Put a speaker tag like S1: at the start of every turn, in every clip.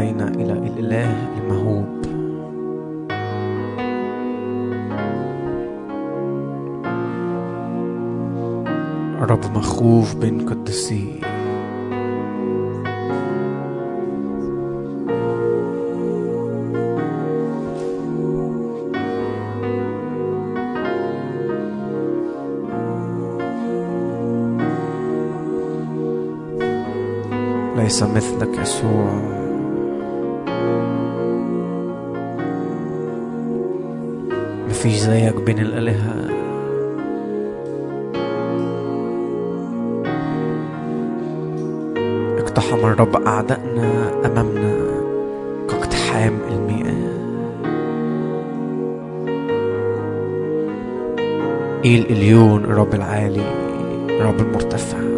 S1: أتينا إلى الإله المهوب رب مخوف بين قدسيه ليس مثلك يسوع. مفيش زيك بين الآلهة. اقتحم الرب أعدائنا أمامنا كاقتحام المياه إيه الإليون الرب العالي الرب المرتفع.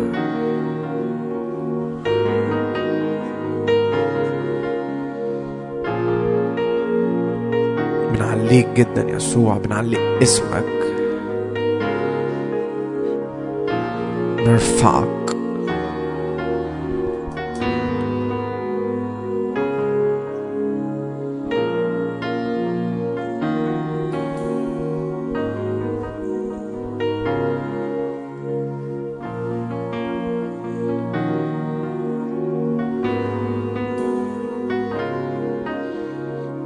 S1: بنعليك جدا يسوع بنعلي اسمك. نرفعك.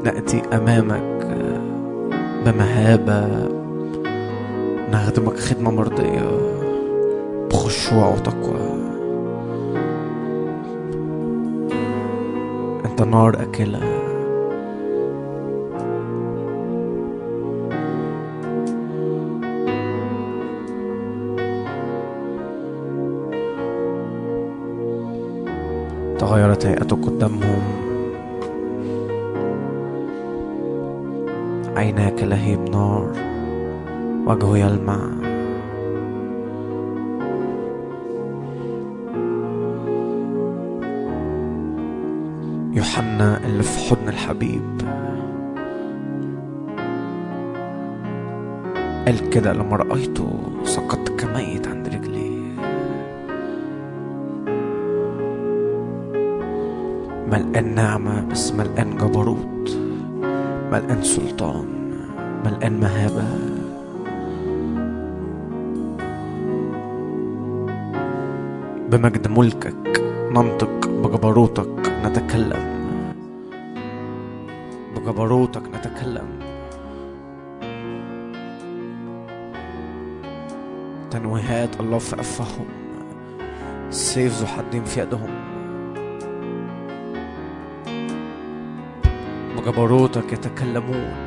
S1: نأتي أمامك. أكلة تغيرت هيئته قدامهم. عيناك لهيب نار وجهه يلمع يوحنا اللي في حضن الحبيب. قال كده لما رأيته سقطت كميت عند رجليه. ملقان نعمة بس ملقان جبروت. ملقان سلطان ملقان مهابة. بمجد ملكك ننطق بجبروتك نتكلم. بجبروتك نتكلم. تنويهات الله في أفهم. سيف ذو حدين في يدهم. بجبروتك يتكلمون.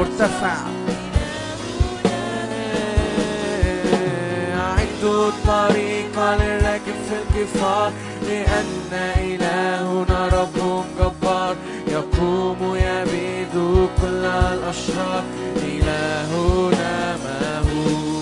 S1: مرتفع. يعد الطريق للراكب في الكفار لأن إلهنا رب جبار. يقوم يبيد كل الأشرار إلهنا مهوب إلهنا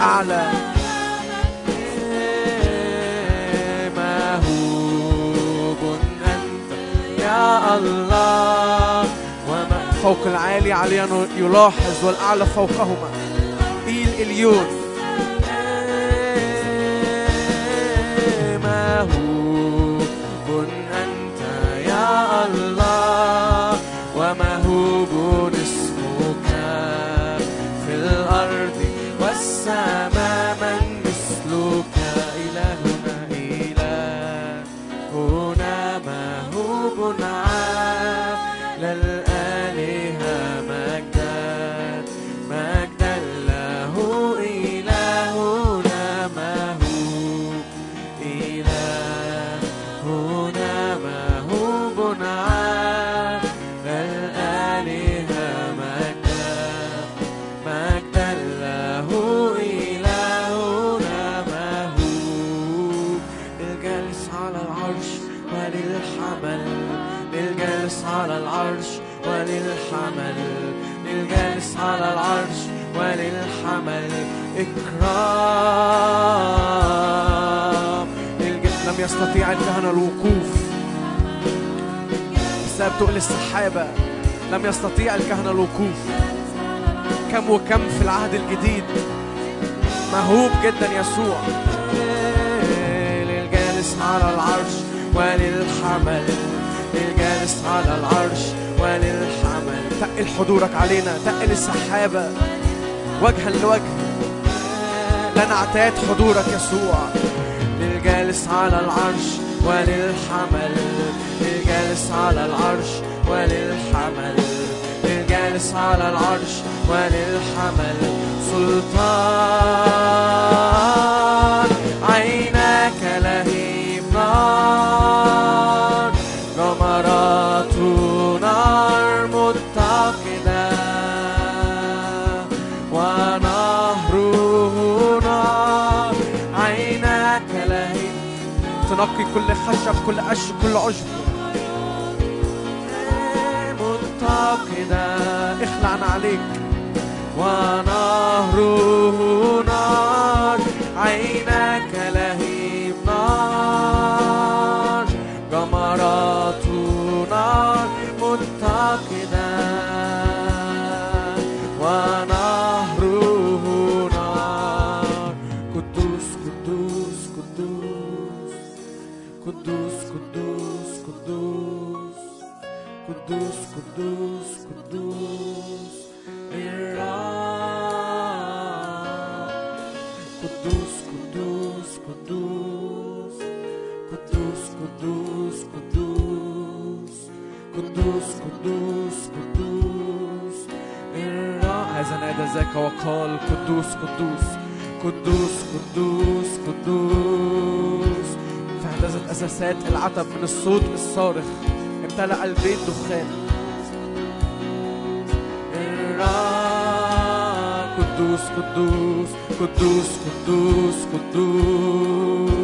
S1: أعلى مهوب أنت يا الله. وما فوق العالي عليا يلاحظ والأعلى فوقهما. إيل إليون. تقل السحابة لم يستطيع الكهنة الوقوف. كم وكم في العهد الجديد مهوب جدا يسوع. للجالس على العرش وللحمل. للجالس على العرش وللحمل. تقل حضورك علينا تقل السحابة. وجها لوجه. لا نعتاد حضورك يسوع. للجالس على العرش وللحمل. للجالس على العرش وللحمل. للجالس على العرش وللحمل. سلطان عيناك لهيب نار. جمرات نار متقدة. ونهره نار عيناك لهيب تنقي كل خشب كل قش كل عشب. ونهره قدوس قدوس قدوس. فاهتزت أساسات العتب من الصوت الصارخ. امتلأ البيت دخان. قدوس قدوس قدوس قدوس قدوس.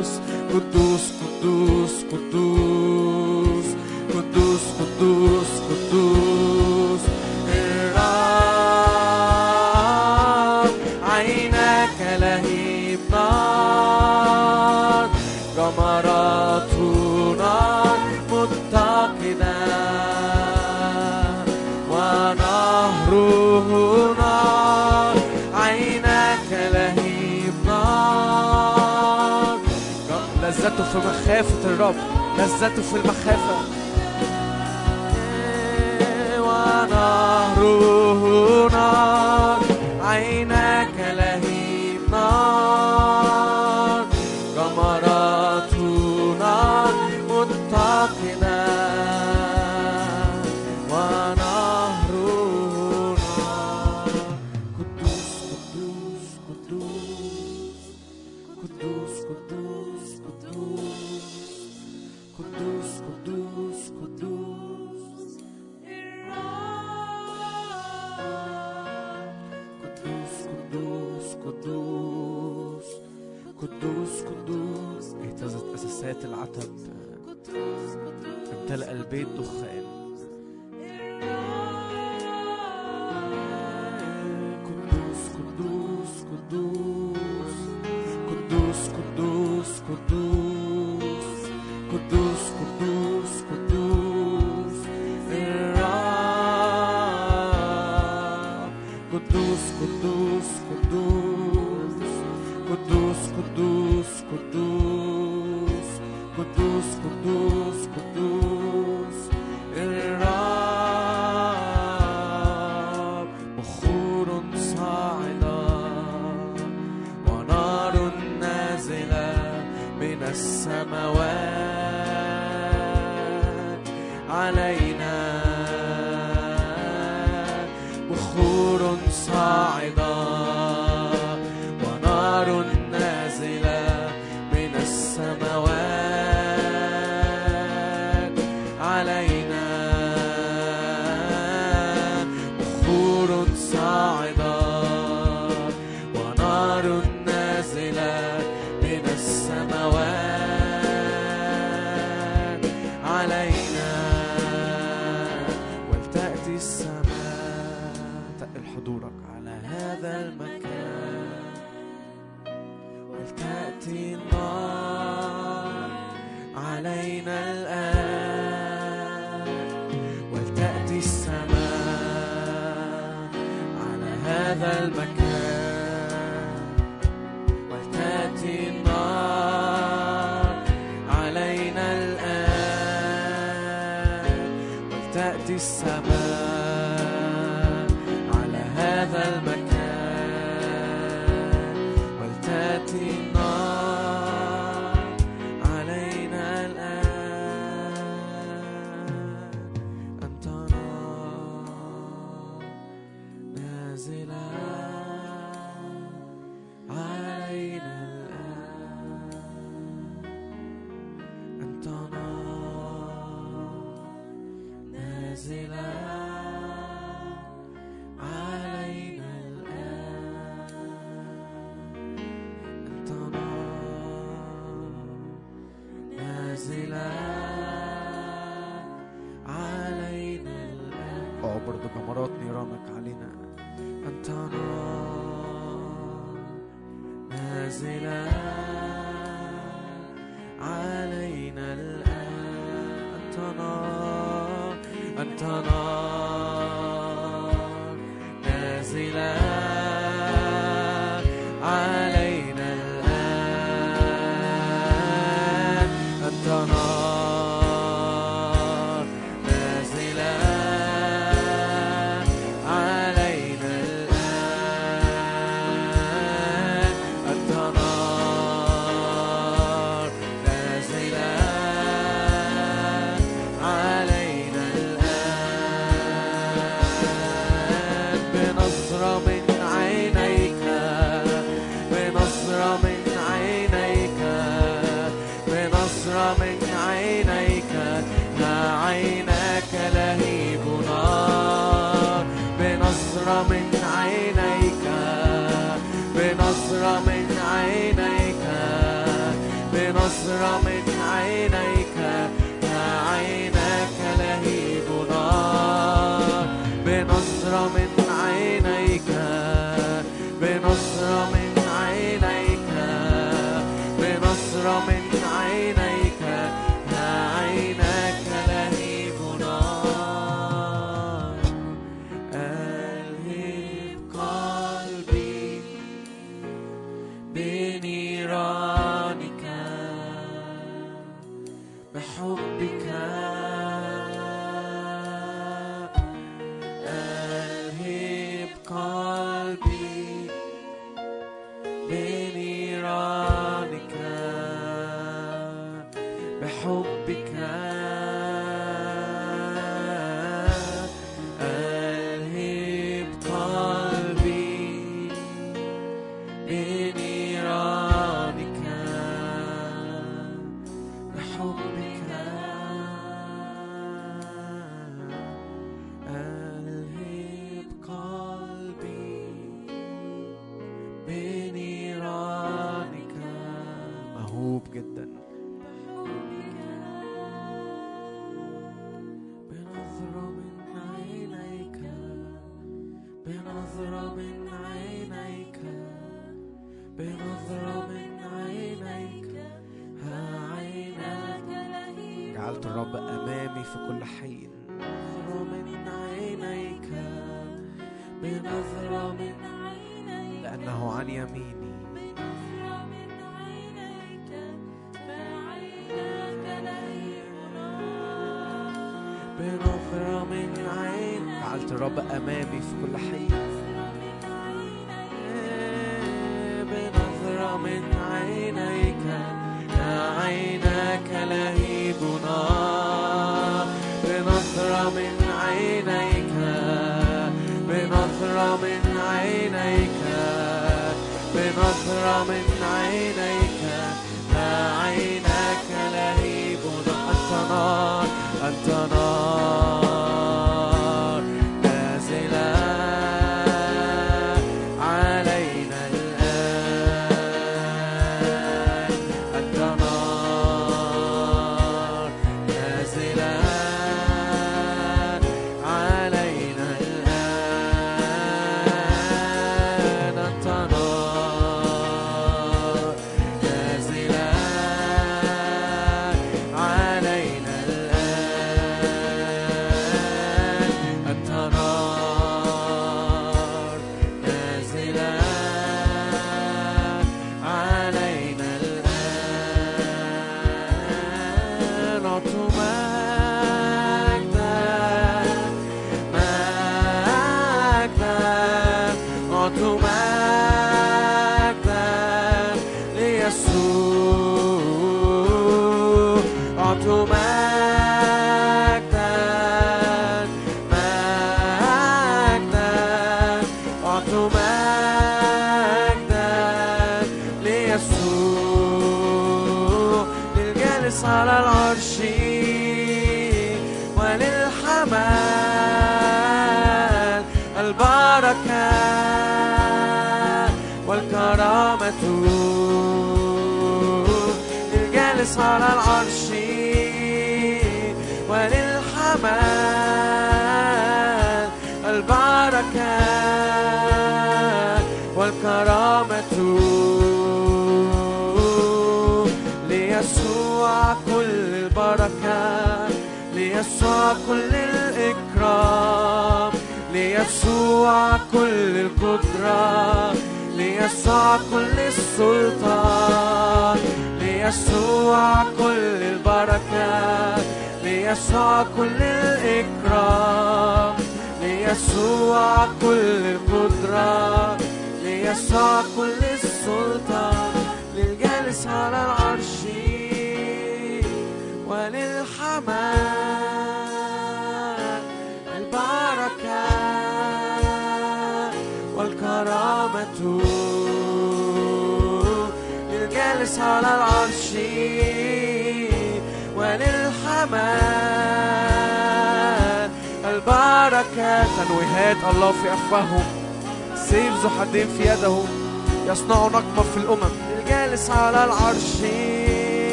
S1: لذته في المخافة.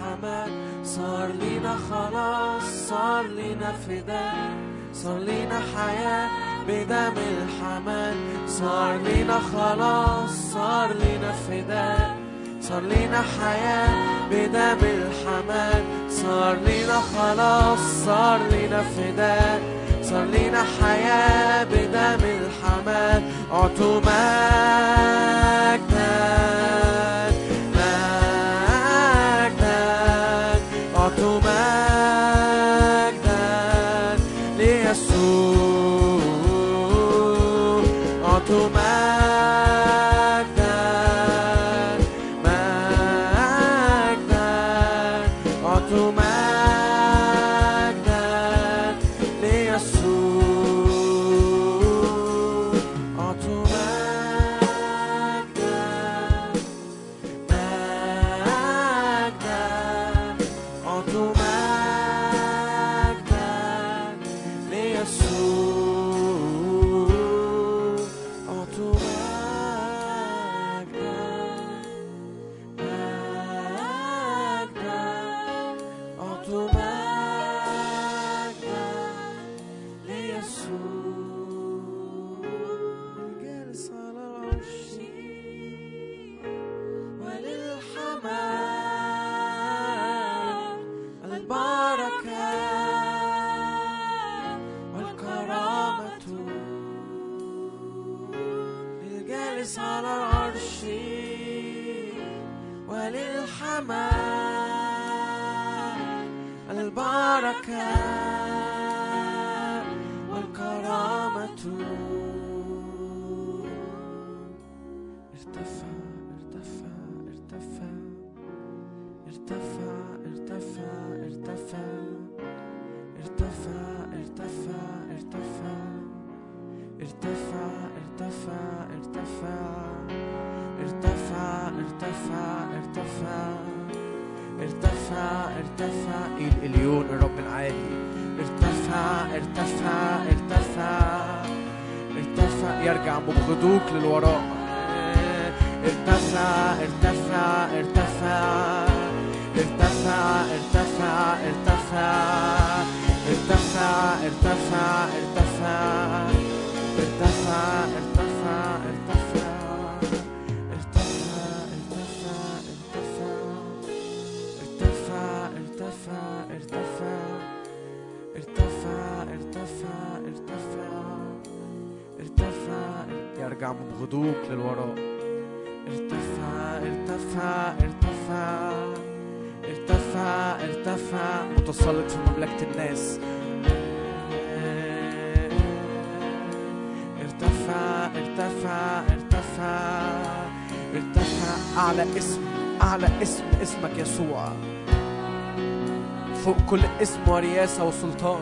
S1: حماك صار لينا خلاص صار لينا فداء صار لينا حياة بدم الحمام صار لينا خلاص صار لينا فداء صار لينا حياة بدم الحمام صار لينا خلاص صار لينا فداء صار لينا حياة بدم الحمام عتمان والسلطان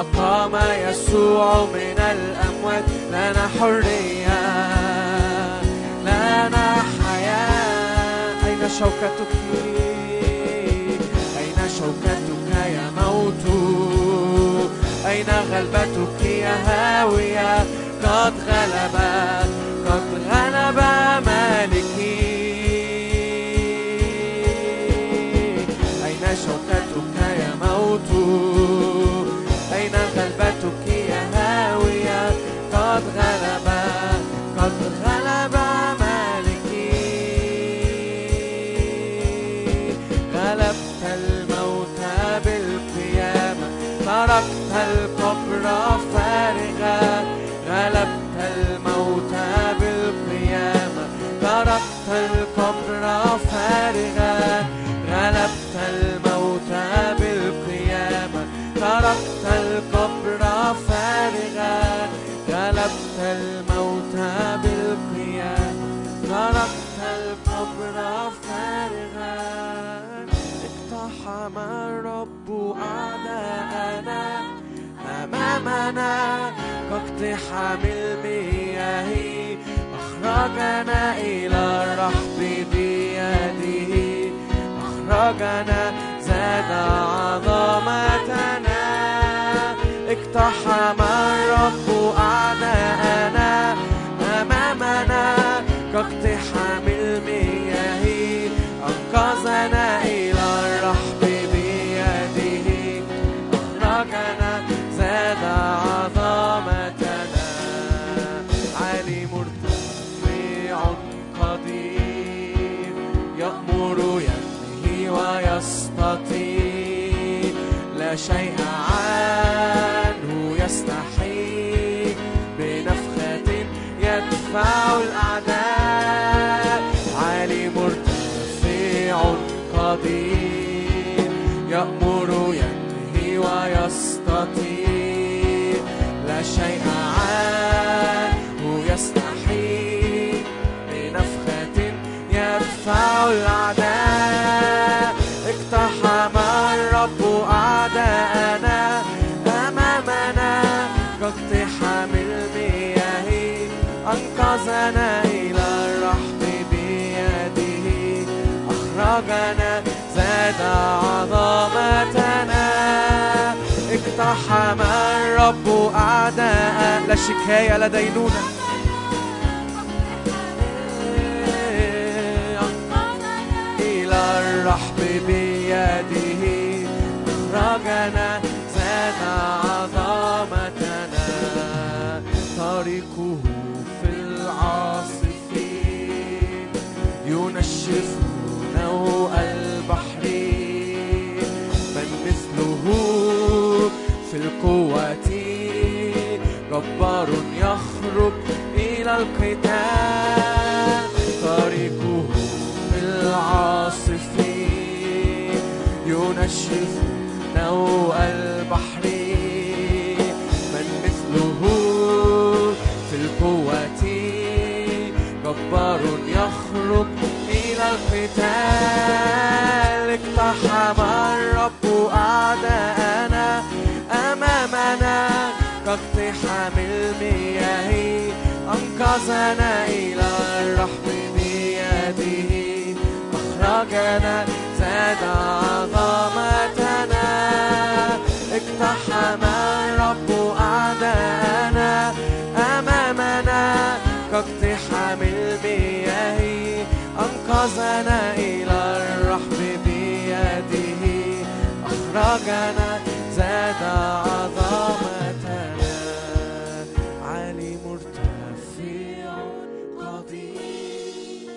S1: وقام يسوع من الأموات. لنا حرية لنا حياة أين شوكتك؟ أين شوكتك يا موت؟ أين غلبتك يا هاوية؟ قد غلبت قد غلب أمامنا كاقتحام المياه أخرجنا إلى الرحب بيده. أخرجنا زاد عظمتنا. اقتحم الرب أعداءنا أمامنا كاقتحام المياه أنقذنا الأعداء اقتحم الرب أعداءنا أمامنا. أنقذنا إلى بيده. أخرجنا زاد عظمتنا. اقتحم الرب أعداء لا شكاية لا دينونة بيده أخرجنا زاد عظمتنا طريقه في العاصف ينشف نوء البحر. من مثله في القوة جبار يخرج إلى القتال. طريقه في العاصف ينشف نوء البحر. من مثله في القوة جبار يخرج إلى القتال. اقتحم الرب أعداءنا أمامنا. كاقتحام المياه أنقذنا إلى الرحب بيده. أخرجنا زاد عظمتنا أنقذنا إلى الرحب بيده. أخرجنا زاد عظمتنا. عالي مرتفع قدير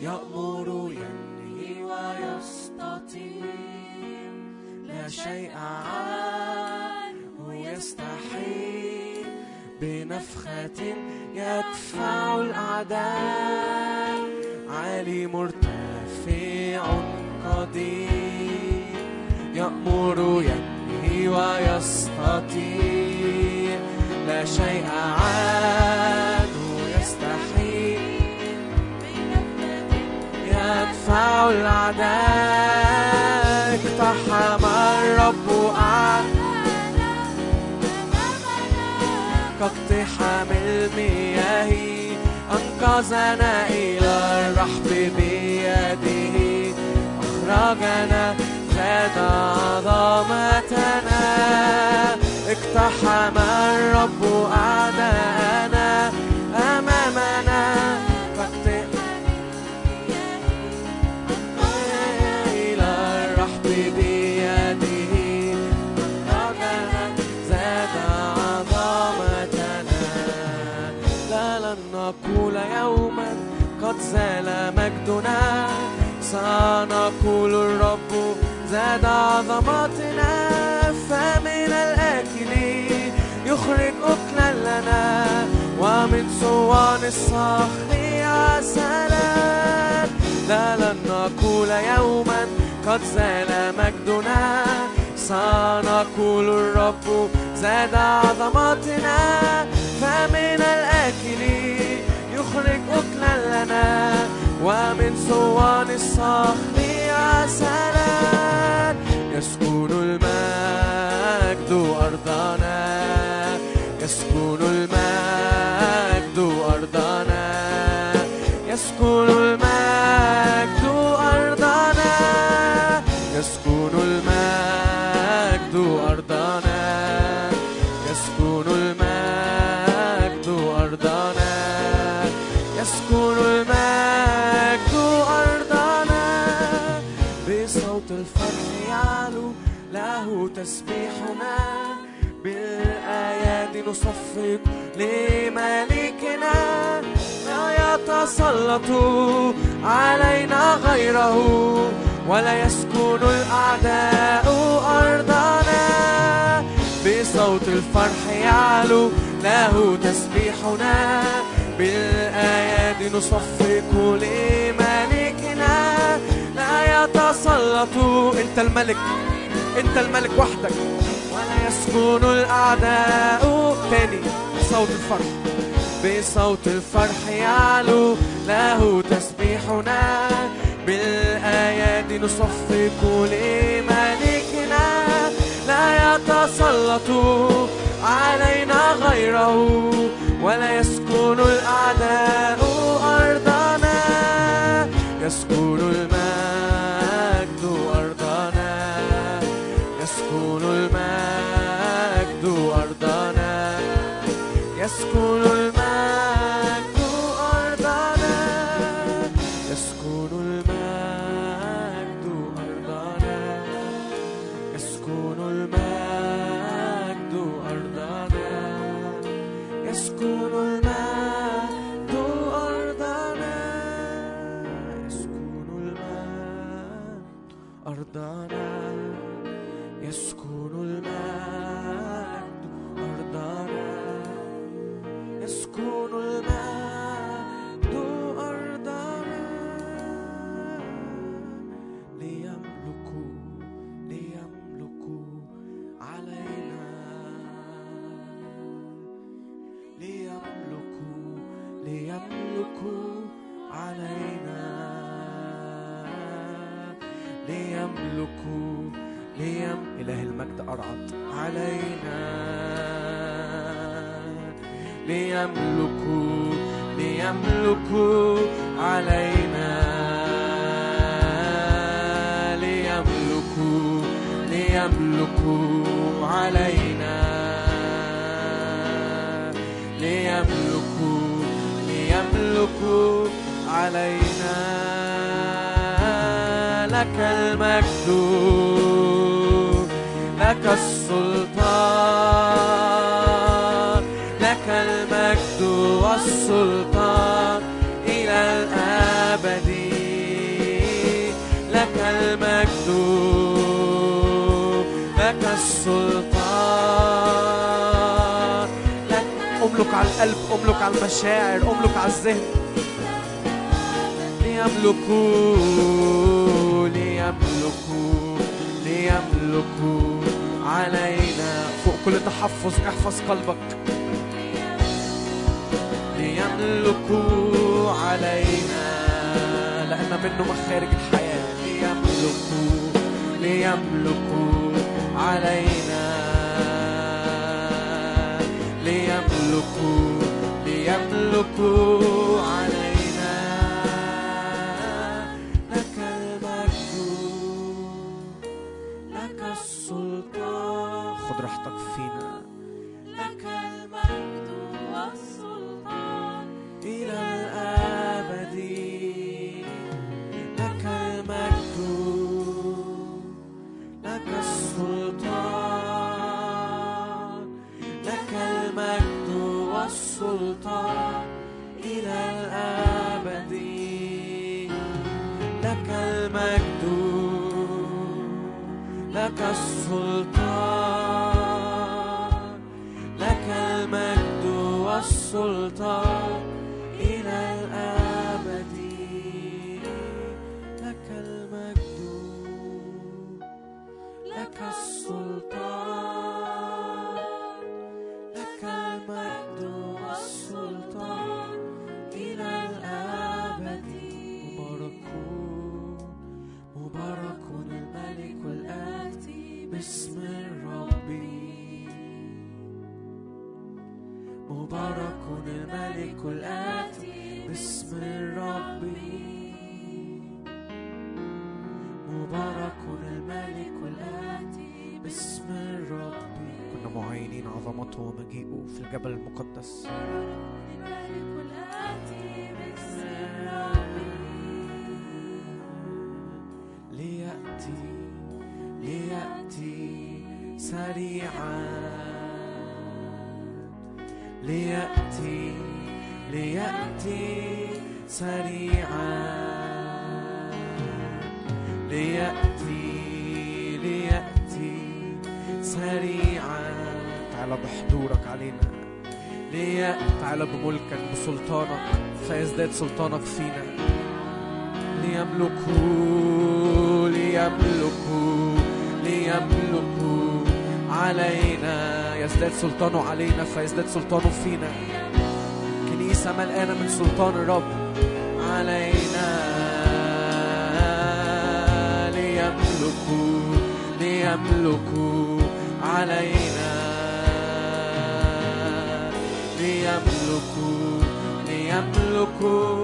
S1: يأمر ينهي ويستطيع. لا شيء عنه يستحيل. بنفخة يدفع الأعداء. عالي مرتفع قدير يأمر ينهي ويستطيع. لا شيء عنه يستحيل. يدفع الأعداء اقتحم الرب أعداء. كاقتحام المياه أنقذنا إلى الرحب بيده. أخرجنا زاد عظمتنا اقتحم سنقول الرب زاد عظمتنا فمن الآكل يخرج أكلا لنا ومن صوان الصخر عسلا لا لن نقول يوما قد زال مجدنا. سنقول الرب زاد عظمتنا فمن الآكل يخرج أكلا لنا ومن صوان الصخر عسلا يسكن المجد أرضنا يسكن المجد أرضنا يسكن المجد أرضنا يسكن نصفق لملكنا لا يتسلط علينا غيره ولا يسكن الأعداء أرضنا بصوت الفرح يعلو له تسبيحنا بالآيات نصفق لملكنا لا يتسلط. أنت الملك أنت الملك وحدك. يسكن الأعداء تاني. صوت الفرح. بصوت الفرح يعلو له تسبيحنا. بالايات نصفق لملكنا لا يتسلط علينا غيره ولا يسكن الأعداء أرضنا. يسكن المجد ليملك ليملك علينا. ليملك ليملك علينا. ليملك ليملك علينا. لك المجد لك السلطان. والسلطان إلى الأبد. لك المجد لك السلطان. لك أملك على القلب أملك على المشاعر أملك على الذهن. ليملكوا ليملكوا ليملكوا علينا. فوق كل تحفظ احفظ قلبك. يملك علينا لأن منه مخارج الحياة. ليملك ليملك علينا. ليملك ليملك علينا. سلطانك فينا ليملكوا ليملكوا ليملكوا علينا. يزداد سلطانه علينا فيزداد سلطانه فينا. كنيسة ملقانة من سلطان الرب. علينا. ليملكوا ليملكوا علينا. ليملكوا me loco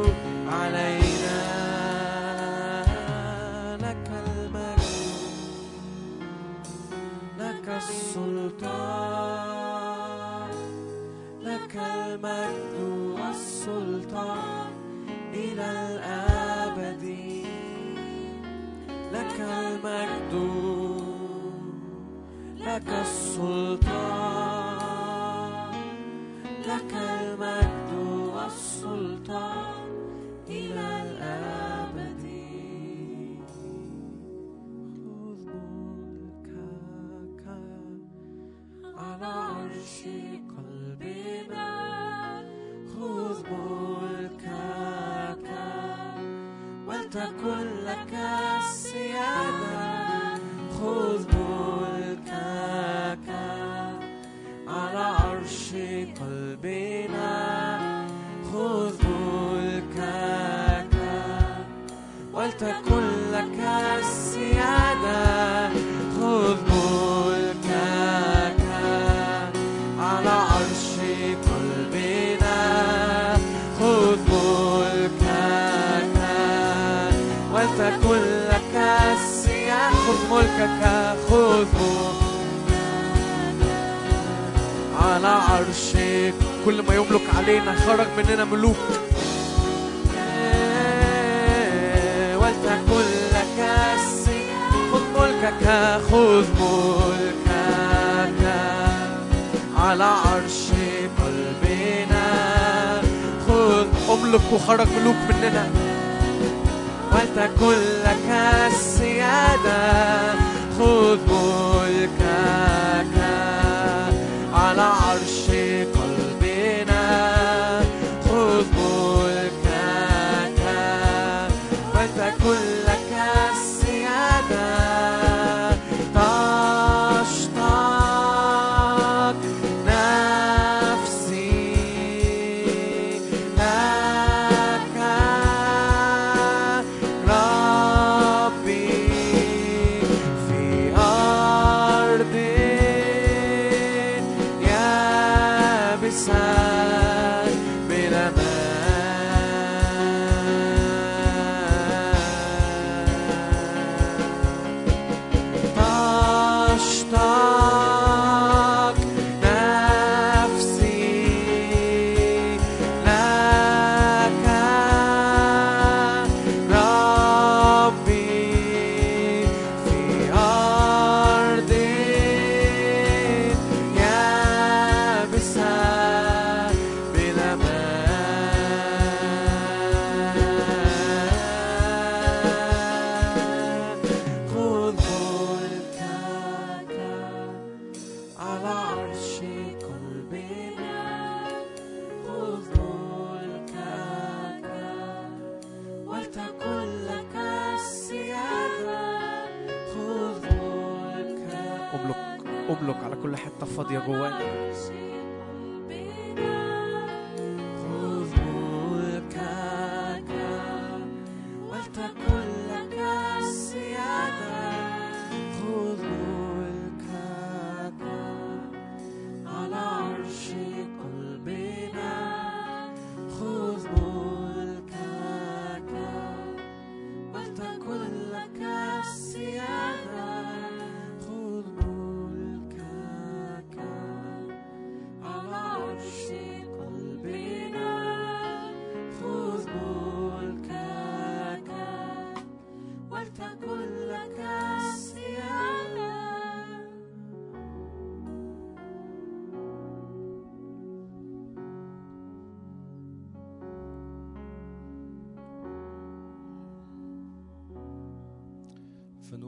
S1: حتة فاضية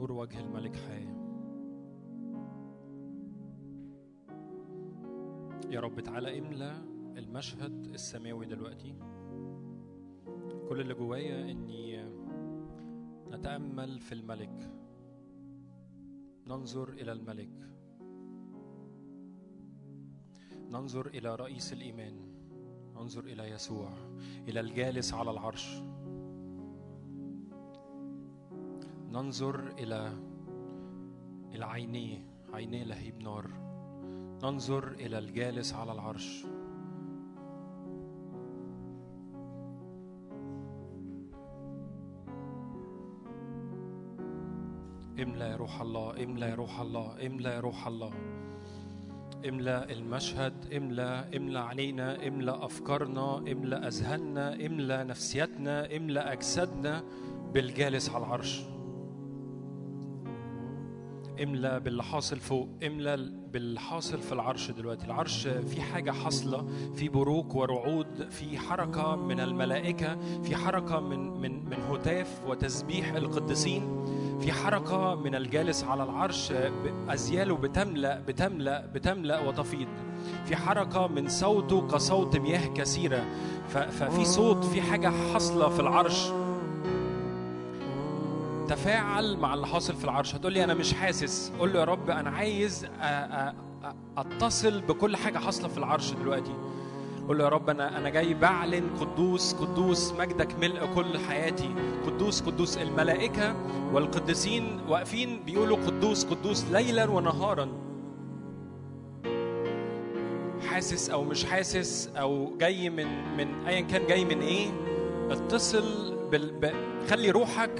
S2: نور وجه الملك حي. يا رب تعالى املى المشهد السماوي دلوقتي. كل اللي جوايا إني نتأمل في الملك. ننظر إلى الملك. ننظر إلى رئيس الإيمان. ننظر إلى يسوع. إلى الجالس على العرش. ننظر إلى إلى عينيه عينيه لهيب نار. ننظر إلى الجالس على العرش. املى يا روح الله املى يا روح الله املى يا روح الله. املى المشهد املى املى علينا املى افكارنا املى اذهاننا املى نفسيتنا املى اجسادنا بالجالس على العرش. املى باللي حاصل فوق املى باللي حاصل في العرش دلوقتي. العرش في حاجة حاصلة في بروق ورعود في حركة من الملائكة في حركة من من من هتاف وتسبيح القديسين في حركة من الجالس على العرش أزياله بتملأ بتملأ بتملأ وتفيض. في حركة من صوته كصوت مياه كثيرة. ففي صوت في حاجة حاصلة في العرش. تفاعل مع اللي حاصل في العرش. هتقول لي أنا مش حاسس. قول له يا رب أنا عايز أتصل بكل حاجة حاصلة في العرش دلوقتي. قول له يا رب أنا أنا جاي بعلن قدوس قدوس مجدك ملء كل حياتي. قدوس قدوس الملائكة والقديسين واقفين بيقولوا قدوس قدوس ليلا ونهارا. حاسس أو مش حاسس أو جاي من من ايا كان جاي من إيه؟ اتصل بال... ب... خلي روحك.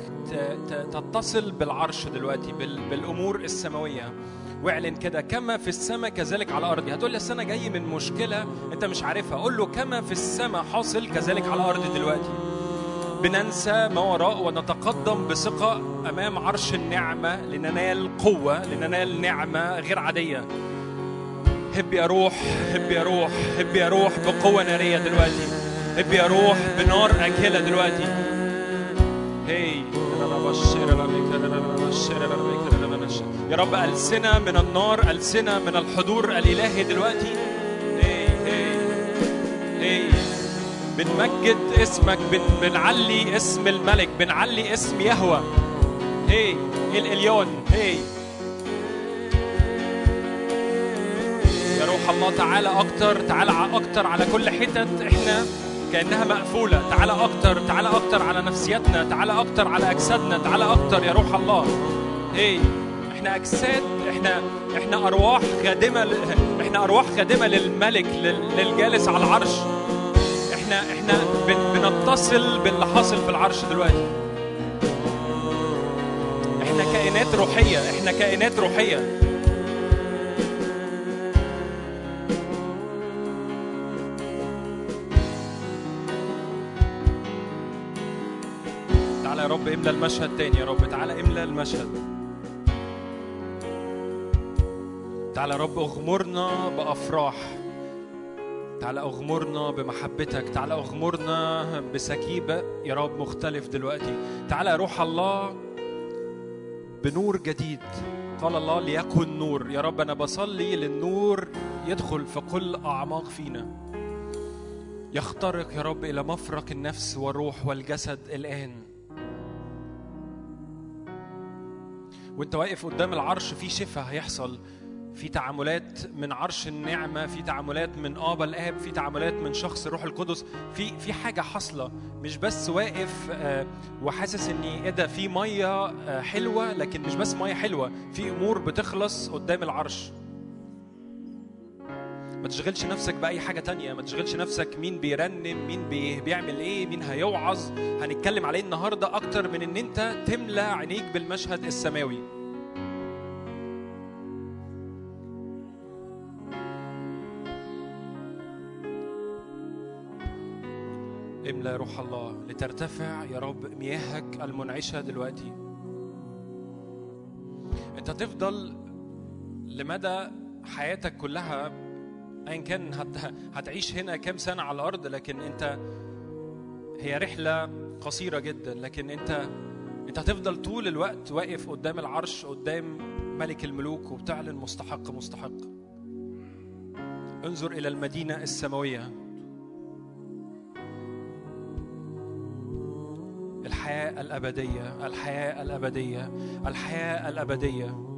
S2: تتصل بالعرش دلوقتي بال... بالأمور السماوية. واعلن كده كما في السماء كذلك على الأرض. هتقول لي أنا جاي من مشكلة أنت مش عارفها. قول له كما في السماء حاصل كذلك على الأرض دلوقتي. بننسى ما وراء ونتقدم بثقة أمام عرش النعمة لننال قوة لننال نعمة غير عادية. هب يا روح هب يا روح هب يا روح بقوة نارية دلوقتي. هب يا روح بنار أكلة دلوقتي. يا رب ألسنة من النار ألسنة من الحضور الإلهي دلوقتي بنمجد اسمك بن بنعلي اسم الملك بنعلي اسم يهوى هي الإليون هي يا روح الله تعالى أكتر تعالى أكتر على كل حتت إحنا كأنها مقفولة. تعالى أكتر تعالى أكتر على نفسيتنا تعالى أكتر على أجسادنا تعالى أكتر يا روح الله. إيه؟ إحنا أجساد إحنا إحنا أرواح خادمه ل... إحنا أرواح خادمه للملك لل- للجالس على العرش. إحنا إحنا بن- بنتصل باللي حاصل في العرش دلوقتي. إحنا كائنات روحية إحنا كائنات روحية. يا رب املى المشهد تاني يا رب. تعالى املى المشهد. تعالى يا رب اغمرنا بأفراح. تعالى اغمرنا بمحبتك. تعالى اغمرنا بسكيبة يا رب مختلف دلوقتي. تعالى يا روح الله بنور جديد. قال الله ليكن نور. يا رب أنا بصلي للنور يدخل في كل أعماق فينا. يخترق يا رب إلى مفرق النفس والروح والجسد الآن. وانت واقف قدام العرش في شفاء هيحصل. في تعاملات من عرش النعمة في تعاملات من ابا الآب في تعاملات من شخص الروح القدس. في في حاجة حاصلة مش بس واقف آه، وحاسس إني إيه ده في مية آه، حلوة لكن مش بس مية حلوة في أمور بتخلص قدام العرش. ما تشغلش نفسك بأي حاجة تانية ما تشغلش نفسك مين بيرنم مين بي بيعمل إيه مين هيوعظ. هنتكلم عليه النهاردة أكتر من إن أنت تملى عينيك بالمشهد السماوي. املى روح الله لترتفع يا رب مياهك المنعشة دلوقتي. أنت تفضل لمدى حياتك كلها ايا كان هت... هتعيش هنا كام سنة على الأرض لكن أنت هي رحلة قصيرة جدا لكن أنت أنت هتفضل طول الوقت واقف قدام العرش قدام ملك الملوك وبتعلن مستحق مستحق. انظر
S1: إلى المدينة السماوية. الحياة
S2: الأبدية الحياة
S1: الأبدية
S2: الحياة الأبدية.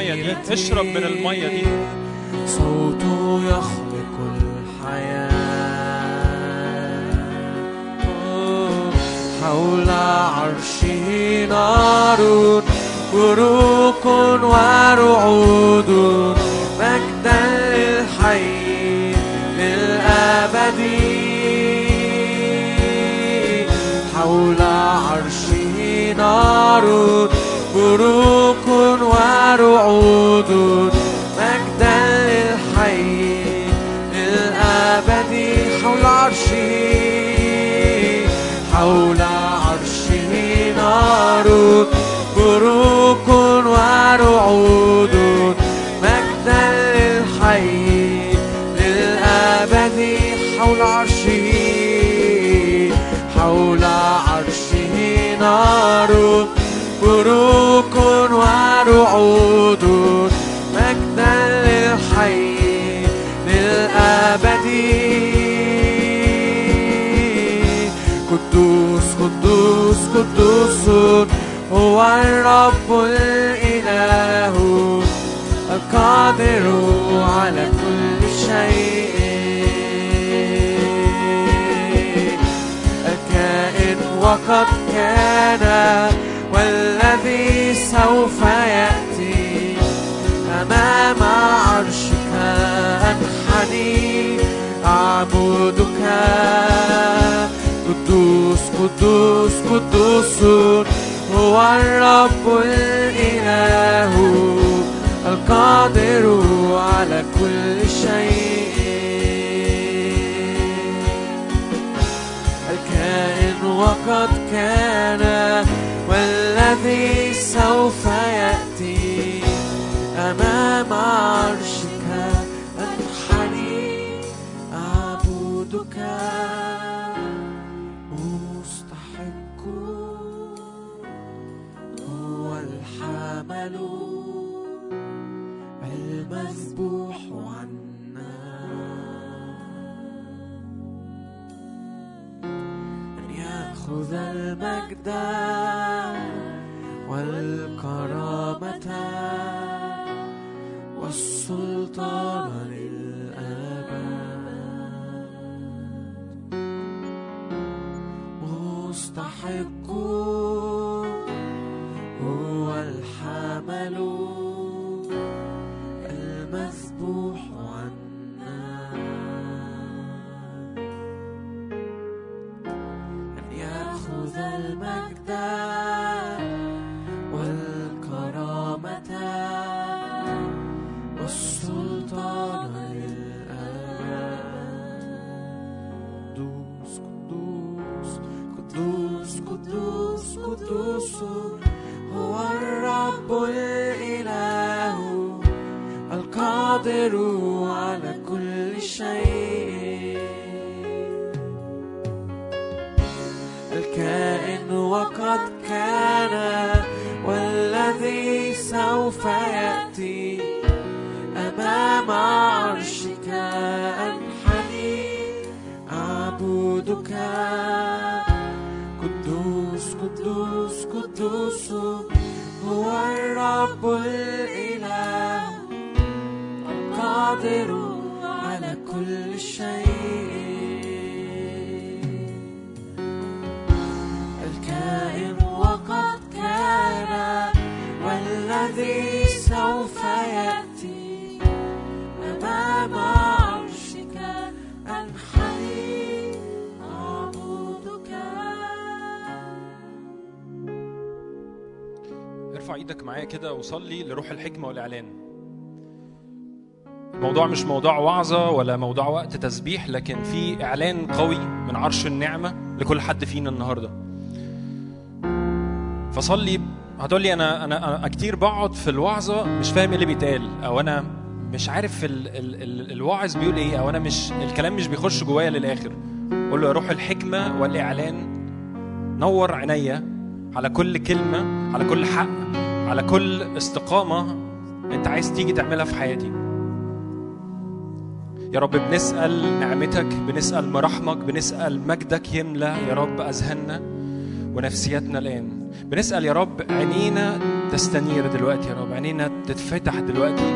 S2: المية دي،. اشرب من المية دي.
S1: صوته سوف يأتي أمام عرشك أنحني أعبدك قدوس قدوس قدوس. هو الرب الإله القادر على كل شيء. وقد كان والذي سوف يأتي أمام عرشك أنحني أعبدك مستحق. هو الحمل. المذبوح عنا. أن يأخذ المجد. والكرامة والسلطان
S2: كده وصلي لروح الحكمة والإعلان. الموضوع مش موضوع وعظة ولا موضوع وقت تسبيح لكن في إعلان قوي من عرش النعمة لكل حد فينا النهاردة. فصلي هتقولي أنا أنا أنا كتير بقعد في الوعظة مش فاهم إيه اللي بيتقال أو أنا مش عارف ال ال ال الواعظ بيقول إيه أو أنا مش الكلام مش بيخش جوايا للآخر. قول له يا روح الحكمة والإعلان نور عينيا على كل كلمة على كل حق. على كل استقامة أنت عايز تيجي تعملها في حياتي. يا رب بنسأل نعمتك بنسأل مراحمك بنسأل مجدك يملى يا رب أذهاننا ونفسياتنا الآن. بنسأل يا رب عينينا تستنير دلوقتي يا رب عينينا تتفتح دلوقتي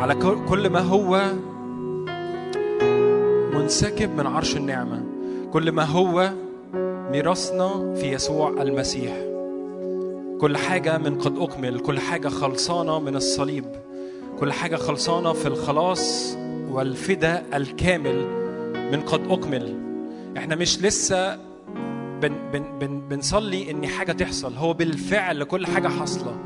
S2: على كل- ما هو منسكب من عرش النعمة كل ما هو ميراثنا في يسوع المسيح. كل حاجة من قد أكمل كل حاجة خلصانة من الصليب كل حاجة خلصانة في الخلاص والفداء الكامل من قد أكمل. إحنا مش لسه بن بن بن بنصلي إن حاجة تحصل. هو بالفعل كل حاجة حاصلة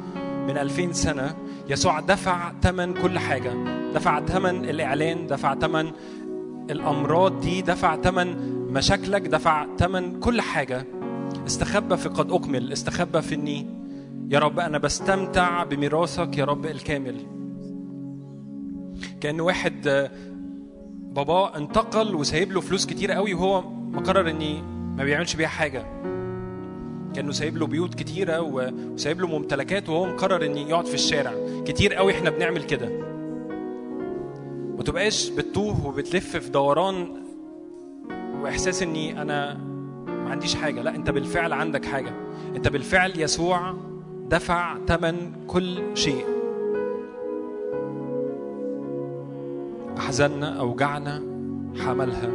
S2: من ألفين سنة. يسوع دفع ثمن كل حاجة. دفع ثمن الإعلان دفع ثمن الأمراض دي دفع ثمن مشاكلك دفع ثمن كل حاجة. استخبى في قد أكمل استخبى في إني يا رب أنا بستمتع بميراثك يا رب الكامل. كأن واحد آه، باباه انتقل وسايب له فلوس كتير قوي وهو مقرر إني ما بيعملش بيها حاجة. كأنه سايب له بيوت كتيرة وسايب له ممتلكات وهو مقرر إني يقعد في الشارع. كتير قوي إحنا بنعمل كده. ما تبقاش بتتوه وبتلف في دوران وإحساس إني أنا ما عنديش حاجة. لا أنت بالفعل عندك حاجة. أنت بالفعل يسوع دفع ثمن كل شيء. احزاننا أوجعنا حملها.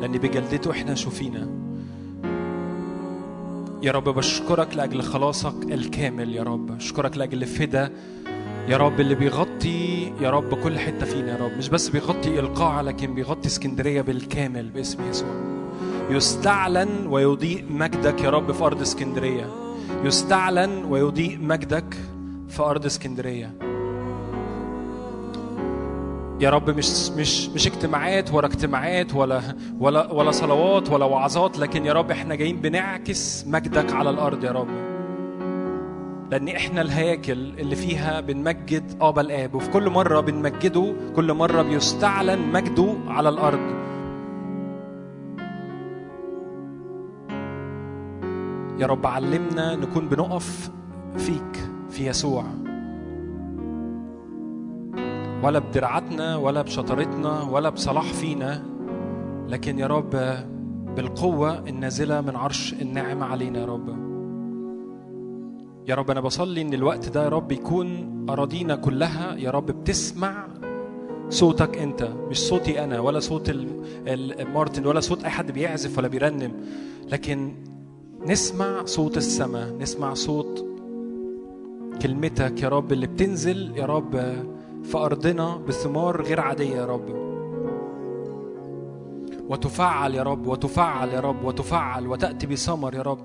S2: لأن بجلدته إحنا شفينا. يا رب بشكرك لأجل خلاصك الكامل يا رب. اشكرك لأجل فدا يا رب اللي بيغطي يا رب كل حتة فينا يا رب. مش بس بيغطي القاعه لكن بيغطي اسكندرية بالكامل باسم يسوع. يستعلن ويضيء مجدك يا رب في أرض اسكندرية. يستعلن ويضيء مجدك في أرض اسكندرية. يا رب مش مش مش اجتماعات ورا اجتماعات ولا ولا ولا صلوات ولا وعظات لكن يا رب إحنا جايين بنعكس مجدك على الأرض يا رب. لأن إحنا الهياكل اللي فيها بنمجد ابا الآب وفي كل مرة بنمجده كل مرة بيستعلن مجده على الأرض. يا رب علمنا نكون بنقف فيك في يسوع. ولا بدرعتنا ولا بشطارتنا ولا بصلاح فينا لكن يا رب بالقوة النازلة من عرش النعمة علينا يا رب. يا رب أنا بصلي إن الوقت ده يا رب يكون أراضينا كلها يا رب بتسمع صوتك أنت مش صوتي أنا ولا صوت مارتن ولا صوت أي حد بيعزف ولا بيرنم. لكن نسمع صوت السماء نسمع صوت كلمتك يا رب اللي بتنزل يا رب في أرضنا بثمار غير عادية يا رب. وتفعل يا رب وتفعل يا رب وتفعل وتأتي بثمر يا رب.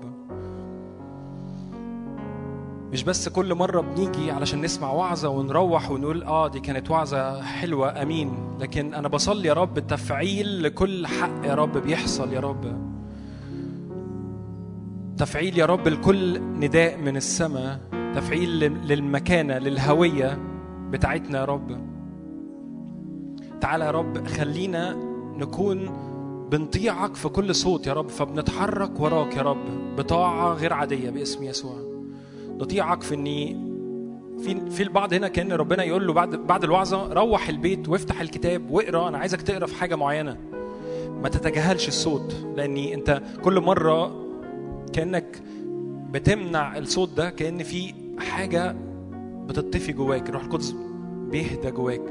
S2: مش بس كل مرة بنيجي علشان نسمع وعظة ونروح ونقول آه دي كانت وعظة حلوة آمين. لكن أنا بصلي يا رب تفعيل لكل حق يا رب بيحصل يا رب. تفعيل يا رب لكل نداء من السماء تفعيل لل- للمكانة للهوية بتاعتنا يا رب. تعالى يا رب خلينا نكون بنطيعك في كل صوت يا رب فبنتحرك وراك يا رب بطاعة غير عادية باسم يسوع. نطيعك في اني في في البعض هنا كأن ربنا يقول له بعد بعد الوعظة روح البيت وافتح الكتاب واقرأ أنا عايزك تقرأ في حاجة معينة. ما تتجاهلش الصوت لأني أنت كل مرة كأنك بتمنع الصوت ده كأن في حاجة بتطفي جواك الروح القدس بيهدى جواك.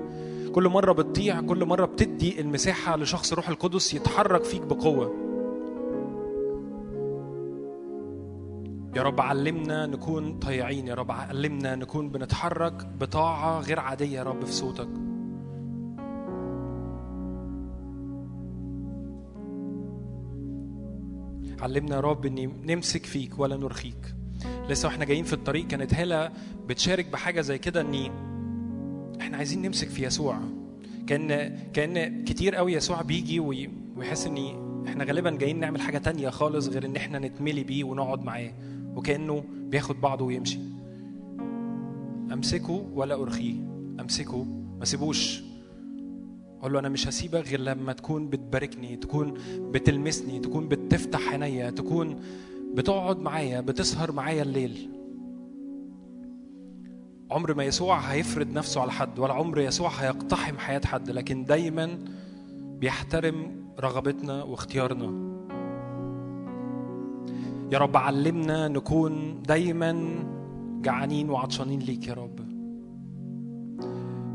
S2: كل مرة بتطيع كل مرة بتدي المساحة لشخص الروح القدس يتحرك فيك بقوة. يا رب علمنا نكون طيعين يا رب علمنا نكون بنتحرك بطاعة غير عادية يا رب في صوتك. علمنا يا رب إني نمسك فيك ولا نرخيك. لسه وإحنا جايين في الطريق كانت هالة بتشارك بحاجة زي كده إني إحنا عايزين نمسك في يسوع. كأن كأن كتير قوي يسوع بيجي وي- ويحس إني إحنا غالبا جايين نعمل حاجة تانية خالص غير إن إحنا نتملي بيه ونقعد معاه. وكأنه بياخد بعضه ويمشي. أمسكه ولا أرخيه؟ أمسكه. ما سيبوش. أقول له أنا مش هسيبك غير لما تكون بتباركني تكون بتلمسني تكون بتفتح عينيا تكون بتقعد معايا بتسهر معايا الليل. عمر ما يسوع هيفرض نفسه على حد ولا عمر يسوع هيقتحم حياة حد لكن دايما بيحترم رغبتنا واختيارنا. يا رب علمنا نكون دايما جعانين وعطشانين ليك يا رب.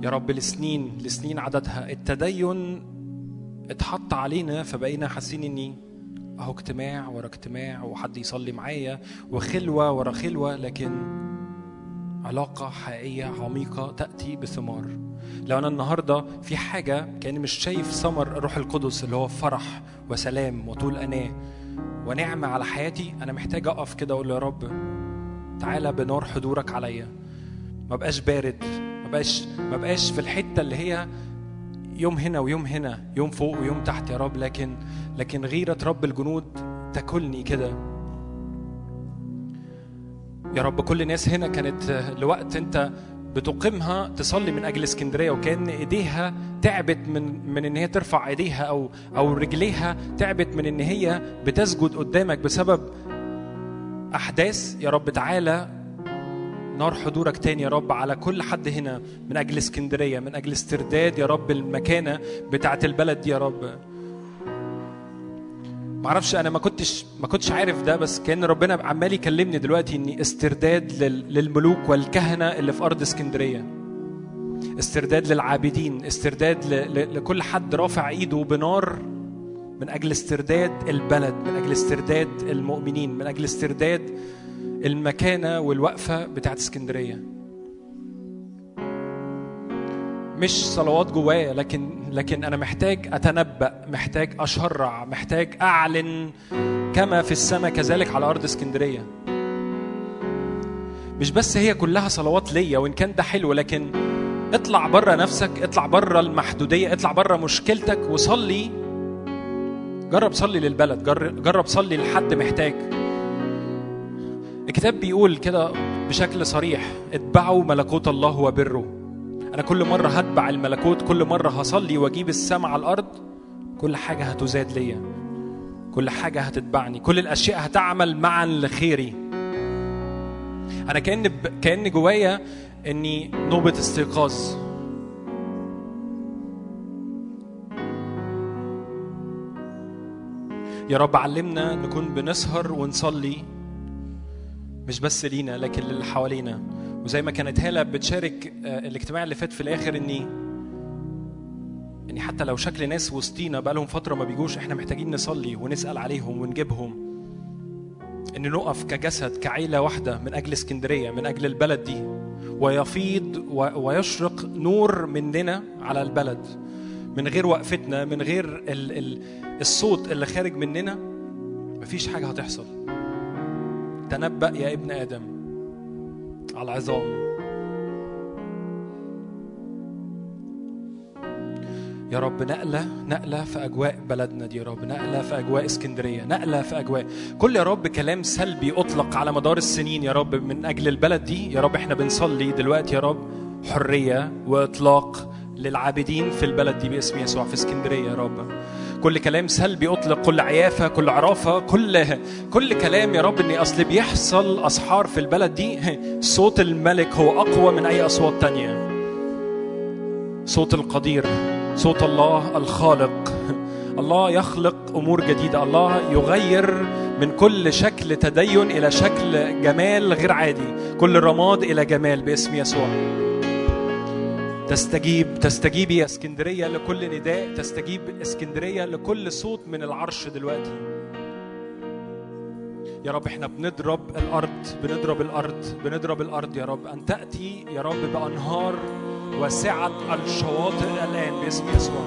S2: يا رب لسنين لسنين عددها. التدين اتحط علينا فبقينا حاسين إني أهو اجتماع ورا اجتماع وحد يصلي معايا وخلوة ورا خلوة لكن علاقة حقيقية عميقة تأتي بثمار. لو أنا النهاردة في حاجة كأني مش شايف ثمر الروح القدس اللي هو فرح وسلام وطول أناة ونعمة على حياتي أنا محتاج أقف كده أقول يا رب تعالى بنار حضورك عليا. ما بقاش بارد. ما بقاش ما بقاش في الحتة اللي هي يوم هنا ويوم هنا يوم فوق ويوم تحت يا رب. لكن لكن غيرة رب الجنود تاكلني كده. يا رب كل الناس هنا كانت لوقت انت بتقيمها تصلي من أجل اسكندرية وكأن إيديها تعبت من من إن هي ترفع إيديها أو أو رجليها تعبت من إن هي بتسجد قدامك بسبب أحداث. يا رب تعالى نار حضورك تاني يا رب على كل حد هنا من أجل اسكندرية من أجل استرداد يا رب المكانة بتاعت البلد دي يا رب. معرفش أنا ما كنتش ما كنتش عارف ده بس كأن ربنا عمال يكلمني دلوقتي إني استرداد لل- للملوك والكهنة اللي في أرض اسكندرية. استرداد للعابدين استرداد لكل حد رافع إيده بنار من أجل استرداد البلد من أجل استرداد المؤمنين من أجل استرداد المكانة والوقفة بتاعت اسكندرية. مش صلوات جوايا لكن لكن أنا محتاج أتنبأ محتاج أشرع محتاج أعلن كما في السماء كذلك على أرض اسكندرية. مش بس هي كلها صلوات ليا وإن كان ده حلو لكن اطلع بره نفسك اطلع بره المحدودية اطلع بره مشكلتك وصلي. جرب صلي للبلد جر- جرب صلي لحد محتاج. الكتاب بيقول كده بشكل صريح اتبعوا ملكوت الله وبره. أنا كل مرة هتبع الملكوت كل مرة هصلي وأجيب السماء على الأرض كل حاجة هتزاد ليا. كل حاجة هتتبعني. كل الأشياء هتعمل معا لخيري. أنا كأن ب... كأن جوايا إني نوبة استيقاظ. يا رب علمنا نكون بنسهر ونصلي. مش بس لينا لكن للي حوالينا. وزي ما كانت هالة بتشارك آه، الاجتماع اللي فات في الآخر اني إني حتى لو شكل ناس وسطينا بقالهم فترة ما بيجوش إحنا محتاجين نصلي ونسأل عليهم ونجيبهم. إن نقف كجسد كعيلة واحدة من أجل اسكندرية من أجل البلد دي. ويفيض ويشرق نور مننا على البلد. من غير وقفتنا من غير ال ال الصوت اللي خارج مننا مفيش حاجة هتحصل. تنبأ يا ابن آدم على العظام يا رب نقلة نقلة في أجواء بلدنا دي يا رب نقلة في أجواء اسكندرية نقلة في أجواء. كل يا رب كلام سلبي أطلق على مدار السنين يا رب من أجل البلد دي. يا رب إحنا بنصلي دلوقتي يا رب حرية وإطلاق للعابدين في البلد دي باسم يسوع في اسكندرية يا رب. كل كلام سلبي أطلق كل عيافة كل عرافة كل كل كلام يا رب إن أصل بيحصل أسحار في البلد دي. صوت الملك هو أقوى من أي أصوات تانية. صوت القدير صوت الله الخالق. الله يخلق أمور جديدة الله يغير من كل شكل تدين إلى شكل جمال غير عادي. كل رماد إلى جمال باسم يسوع. تستجيب تستجيبي يا اسكندرية لكل نداء تستجيب اسكندرية لكل صوت من العرش دلوقتي. يا رب إحنا بنضرب الأرض بنضرب الأرض بنضرب الأرض يا رب. أن تأتي يا رب بأنهار وسعه الشواطئ الآن باسم يسوع.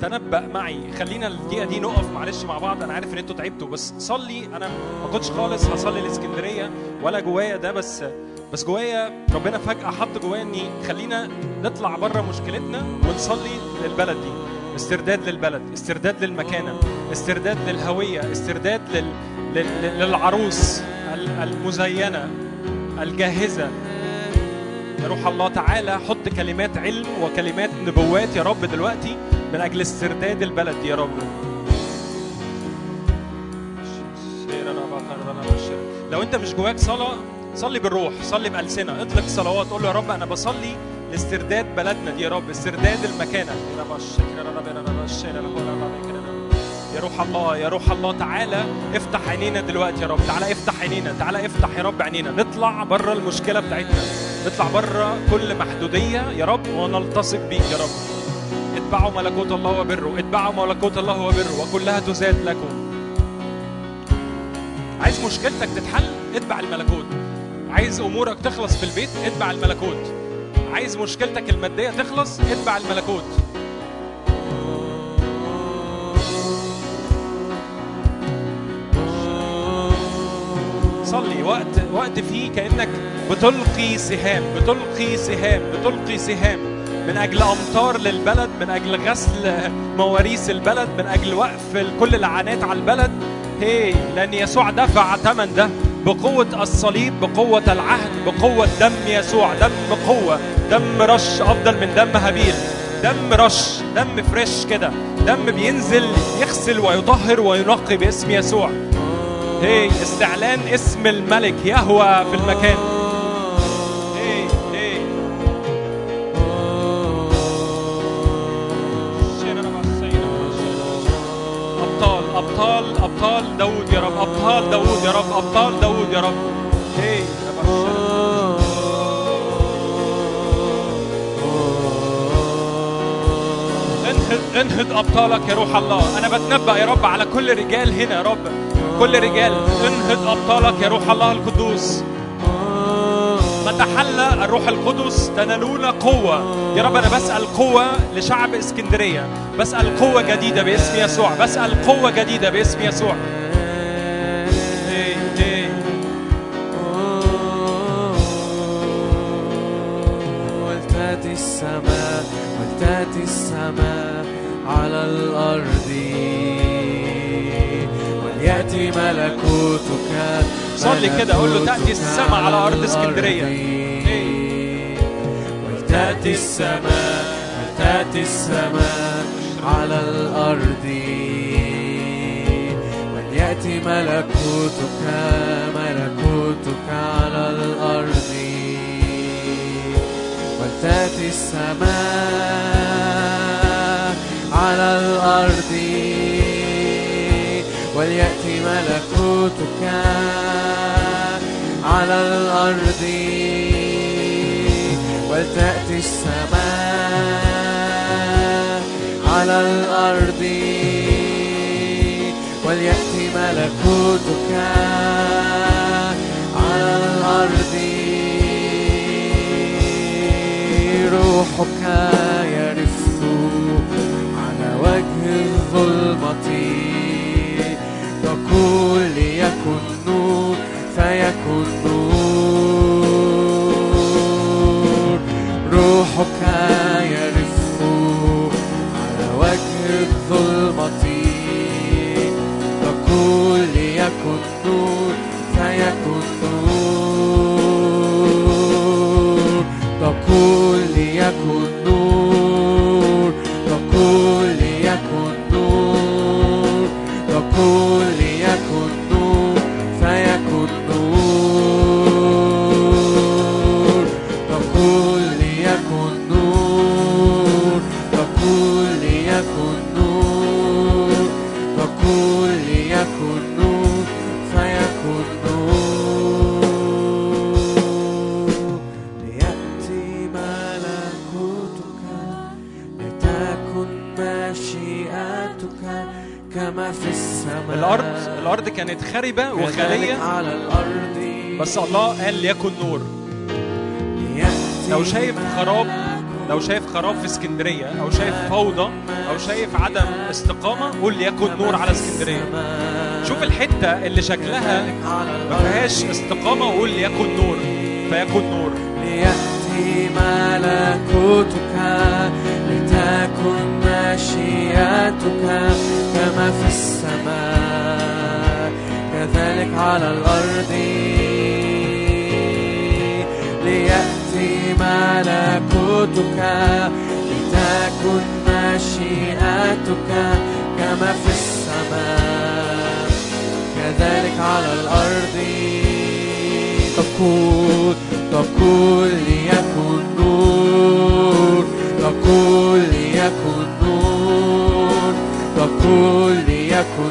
S2: تنبأ معي. خلينا الدقيقة دي نقف معلش مع بعض. أنا عارف إن أنتوا تعبتوا بس صلي. أنا ما كنتش خالص هصلي لإسكندرية ولا جوايا ده بس بس جوايا ربنا فجأة حط جوايا إني خلينا نطلع بره مشكلتنا ونصلي للبلد دي. استرداد للبلد استرداد للمكانة استرداد للهوية استرداد لل... لل... للعروس ال- المزينة الجاهزة. يا روح الله تعالى حط كلمات علم وكلمات نبوات يا رب دلوقتي من أجل استرداد البلد يا رب. لو أنت مش جواك صلاة صلي بالروح صلي بألسنة. اطلق صلوات قول له يا رب أنا بصلي لاسترداد بلدنا دي يا رب استرداد المكانة. يا روح الله يا روح الله تعالى افتح عينينا دلوقتي يا رب تعالى افتح عينينا تعالى افتح يا رب عينينا. نطلع بره المشكلة بتاعتنا نطلع بره كل محدودية يا رب ونلتصق بيك يا رب. اتبعوا ملكوت الله وبره اتبعوا ملكوت الله وبره وكلها تزاد لكم. عايز مشكلتك تتحل؟ اتبع الملكوت. عايز أمورك تخلص في البيت اتبع الملكوت. عايز مشكلتك المادية تخلص اتبع الملكوت. صلي وقت وقت فيه كأنك بتلقي سهام بتلقي سهام بتلقي سهام. من أجل أمطار للبلد من أجل غسل مواريث البلد من أجل وقف كل لعنات على البلد. هي لأن يسوع دفع ثمن ده. بقوة الصليب بقوة العهد بقوة دم يسوع دم قوة دم رش أفضل من دم هابيل. دم رش دم فريش كده. دم بينزل يغسل ويطهر وينقي باسم يسوع. هي استعلان اسم الملك يهوى في المكان. أبطال داود يا رب. انهض انهض أبطالك يا روح الله. أنا بتنبأ يا رب على كل رجال هنا يا رب. كل رجال. انهض أبطالك يا روح الله القدوس. تحلى الروح القدس تنالون قوة. يا رب أنا بسأل قوة لشعب إسكندرية. بسأل قوة جديدة باسم يسوع. بسأل قوة جديدة باسم يسوع.
S1: السماء ولتأتي السماء على الأرض. وليأتي ملكوتك
S2: صلي كده، قول له تأتي السماء على أرض اسكندرية.
S1: ولتأتي السماء ولتأتي السماء على الأرض. وليأتي ملكوتك ملكوتك على الأرض. ولتأتي السماء على الأرض. وليأتي ملكوتك على الأرض. ولتأتي السماء على الأرض. وليأتي ملكوتك على الأرض. روحك يرف على وجه الظلمة تقول ليكن نور فيكن نور على الأرض.
S2: بس الله قال ليكن نور. لو شايف خراب لو شايف خراب في اسكندرية أو شايف فوضى أو شايف عدم استقامة قول ليكن نور على اسكندرية. شوف الحتة اللي شكلها ما فيهاش استقامة وقول ليكن نور فيكن نور.
S1: ليأتي ملكوتك لتكن مشيئتك كما في السماء. كذلك على الأرض. ليأتي ملكوتك لتكن مشيئتك كما في السماء. كذلك على الأرض. تقول تقول ليكن نور. تقول ليكن نور. تقول ليكن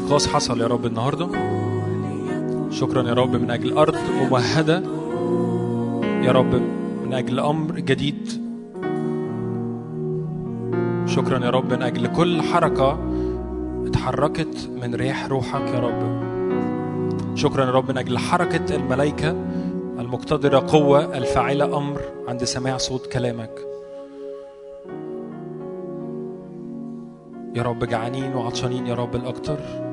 S2: استيقاظ حصل يا رب النهارده. شكرا يا رب من أجل أرض ممهدة. يا رب من أجل أمر جديد. شكرا يا رب من أجل كل حركة اتحركت من ريح روحك يا رب. شكرا يا رب من أجل حركة الملائكة المقتدرة قوة الفاعلة أمر عند سماع صوت كلامك. يا رب جعانين وعطشانين يا رب الأكتر.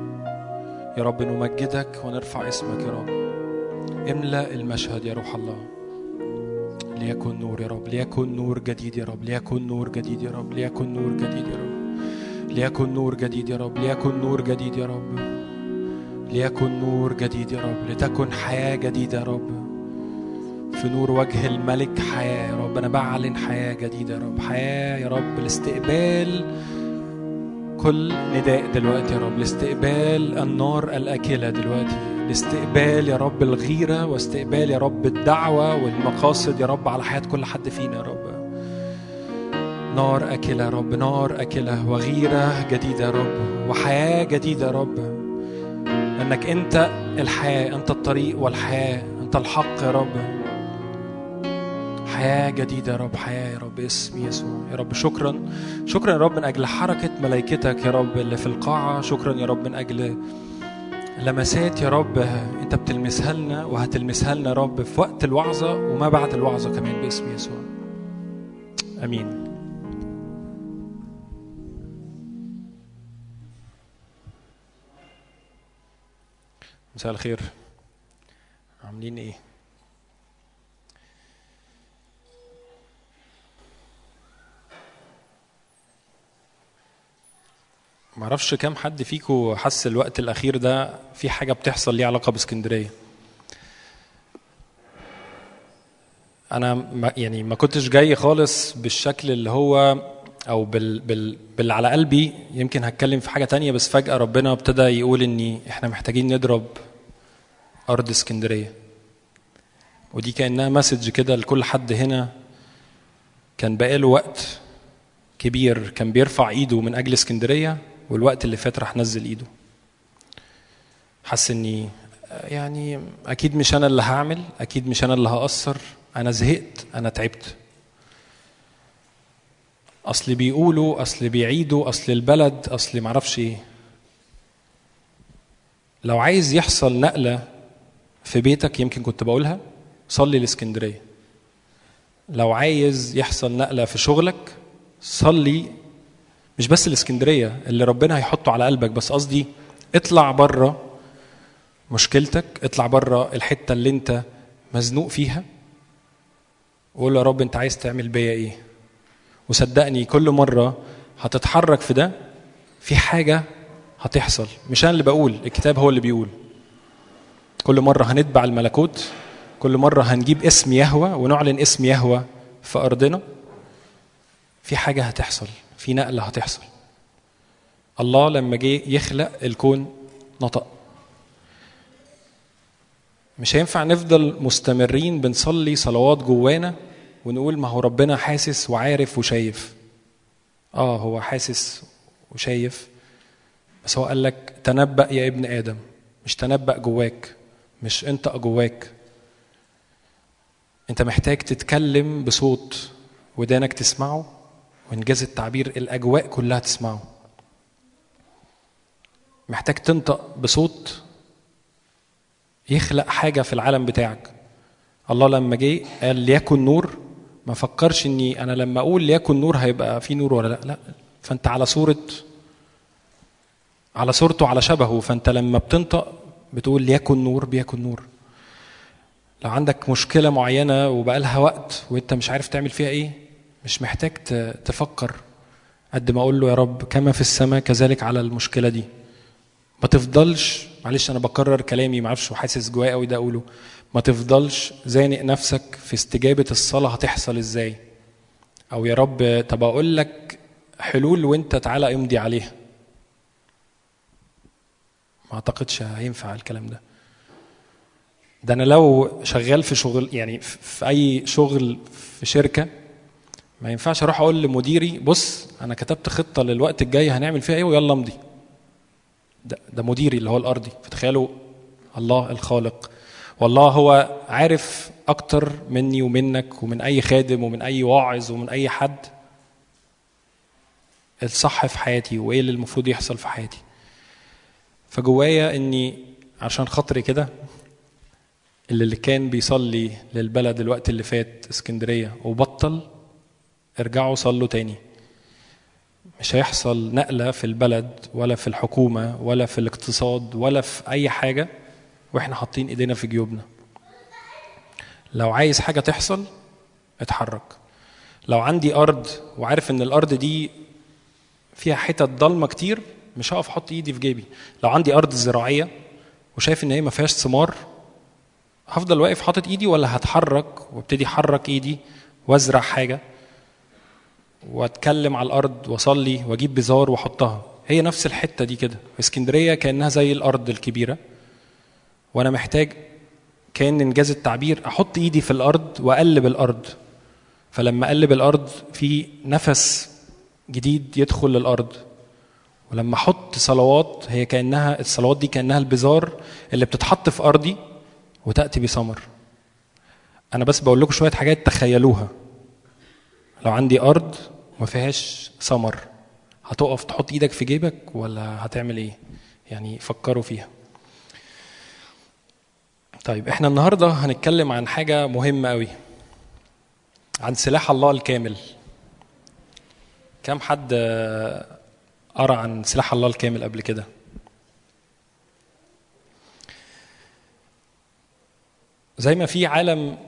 S2: يا رب نمجدك ونرفع اسمك يا رب. املأ المشهد يا روح الله. ليكن نور يا رب ليكن نور جديد يا رب ليكن نور جديد يا رب ليكن نور جديد يا رب. ليكن نور جديد يا رب ليكن نور جديد يا رب. ليكن نور جديد يا رب لتكن حياة جديدة يا رب. في نور وجه الملك حياة يا رب. أنا بعلن حياة جديدة يا رب. حياة يا رب لاستقبال كل نداء دلوقتي يا رب. لاستقبال النار الأكلة دلوقتي. لاستقبال يا رب الغيرة واستقبال يا رب الدعوة والمقاصد يا رب على حياة كل حد فينا يا رب. نار أكلة يا رب نار أكلة وغيرة جديدة يا رب وحياة جديدة يا رب. لأنك أنت الحياة أنت الطريق والحياة أنت الحق يا رب. حياة جديدة يا رب حياة يا رب اسم يسوع. يا رب شكرا. شكرا يا رب من أجل حركة ملائكتك يا رب اللي في القاعة. شكرا يا رب من أجل لمسات يا رب أنت بتلمسها لنا وهتلمسها لنا يا رب في وقت الوعظة وما بعد الوعظة كمان باسم يسوع. آمين. مساء الخير. عاملين إيه؟ معرفش كام حد فيكم حس الوقت الأخير ده في حاجة بتحصل ليها علاقة بإسكندرية. أنا ما يعني ما كنتش جاي خالص بالشكل اللي هو أو بال بال باللي على قلبي. يمكن هتكلم في حاجة تانية بس فجأة ربنا ابتدى يقول إني إحنا محتاجين نضرب أرض إسكندرية. ودي كأنها مسج كده لكل حد هنا. كان بقاله وقت كبير كان بيرفع إيده من أجل إسكندرية. والوقت اللي فات راح نزل ايده. حس اني يعني أكيد مش أنا اللي هعمل أكيد مش أنا اللي هأثر. أنا زهقت أنا تعبت. اصل بيقولوا اصل بيعيدوا اصل البلد اصل معرفش إيه. لو عايز يحصل نقلة في بيتك يمكن كنت بقولها صلي الاسكندرية. لو عايز يحصل نقلة في شغلك صلي مش بس الإسكندرية اللي ربنا هيحطه على قلبك بس قصدي اطلع بره مشكلتك اطلع بره الحتة اللي انت مزنوق فيها وقول يا رب انت عايز تعمل بيا إيه؟ وصدقني كل مرة هتتحرك في ده في حاجة هتحصل. مش أنا اللي بقول الكتاب هو اللي بيقول. كل مرة هنتبع الملكوت كل مرة هنجيب اسم يهوى ونعلن اسم يهوى في أرضنا في حاجة هتحصل. في نقلة هتحصل. الله لما جه يخلق الكون نطق. مش هينفع نفضل مستمرين بنصلي صلوات جوانا ونقول ما هو ربنا حاسس وعارف وشايف. آه هو حاسس وشايف بس هو قال لك تنبأ يا ابن آدم. مش تنبأ جواك مش انت جواك. انت محتاج تتكلم بصوت ودانك تسمعه. وانجاز التعبير الأجواء كلها تسمعه. محتاج تنطق بصوت يخلق حاجة في العالم بتاعك. الله لما جه قال ليكن نور ما فكرش إني أنا لما أقول ليكن نور هيبقى في نور ولا لأ؟ لا فأنت على صورة على صورته على شبهه. فأنت لما بتنطق بتقول ليكن نور بيكن نور. لو عندك مشكلة معينة وبقالها وقت وانت مش عارف تعمل فيها إيه مش محتاج تفكر قد ما أقول له يا رب كما في السماء كذلك على المشكلة دي. ما تفضلش معلش أنا بكرر كلامي معرفش وحاسس جوايا قوي ده أقوله. ما تفضلش زانق نفسك في استجابة الصلاة هتحصل إزاي. أو يا رب طب أقول لك حلول وأنت تعالى امضي عليها. ما أعتقدش هينفع الكلام ده. ده أنا لو شغال في شغل يعني في أي شغل في شركة ما ينفعش أروح أقول لمديري بص أنا كتبت خطة للوقت الجاي هنعمل فيها إيه ويلا امضي. ده, ده مديري اللي هو الارضي. فتخيلوا الله الخالق. والله هو عارف أكتر مني ومنك ومن اي خادم ومن اي واعظ ومن اي حد الصح في حياتي وايه اللي المفروض يحصل في حياتي. فجوايا اني عشان خاطري كده اللي كان بيصلي للبلد الوقت اللي فات اسكندرية وبطل ارجعوا صلوا تاني. مش هيحصل نقلة في البلد ولا في الحكومة ولا في الاقتصاد ولا في أي حاجة وإحنا حاطين إيدينا في جيوبنا. لو عايز حاجة تحصل اتحرك. لو عندي أرض وعارف إن الأرض دي فيها حتت ضلمة كتير مش هقف أحط إيدي في جيبي. لو عندي أرض زراعية وشايف إن هي ما فيهاش ثمار هفضل واقف حاطط إيدي ولا هتحرك وابتدي أحرك إيدي وأزرع حاجة؟ واتكلم على الأرض واصلي واجيب بزار واحطها. هي نفس الحتة دي كده. اسكندرية كأنها زي الأرض الكبيرة. وأنا محتاج كأن إنجاز التعبير أحط إيدي في الأرض وأقلب الأرض. فلما أقلب الأرض في نفس جديد يدخل للارض ولما أحط صلوات هي كأنها الصلوات دي كأنها البذار اللي بتتحط في أرضي وتأتي بثمر أنا بس بقول لكم شوية حاجات تخيلوها. لو عندي أرض ما فيهاش ثمر. هتقف تحط إيدك في جيبك ولا هتعمل إيه؟ يعني فكروا فيها. طيب إحنا النهارده هنتكلم عن حاجة مهمة قوي. عن سلاح الله الكامل. كم حد قرأ عن سلاح الله الكامل قبل كده؟ زي ما في عالم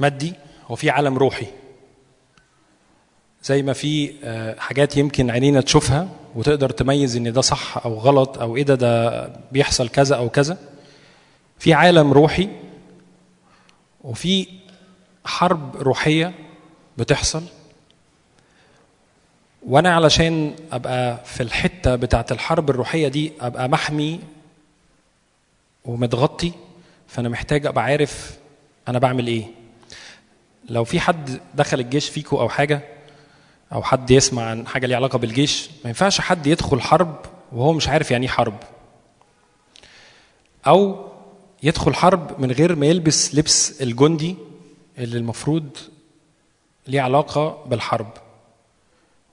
S2: مادي هو في عالم روحي. زي ما في آه، حاجات يمكن عينينا تشوفها وتقدر تميز إن ده صح أو غلط أو إيه ده ده بيحصل كذا أو كذا. في عالم روحي وفي حرب روحية بتحصل. وأنا علشان أبقى في الحتة بتاعة الحرب الروحية دي أبقى محمي ومتغطي فأنا محتاج أبقى عارف أنا بعمل إيه. لو في حد دخل الجيش فيكو أو حاجة أو حد يسمع عن حاجة ليها علاقة بالجيش ما ينفعش حد يدخل حرب وهو مش عارف يعني إيه حرب. أو يدخل حرب من غير ما يلبس لبس الجندي اللي المفروض ليه علاقة بالحرب.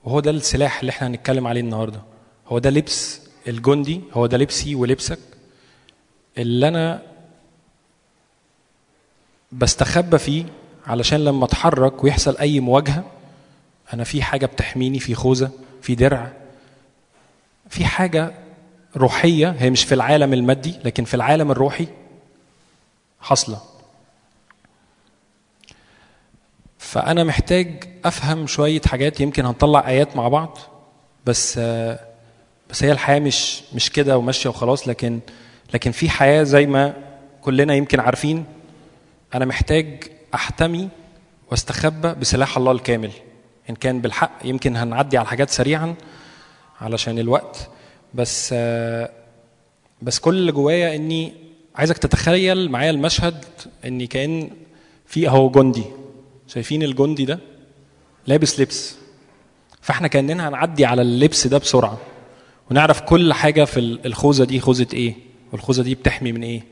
S2: وهو ده السلاح اللي إحنا هنتكلم عليه النهارده. هو ده لبس الجندي هو ده لبسي ولبسك. اللي أنا بستخبى فيه علشان لما أتحرك ويحصل أي مواجهة أنا في حاجة بتحميني في خوذة في درع في حاجة روحية هي مش في العالم المادي لكن في العالم الروحي حاصلة. فأنا محتاج أفهم شوية حاجات يمكن هنطلع آيات مع بعض بس بس هي الحياة مش مش كده وماشية وخلاص لكن لكن في حياة زي ما كلنا يمكن عارفين أنا محتاج أحتمي وأستخبى بسلاح الله الكامل. إن كان بالحق يمكن هنعدي على الحاجات سريعا علشان الوقت. بس آه، بس كل اللي جوايا إني عايزك تتخيل معايا المشهد إني كأن في أهو جندي. شايفين الجندي ده؟ لابس لبس. فإحنا كأننا هنعدي على اللبس ده بسرعة. ونعرف كل حاجة في الخوذة دي خوذة إيه؟ والخوذة دي بتحمي من إيه؟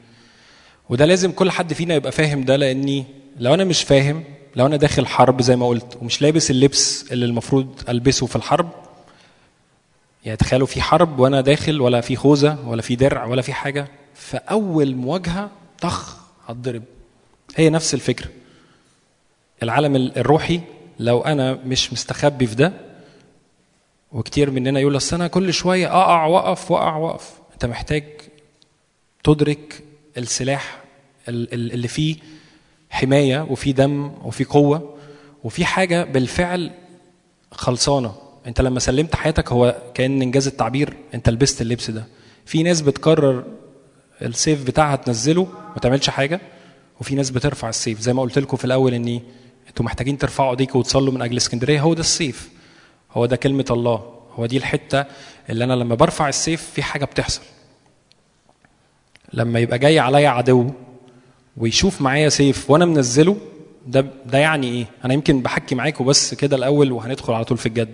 S2: وده لازم كل حد فينا يبقى فاهم ده لإني لو أنا مش فاهم لو أنا داخل حرب زي ما قلت ومش لابس اللبس اللي المفروض ألبسه في الحرب يعني تخيلوا في حرب وأنا داخل ولا في خوذة ولا في درع ولا في حاجة فأول مواجهة طخ هتضرب. هي نفس الفكرة. العالم الروحي لو أنا مش مستخبي في ده وكتير مننا يقول أصل أنا كل شوية أقع وأقف وأقع وأقف. أنت محتاج تدرك السلاح ال- ال- اللي فيه حماية وفيه دم وفيه قوة وفي حاجة بالفعل خلصانة. انت لما سلمت حياتك هو كأن إنجاز التعبير انت لبست اللبس ده. في ناس بتقرر السيف بتاعها تنزله ما تعملش حاجة وفي ناس بترفع السيف. زي ما قلت لكم في الأول إني أنتوا محتاجين ترفعوا ايديكم وتصلوا من أجل اسكندرية. هو ده السيف. هو ده كلمة الله. هو دي الحتة اللي أنا لما برفع السيف في حاجة بتحصل. لما يبقى جاي عليا عدو ويشوف معايا سيف وأنا منزله ده ده يعني إيه؟ أنا يمكن بحكي معاكم بس كده الأول وهندخل على طول في الجد.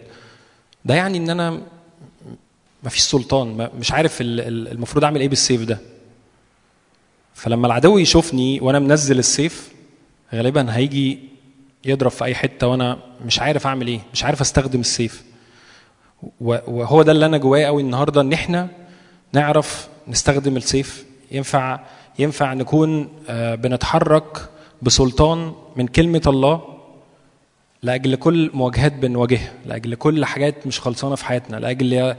S2: ده يعني إن أنا ما فيش سلطان مش عارف ال- ال- المفروض أعمل إيه بالسيف ده. فلما العدو يشوفني وأنا منزل السيف غالبا هيجي يضرب في أي حتة وأنا مش عارف أعمل إيه مش عارف أستخدم السيف. وهو ده اللي أنا جوايا قوي النهارده إن إحنا نعرف نستخدم السيف. ينفع ينفع نكون آه، بنتحرك بسلطان من كلمة الله لأجل كل مواجهات بنواجهها لأجل كل حاجات مش خلصانة في حياتنا لأجل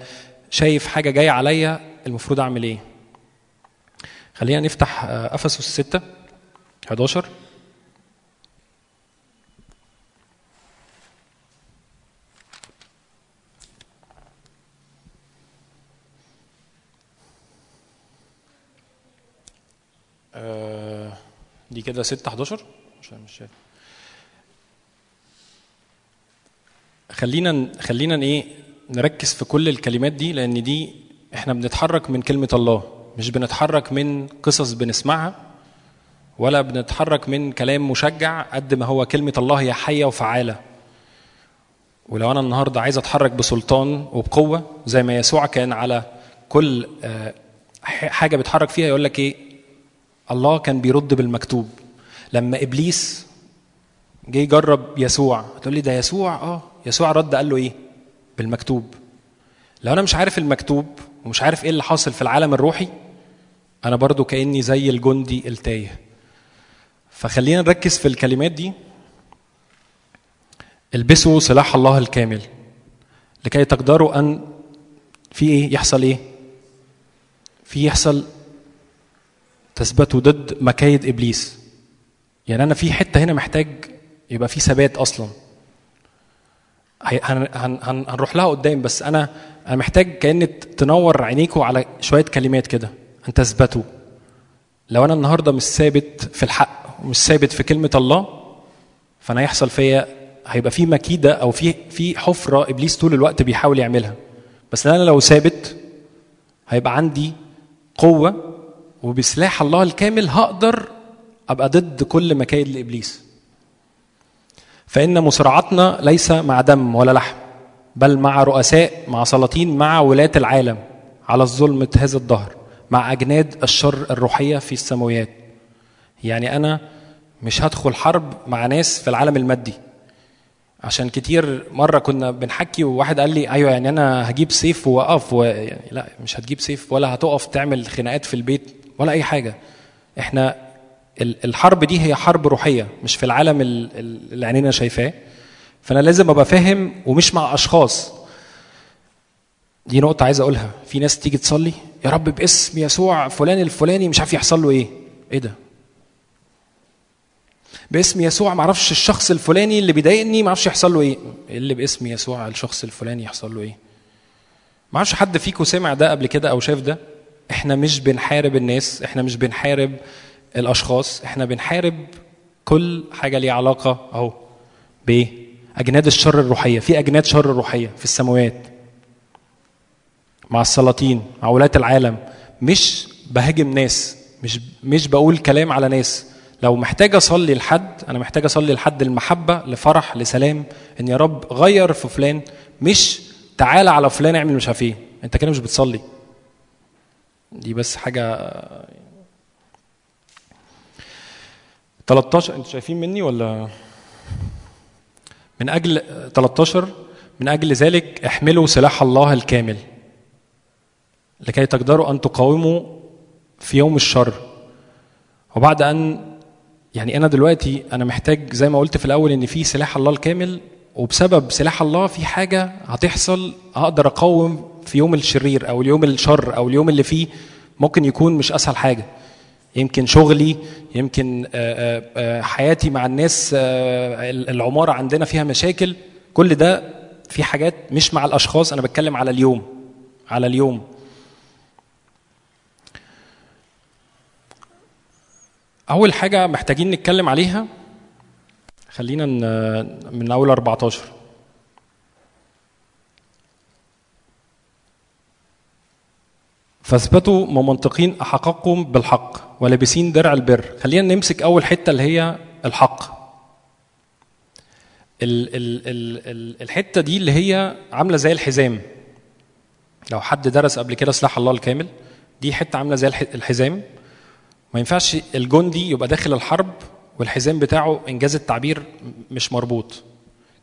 S2: شايف حاجة جاية عليا المفروض أعمل إيه. خلينا نفتح آه، أفسس 6 11 دي كده 6 11 عشان مش شايف. خلينا خلينا إيه نركز في كل الكلمات دي لأن دي إحنا بنتحرك من كلمة الله. مش بنتحرك من قصص بنسمعها ولا بنتحرك من كلام مشجع قد ما هو كلمة الله هي حية وفعالة. ولو أنا النهاردة عايز أتحرك بسلطان وبقوة زي ما يسوع كان على كل آه، ح- حاجة بيتحرك فيها يقول لك إيه الله كان بيرد بالمكتوب. لما إبليس جه يجرب يسوع تقول لي ده يسوع؟ آه يسوع رد قال له إيه؟ بالمكتوب. لو أنا مش عارف المكتوب ومش عارف إيه اللي حاصل في العالم الروحي أنا برضو كأني زي الجندي التايه. فخلينا نركز في الكلمات دي. البسوا سلاح الله الكامل لكي تقدروا أن في إيه؟ يحصل إيه؟ في يحصل تثبتوا ضد مكايد إبليس. يعني أنا في حتة هنا محتاج يبقى في ثبات أصلا. هنروح لها قدام بس أنا أنا محتاج كان تنور عينيكم على شوية كلمات كده. أن تثبتوا. لو أنا النهارده مش ثابت في الحق ومش ثابت في كلمة الله فأنا هيحصل فيا هيبقى في مكيدة أو في في حفرة إبليس طول الوقت بيحاول يعملها. بس أنا لو ثابت هيبقى عندي قوة وبسلاح الله الكامل هقدر أبقى ضد كل مكايد لإبليس. فإن مصارعتنا ليس مع دم ولا لحم بل مع رؤساء مع سلاطين مع ولاة العالم على الظلمة هذا الدهر مع أجناد الشر الروحية في السماويات. يعني أنا مش هدخل حرب مع ناس في العالم المادي. عشان كتير مرة كنا بنحكي وواحد قال لي أيوة يعني أنا هجيب سيف وأقف و... يعني لا مش هتجيب سيف ولا هتقف تعمل خناقات في البيت. ولا أي حاجة. إحنا ال- الحرب دي هي حرب روحية مش في العالم ال- ال- اللي عينينا شايفاه. فأنا لازم أبقى فاهم ومش مع أشخاص. دي نقطة عايز أقولها. في ناس تيجي تصلي يا رب باسم يسوع فلان الفلاني مش عارف يحصل له إيه. إيه ده؟ باسم يسوع ما أعرفش الشخص الفلاني اللي بيضايقني ما أعرفش يحصل له إيه. إيه اللي باسم يسوع الشخص الفلاني يحصل له ما أعرفش حد فيكم سمع ده قبل كده أو شاف ده؟ إحنا مش بنحارب الناس إحنا مش بنحارب الأشخاص إحنا بنحارب كل حاجة ليها علاقة أهو بايه أجناد الشر الروحية في أجناد شر روحية في السماوات مع السلاطين مع ولاة العالم. مش بهاجم ناس مش مش بقول كلام على ناس. لو محتاج أصلي لحد أنا محتاج أصلي لحد المحبة لفرح لسلام إن يا رب غير في فلان مش تعالى على فلان اعمل مش عارف إيه. أنت كده مش بتصلي. دي بس حاجة 13 أنتوا شايفين مني ولا؟ من أجل 13 من أجل ذلك احملوا سلاح الله الكامل لكي تقدروا أن تقاوموا في يوم الشر. وبعد أن يعني أنا دلوقتي أنا محتاج زي ما قلت في الأول إن في سلاح الله الكامل وبسبب سلاح الله في حاجة هتحصل أقدر أقاوم في يوم الشرير أو اليوم الشر أو اليوم اللي فيه ممكن يكون مش أسهل حاجة. يمكن شغلي يمكن آه، آه، آه، حياتي مع الناس العمارة عندنا فيها مشاكل. كل ده في حاجات مش مع الأشخاص. أنا بتكلم على اليوم على اليوم. أول حاجة محتاجين نتكلم عليها خلينا من أول 14 فاثبتوا ممنطقين أحقكم بالحق ولابسين درع البر. خلينا نمسك أول حتة اللي هي الحق. ال ال ال ال الحتة دي اللي هي عاملة زي الحزام. لو حد درس قبل كده سلاح الله الكامل دي حتة عاملة زي الح- الحزام. ما ينفعش الجندي يبقى داخل الحرب والحزام بتاعه إنجاز التعبير مش مربوط.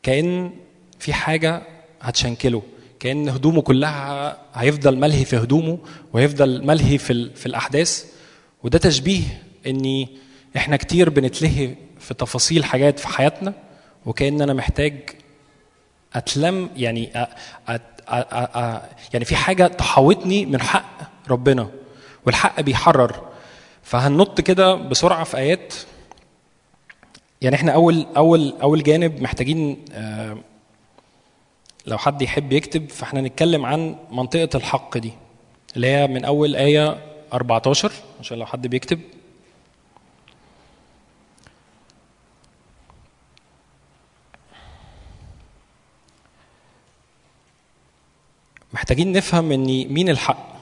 S2: كأن في حاجة هتشنكله. كأن هدومه كلها هيفضل ملهي في هدومه ويفضل ملهي في, في الأحداث. وده تشبيه إني إحنا كتير بنتلهي في تفاصيل حاجات في حياتنا وكأن أنا محتاج أتلم يعني أ أ أ يعني في حاجة تحوطني من حق ربنا والحق بيحرر. فهننط كده بسرعة في آيات. يعني إحنا اول اول أول جانب محتاجين آه، لو حد يحب يكتب فاحنا نتكلم عن منطقة الحق دي اللي هي من أول آية 14 عشان لو حد بيكتب. محتاجين نفهم إن مين الحق.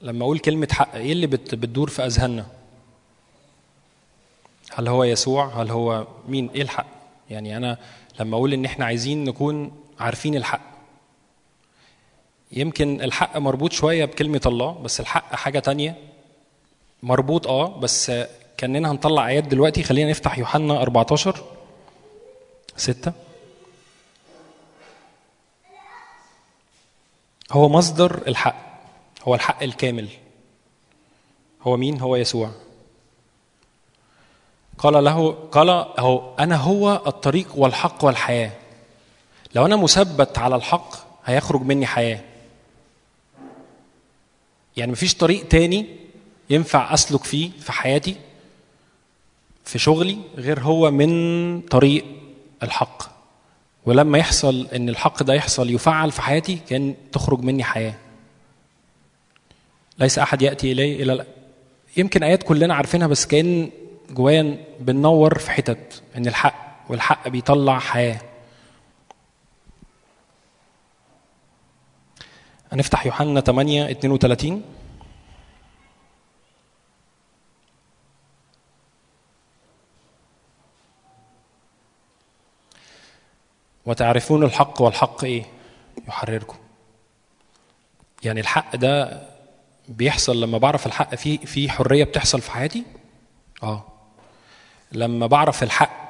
S2: لما أقول كلمة حق إيه اللي بت بتدور في أذهاننا؟ هل هو يسوع؟ هل هو مين؟ إيه الحق؟ يعني أنا لما أقول إن إحنا عايزين نكون عارفين الحق. يمكن الحق مربوط شوية بكلمة الله بس الحق حاجة تانية. مربوط آه بس كأننا هنطلع آيات دلوقتي. خلينا نفتح يوحنا 14 6 هو مصدر الحق هو الحق الكامل. هو مين؟ هو يسوع. قال له قال هو أنا هو الطريق والحق والحياة. لو أنا مثبت على الحق هيخرج مني حياة. يعني مفيش طريق تاني ينفع أسلك فيه في حياتي في شغلي غير هو من طريق الحق. ولما يحصل إن الحق ده يحصل يفعل في حياتي كان تخرج مني حياة. ليس أحد يأتي إلي إلى يمكن آيات كلنا عارفينها بس كان جوايا بننور في حتت إن الحق والحق بيطلع حياة. هنفتح يوحنا 8 32 وتعرفون الحق والحق إيه؟ يحرركم. يعني الحق ده بيحصل لما بعرف الحق في في حرية بتحصل في حياتي؟ آه. لما بعرف الحق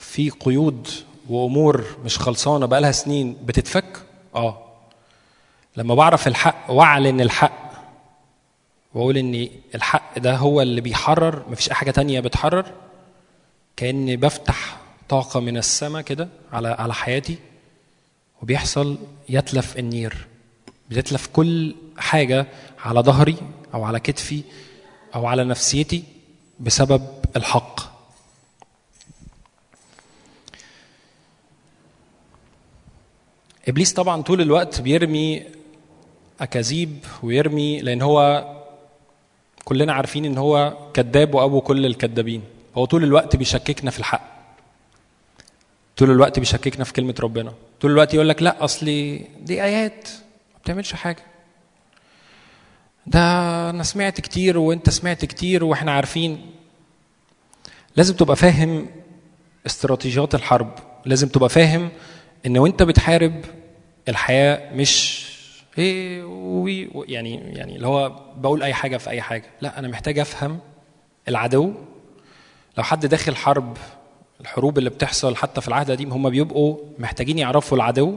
S2: في قيود وأمور مش خلصانة بقالها سنين بتتفك آه. لما بعرف الحق وأعلن الحق وأقول إن الحق ده هو اللي بيحرر مفيش أي حاجة تانية بتحرر كأني بفتح طاقة من السماء كده على على حياتي وبيحصل يتلف النير. بتتلف كل حاجة على ظهري أو على كتفي أو على نفسيتي بسبب الحق. إبليس طبعا طول الوقت بيرمي أكاذيب ويرمي لأن هو كلنا عارفين إن هو كذاب وأبو كل الكذابين. هو طول الوقت بيشككنا في الحق. طول الوقت بيشككنا في كلمة ربنا. طول الوقت يقول لك لا اصلي دي آيات ما بتعملش حاجة. ده أنا سمعت كتير وأنت سمعت كتير وإحنا عارفين. لازم تبقى فاهم استراتيجيات الحرب. لازم تبقى فاهم إن وأنت بتحارب الحياة مش إيه يعني يعني اللي هو بقول أي حاجة في أي حاجة. لا أنا محتاج أفهم العدو. لو حد داخل حرب الحروب اللي بتحصل حتى في العهد القديم هم بيبقوا محتاجين يعرفوا العدو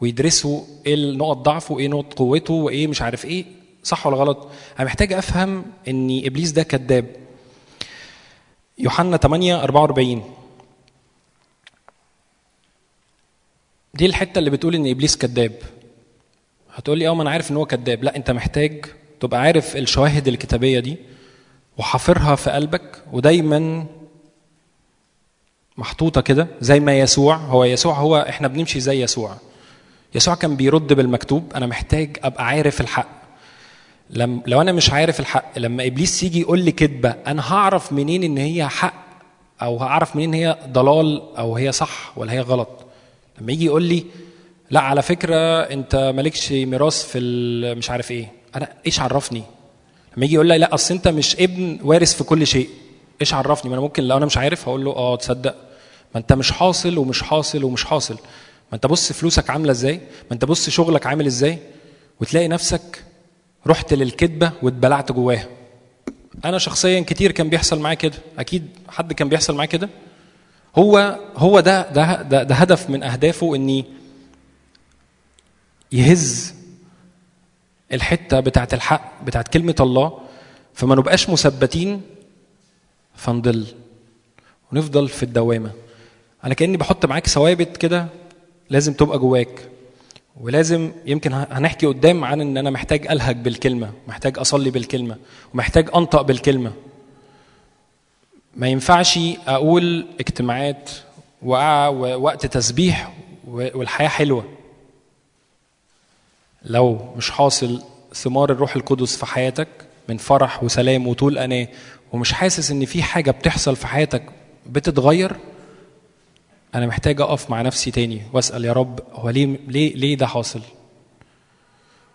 S2: ويدرسوا إيه نقط ضعفه وايه نقط قوته وإيه مش عارف إيه صح ولا غلط؟ أنا محتاج أفهم ان إبليس ده كذاب. يوحنا 8 44 دي الحتة اللي بتقول إن إبليس كذاب. هتقول لي آه ما أنا عارف إن هو كذاب. لا أنت محتاج تبقى عارف الشواهد الكتابية دي وحافرها في قلبك ودايما محطوطة كده زي ما يسوع. هو يسوع هو إحنا بنمشي زي يسوع. يسوع كان بيرد بالمكتوب أنا محتاج أبقى عارف الحق. لم لو أنا مش عارف الحق لما إبليس يجي يقول لي كذبه أنا هعرف منين إن هي حق أو هعرف منين هي ضلال أو هي صح ولا هي غلط؟ لما يجي يقول لي لا على فكرة أنت مالكش ميراث في مش عارف إيه. أنا إيش عرفني؟ لما يجي يقول لي لا أصل أنت مش ابن وارث في كل شيء. إيش عرفني؟ ما أنا ممكن لو أنا مش عارف هقول له آه تصدق. ما أنت مش حاصل ومش حاصل ومش حاصل. ما أنت بص فلوسك عاملة إزاي؟ ما أنت بص شغلك عامل إزاي؟ وتلاقي نفسك رحت للكذبه واتبلعت جواها. أنا شخصيا كتير كان بيحصل معايا كده. أكيد حد كان بيحصل معايا كده؟ هو هو ده ده ده, ده هدف من أهدافه إني يهز الحتة بتاعت الحق بتاعت كلمة الله فما نبقاش مثبتين فنضل ونفضل في الدوامة. أنا كأني بحط معاك ثوابت كده لازم تبقى جواك ولازم يمكن هنحكي قدام عن إن أنا محتاج ألهج بالكلمة محتاج أصلي بالكلمة ومحتاج أنطق بالكلمة. ما ينفعش أقول اجتماعات ووقت تسبيح والحياة حلوة. لو مش حاصل ثمار الروح القدس في حياتك من فرح وسلام وطول أناة ومش حاسس إن في حاجة بتحصل في حياتك بتتغير أنا محتاج أقف مع نفسي تاني وأسأل يا رب هو ليه ليه ليه ده حاصل؟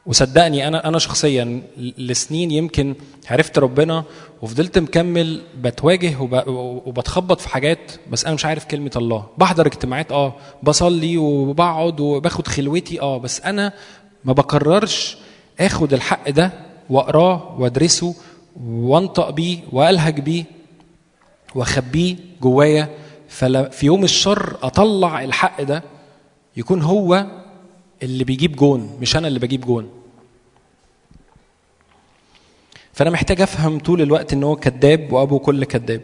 S2: وصدقني أنا أنا شخصيا لسنين يمكن عرفت ربنا وفضلت مكمل بتواجه وب- وبتخبط في حاجات بس أنا مش عارف كلمة الله. بحضر اجتماعات آه بصلي وبقعد وباخد خلوتي آه بس أنا ما بقررش آخد الحق ده وأقراه وأدرسه وأنطق بيه وألهج بيه وأخبيه جوايا. فلا في يوم الشر أطلع الحق ده يكون هو اللي بيجيب جون مش أنا اللي بجيب جون. فأنا محتاج أفهم طول الوقت إن هو كذاب وأبو كل كذاب.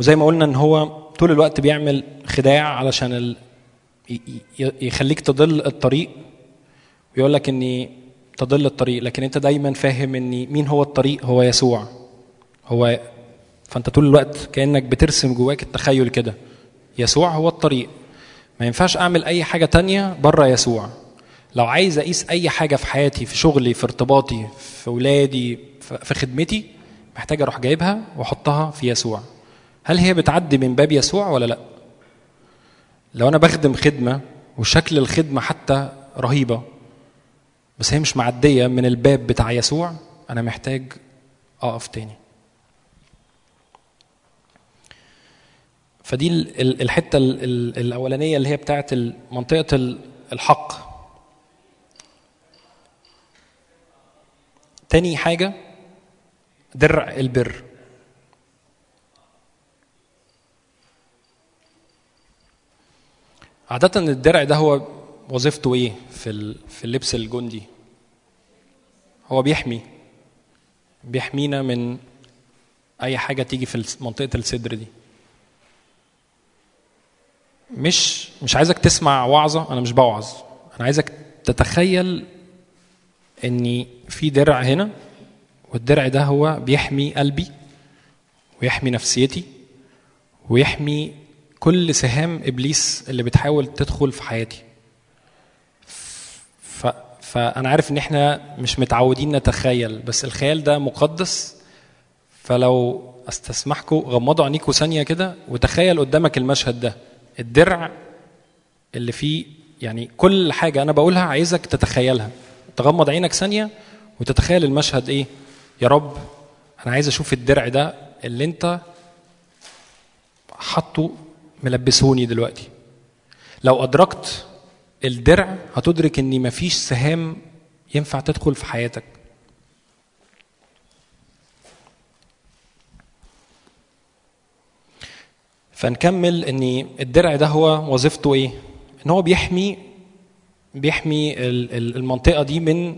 S2: وزي ما قلنا إن هو طول الوقت بيعمل خداع علشان ال... يخليك تضل الطريق. ويقول لك إني تضل الطريق لكن أنت دايما فاهم إن مين هو الطريق؟ هو يسوع. هو فأنت طول الوقت كأنك بترسم جواك التخيل كده. يسوع هو الطريق. ما ينفعش أعمل أي حاجة تانية بره يسوع. لو عايز أقيس أي حاجة في حياتي في شغلي في ارتباطي في ولادي في خدمتي محتاج أروح جايبها وأحطها في يسوع. هل هي بتعدي من باب يسوع ولا لأ؟ لو أنا بخدم خدمة وشكل الخدمة حتى رهيبة بس هي مش معدية من الباب بتاع يسوع أنا محتاج أقف تاني. فدي ال- ال- الحتة ال- ال- الأولانية اللي هي بتاعت ال- منطقة ال- الحق. تاني حاجة درع البر. عادة الدرع ده هو وظيفته إيه في في اللبس الجندي؟ هو بيحمي. بيحمينا من أي حاجة تيجي في منطقه الصدر دي. مش مش عايزك تسمع وعظة أنا مش بوعظ. أنا عايزك تتخيل إني في درع هنا والدرع ده هو بيحمي قلبي ويحمي نفسيتي ويحمي كل سهام إبليس اللي بتحاول تدخل في حياتي. ف... فأنا عارف إن إحنا مش متعودين نتخيل بس الخيال ده مقدس. فلو استسمحكم غمضوا عينيكم ثانية كده وتخيل قدامك المشهد ده. الدرع اللي فيه يعني كل حاجة أنا بقولها عايزك تتخيلها. تغمض عينك ثانية وتتخيل المشهد إيه؟ يا رب أنا عايز أشوف الدرع ده اللي أنت حطه ملبسوني دلوقتي. لو أدركت الدرع هتدرك إن مفيش سهام ينفع تدخل في حياتك. فنكمل إن الدرع ده هو وظيفته إيه؟ إن هو بيحمي بيحمي ال- ال- المنطقة دي من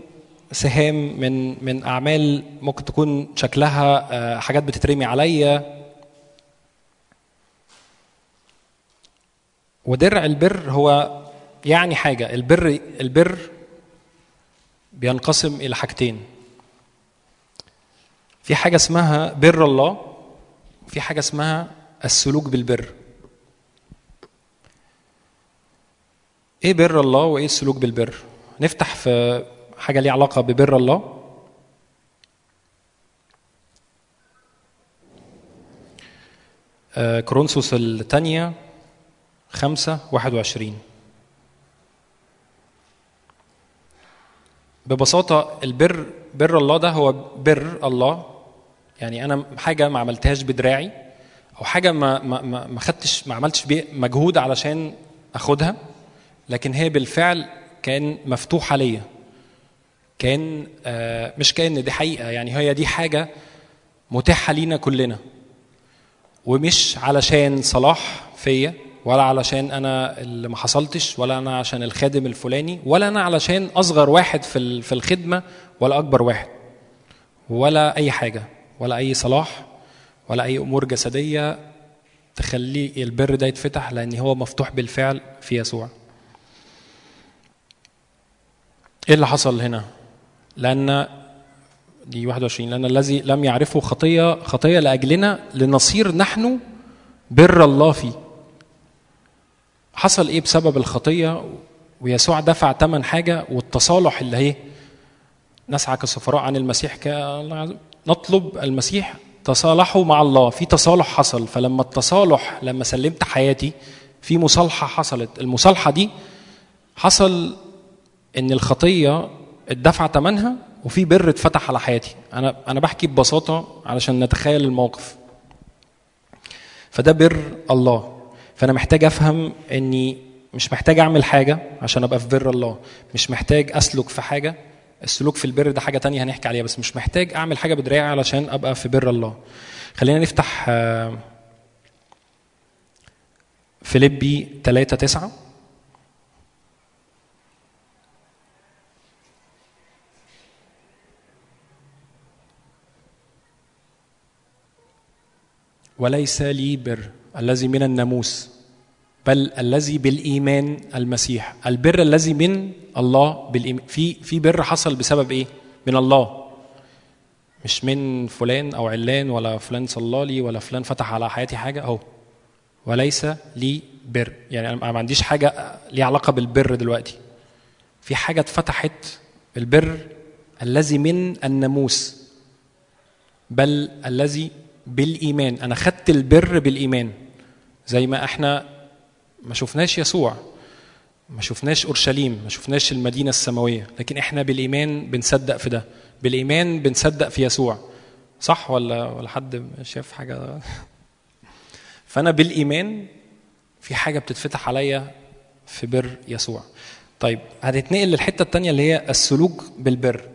S2: سهام من من أعمال ممكن تكون شكلها آه، حاجات بتترمي عليا. ودرع البر هو يعني حاجة. البر البر بينقسم إلى حاجتين. في حاجة اسمها بر الله وفي حاجة اسمها السلوك بالبر. إيه بر الله وإيه السلوك بالبر؟ نفتح في حاجة ليها علاقة ببر الله. آه، كورنثوس الثانية خمسة واحد وعشرين. ببساطة البر بر الله ده هو بر الله. يعني أنا حاجة ما عملتهاش بدراعي. أو حاجة ما ما ما خدتش ما عملتش مجهود علشان أخدها لكن هي بالفعل كان مفتوحة ليا كان آه، مش كأن دي حقيقة يعني هي دي حاجة متاحة لينا كلنا. ومش علشان صلاح فيا ولا علشان أنا اللي ما حصلتش ولا أنا عشان الخادم الفلاني ولا أنا علشان أصغر واحد في في الخدمة ولا أكبر واحد ولا أي حاجة ولا أي صلاح. ولا أي أمور جسدية تخلي البر ده يتفتح لأن هو مفتوح بالفعل في يسوع. إيه اللي حصل هنا؟ لأن دي 21 لأن الذي لم يعرفه خطية خطية لأجلنا لنصير نحن بر الله فيه. حصل إيه بسبب الخطية؟ ويسوع دفع ثمن حاجة والتصالح اللي هي نسعى كسفراء عن المسيح. نطلب المسيح تصالحوا مع الله. في تصالح حصل. فلما التصالح لما سلمت حياتي في مصالحة حصلت. المصالحة دي حصل إن الخطية اتدفع ثمنها وفي بر اتفتح على حياتي. أنا أنا بحكي ببساطة علشان نتخيل الموقف. فده بر الله. فأنا محتاج أفهم إني مش محتاج أعمل حاجة عشان أبقى في بر الله. مش محتاج أسلك في حاجة. السلوك في البر ده حاجة تانية هنحكي عليها بس مش محتاج أعمل حاجة بدراعي علشان أبقى في بر الله. خلينا نفتح آه، فيليبي 3 9 وليس لي بر الذي من الناموس. بل الذي بالإيمان المسيح. البر الذي من الله بالايمان في في بر حصل بسبب إيه؟ من الله. مش من فلان أو علان ولا فلان صلى لي ولا فلان فتح على حياتي حاجة أهو. وليس لي بر. يعني أنا ما عنديش حاجة ليها علاقة بالبر دلوقتي. في حاجة اتفتحت البر الذي من الناموس. بل الذي بالإيمان. أنا خدت البر بالإيمان. زي ما إحنا ما شفناش يسوع ما شفناش أورشليم ما شفناش المدينة السماوية لكن إحنا بالإيمان بنصدق في ده بالإيمان بنصدق في يسوع. صح ولا ولا حد شاف حاجة؟ فأنا بالإيمان في حاجة بتتفتح عليا في بر يسوع. طيب هنتنقل للحتة الثانية اللي هي السلوك بالبر.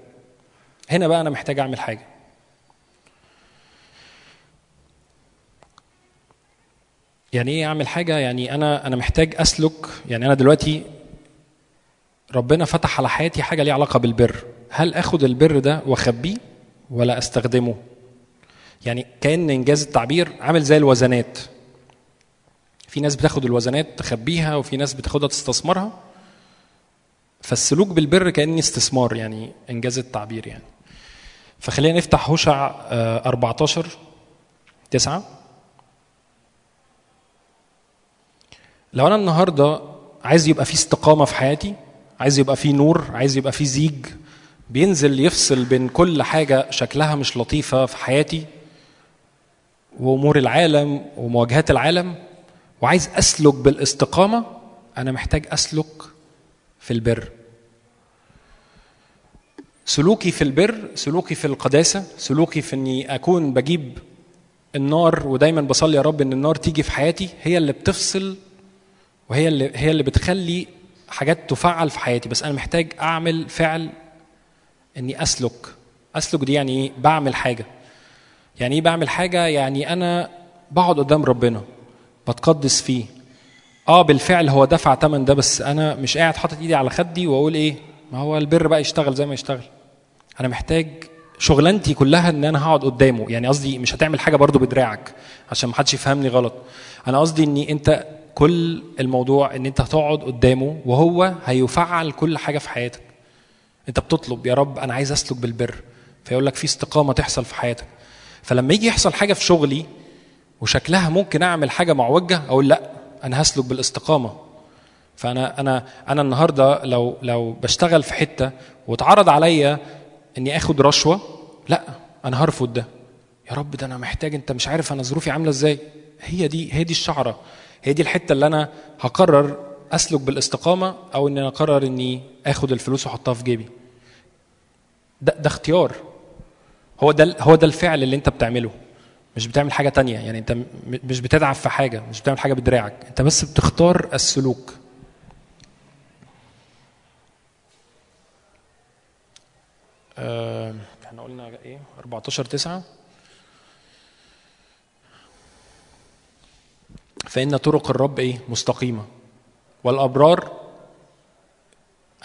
S2: هنا بقى أنا محتاج أعمل حاجة. يعني إيه أعمل حاجة؟ يعني أنا أنا محتاج أسلك. يعني أنا دلوقتي ربنا فتح على حياتي حاجة ليها علاقة بالبر. هل آخد البر ده وأخبيه ولا أستخدمه؟ يعني كأن إنجاز التعبير عامل زي الوزنات. في ناس بتاخد الوزنات تخبيها وفي ناس بتاخدها تستثمرها. فالسلوك بالبر كأني استثمار يعني إنجاز التعبير يعني. فخلينا نفتح هوشع آه، 14 9 لو أنا النهارده عايز يبقى في استقامة في حياتي عايز يبقى في نور عايز يبقى في زيج بينزل يفصل بين كل حاجة شكلها مش لطيفة في حياتي وأمور العالم ومواجهات العالم وعايز أسلك بالاستقامة أنا محتاج أسلك في البر. سلوكي في البر سلوكي في القداسة سلوكي في إني أكون بجيب النار ودايما بصلي يا رب إن النار تيجي في حياتي هي اللي بتفصل وهي اللي هي اللي بتخلي حاجات تفعل في حياتي. بس أنا محتاج أعمل فعل إني أسلك. أسلك دي يعني إيه؟ بعمل حاجة. يعني إيه بعمل حاجة؟ يعني أنا بقعد قدام ربنا بتقدس فيه. آه بالفعل هو دفع ثمن ده بس أنا مش قاعد حاطط إيدي على خدي وأقول إيه؟ ما هو البر بقى يشتغل زي ما يشتغل. أنا محتاج شغلانتي كلها إن أنا هقعد قدامه. يعني قصدي مش هتعمل حاجة برضو بدراعك عشان ما حدش يفهمني غلط. أنا قصدي ان أنت كل الموضوع إن أنت هتقعد قدامه وهو هيفعل كل حاجة في حياتك. أنت بتطلب يا رب أنا عايز أسلك بالبر. فيقول لك في استقامة تحصل في حياتك. فلما يجي يحصل حاجة في شغلي وشكلها ممكن أعمل حاجة معوجة أقول لأ أنا هسلك بالاستقامة. فأنا أنا أنا النهارده لو لو بشتغل في حتة واتعرض عليا إني آخد رشوة لأ أنا هرفض ده. يا رب ده أنا محتاج أنت مش عارف أنا ظروفي عاملة إزاي. هي دي هي دي الشعرة. هي دي الحتة اللي أنا هقرر أسلك بالاستقامة أو ان أنا أقرر إني آخد الفلوس وأحطها في جيبي. ده ده اختيار. هو ده هو ده الفعل اللي أنت بتعمله. مش بتعمل حاجة تانية. يعني أنت مش بتتعب في حاجة مش بتعمل حاجة بدراعك أنت بس بتختار السلوك. آه، إحنا قلنا إيه؟ 14 9 فإن طرق الرب إيه؟ مستقيمة. والأبرار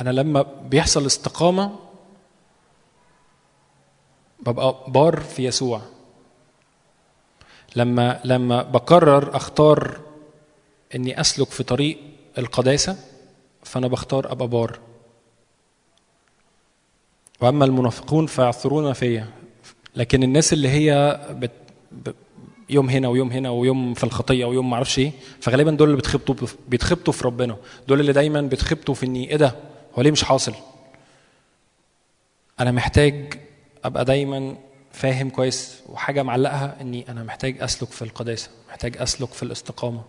S2: أنا لما بيحصل استقامة ببقى بار في يسوع. لما لما بقرر أختار إني أسلك في طريق القداسة فأنا بختار أبقى بار. وأما المنافقون فيعثرون فيا. لكن الناس اللي هي بت يوم هنا ويوم هنا ويوم في الخطية ويوم ما أعرفش إيه. فغالبا دول اللي بيتخبطوا بيتخبطوا في ربنا. دول اللي دايما بيتخبطوا في اني إيه ده؟ هو ليه مش حاصل؟ أنا محتاج أبقى دايما فاهم كويس وحاجة معلقها إني أنا محتاج أسلك في القداسة محتاج أسلك في الاستقامة.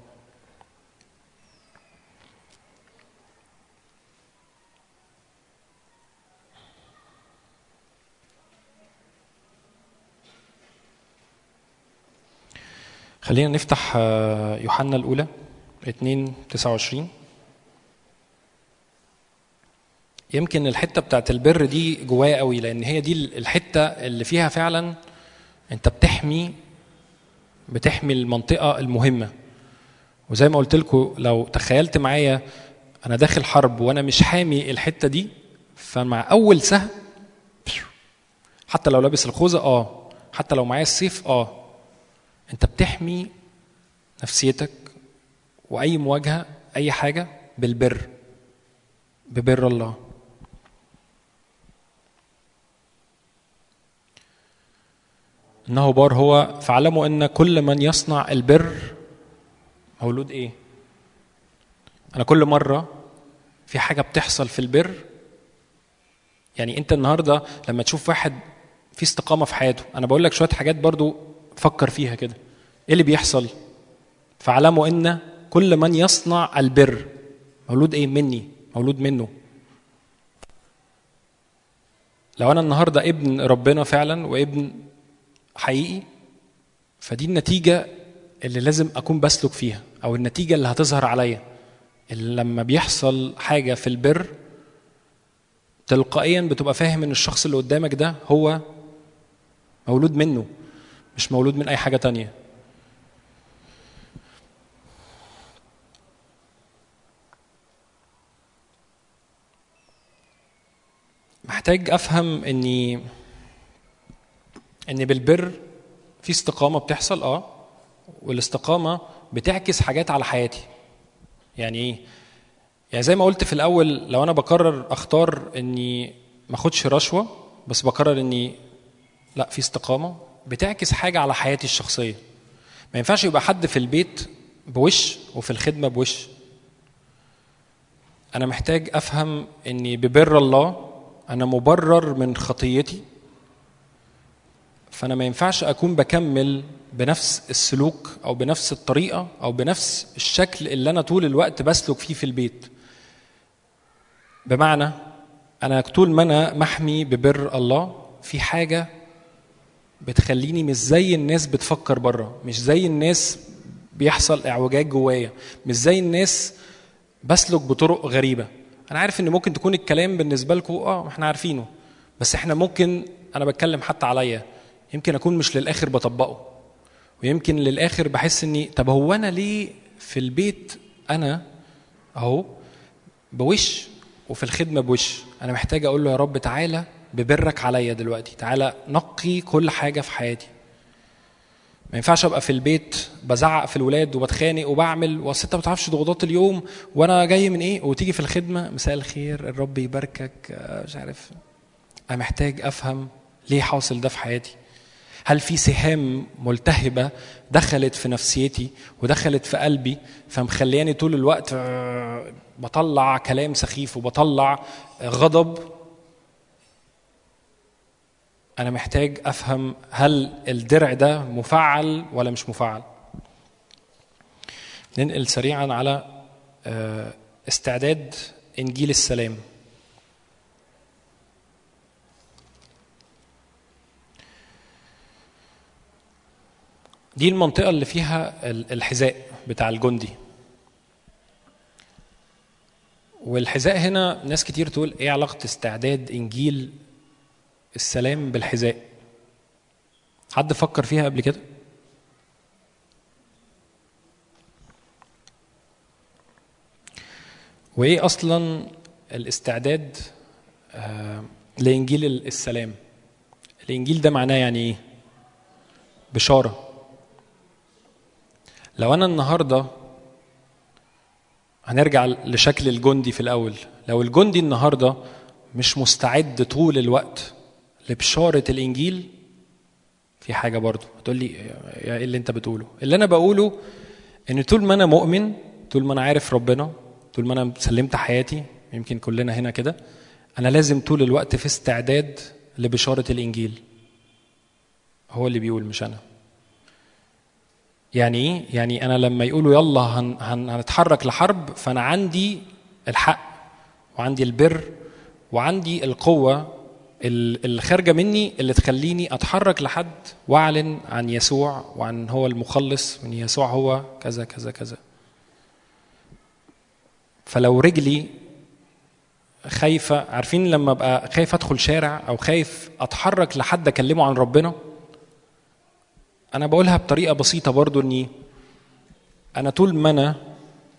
S2: خلينا نفتح آه، يوحنا الأولى 2 29 يمكن الحتة بتاعت البر دي جوايا قوي لأن هي دي الحتة اللي فيها فعلا أنت بتحمي بتحمي المنطقة المهمة. وزي ما قلت لكم لو تخيلت معايا أنا داخل حرب وأنا مش حامي الحتة دي فمع أول سهم حتى لو لابس الخوذة آه. حتى لو معايا السيف آه. انت بتحمي نفسيتك واي مواجهة اي حاجة بالبر ببر الله. انه بار هو فاعلموا ان كل من يصنع البر مولود إيه؟ أنا كل مرة في حاجة بتحصل في البر يعني انت النهارده لما تشوف واحد في استقامة في حياته أنا بقول لك شوية حاجات برضو فكر فيها كده. إيه اللي بيحصل؟ فاعلموا إن كل من يصنع البر مولود إيه؟ مني مولود منه. لو أنا النهارده ابن ربنا فعلا وابن حقيقي فدي النتيجة اللي لازم أكون بسلك فيها أو النتيجة اللي هتظهر عليا. اللي لما بيحصل حاجة في البر تلقائيا بتبقى فاهم إن الشخص اللي قدامك ده هو مولود منه. مش مولود من أي حاجة تانية. محتاج أفهم إني إن بالبر في استقامة بتحصل آه والاستقامة بتعكس حاجات على حياتي. يعني إيه؟ يعني زي ما قلت في الأول لو أنا بقرر أختار إني ما أخدش رشوة بس بقرر إني لا في استقامة بتعكس حاجة على حياتي الشخصية. ما ينفعش يبقى حد في البيت بوش وفي الخدمة بوش. أنا محتاج أفهم إني ببر الله أنا مبرر من خطيتي فأنا ما ينفعش أكون بكمل بنفس السلوك أو بنفس الطريقة أو بنفس الشكل اللي أنا طول الوقت بسلك فيه في البيت. بمعنى أنا طول ما أنا محمي ببر الله في حاجة بتخليني مش زي الناس بتفكر بره مش زي الناس بيحصل اعوجاج جوايا مش زي الناس بسلك بطرق غريبة. أنا عارف إن ممكن تكون الكلام بالنسبة لكم آه إحنا عارفينه. بس إحنا ممكن أنا بتكلم حتى عليا يمكن أكون مش للآخر بطبقه. ويمكن للآخر بحس إني طب هو أنا ليه في البيت أنا أهو بوش وفي الخدمة بوش؟ أنا محتاج أقول له يا رب تعالى ببرك عليا دلوقتي. تعالى نقي كل حاجة في حياتي. ما ينفعش أبقى في البيت بزعق في الولاد وبتخانق وبعمل واصل انت ما تعرفش ضغوطات اليوم وأنا جاي من إيه؟ وتيجي في الخدمة مساء الخير الرب يباركك. آه، مش عارف. أنا محتاج أفهم ليه حاصل ده في حياتي. هل في سهام ملتهبة دخلت في نفسيتي ودخلت في قلبي فمخلياني طول الوقت آه، بطلع كلام سخيف وبطلع غضب؟ أنا محتاج أفهم هل الدرع ده مفعل ولا مش مفعل. ننقل سريعا على آه، استعداد إنجيل السلام. دي المنطقة اللي فيها ال- الحذاء بتاع الجندي. والحذاء هنا ناس كتير تقول إيه علاقة استعداد إنجيل السلام بالحذاء. حد فكر فيها قبل كده؟ وإيه أصلا الاستعداد آه لإنجيل السلام؟ الإنجيل ده معناه يعني إيه؟ بشارة. لو أنا النهارده هنرجع لشكل الجندي في الأول. لو الجندي النهارده مش مستعد طول الوقت لبشاره الإنجيل في حاجة برضو هتقول لي إيه اللي أنت بتقوله؟ اللي أنا بقوله إن طول ما أنا مؤمن طول ما أنا عارف ربنا طول ما أنا سلمت حياتي يمكن كلنا هنا كده أنا لازم طول الوقت في استعداد لبشارة الإنجيل. هو اللي بيقول مش أنا. يعني إيه؟ يعني أنا لما يقولوا يلا هن هن هنتحرك لحرب فأنا عندي الحق وعندي البر وعندي القوة ال- اللي خارجه مني اللي تخليني أتحرك لحد وأعلن عن يسوع وعن هو المخلص وان يسوع هو كذا كذا كذا. فلو رجلي خايفة عارفين لما أبقى خايف أدخل شارع أو خايف أتحرك لحد أكلمه عن ربنا؟ أنا بقولها بطريقة بسيطة برضو إني أنا طول ما أنا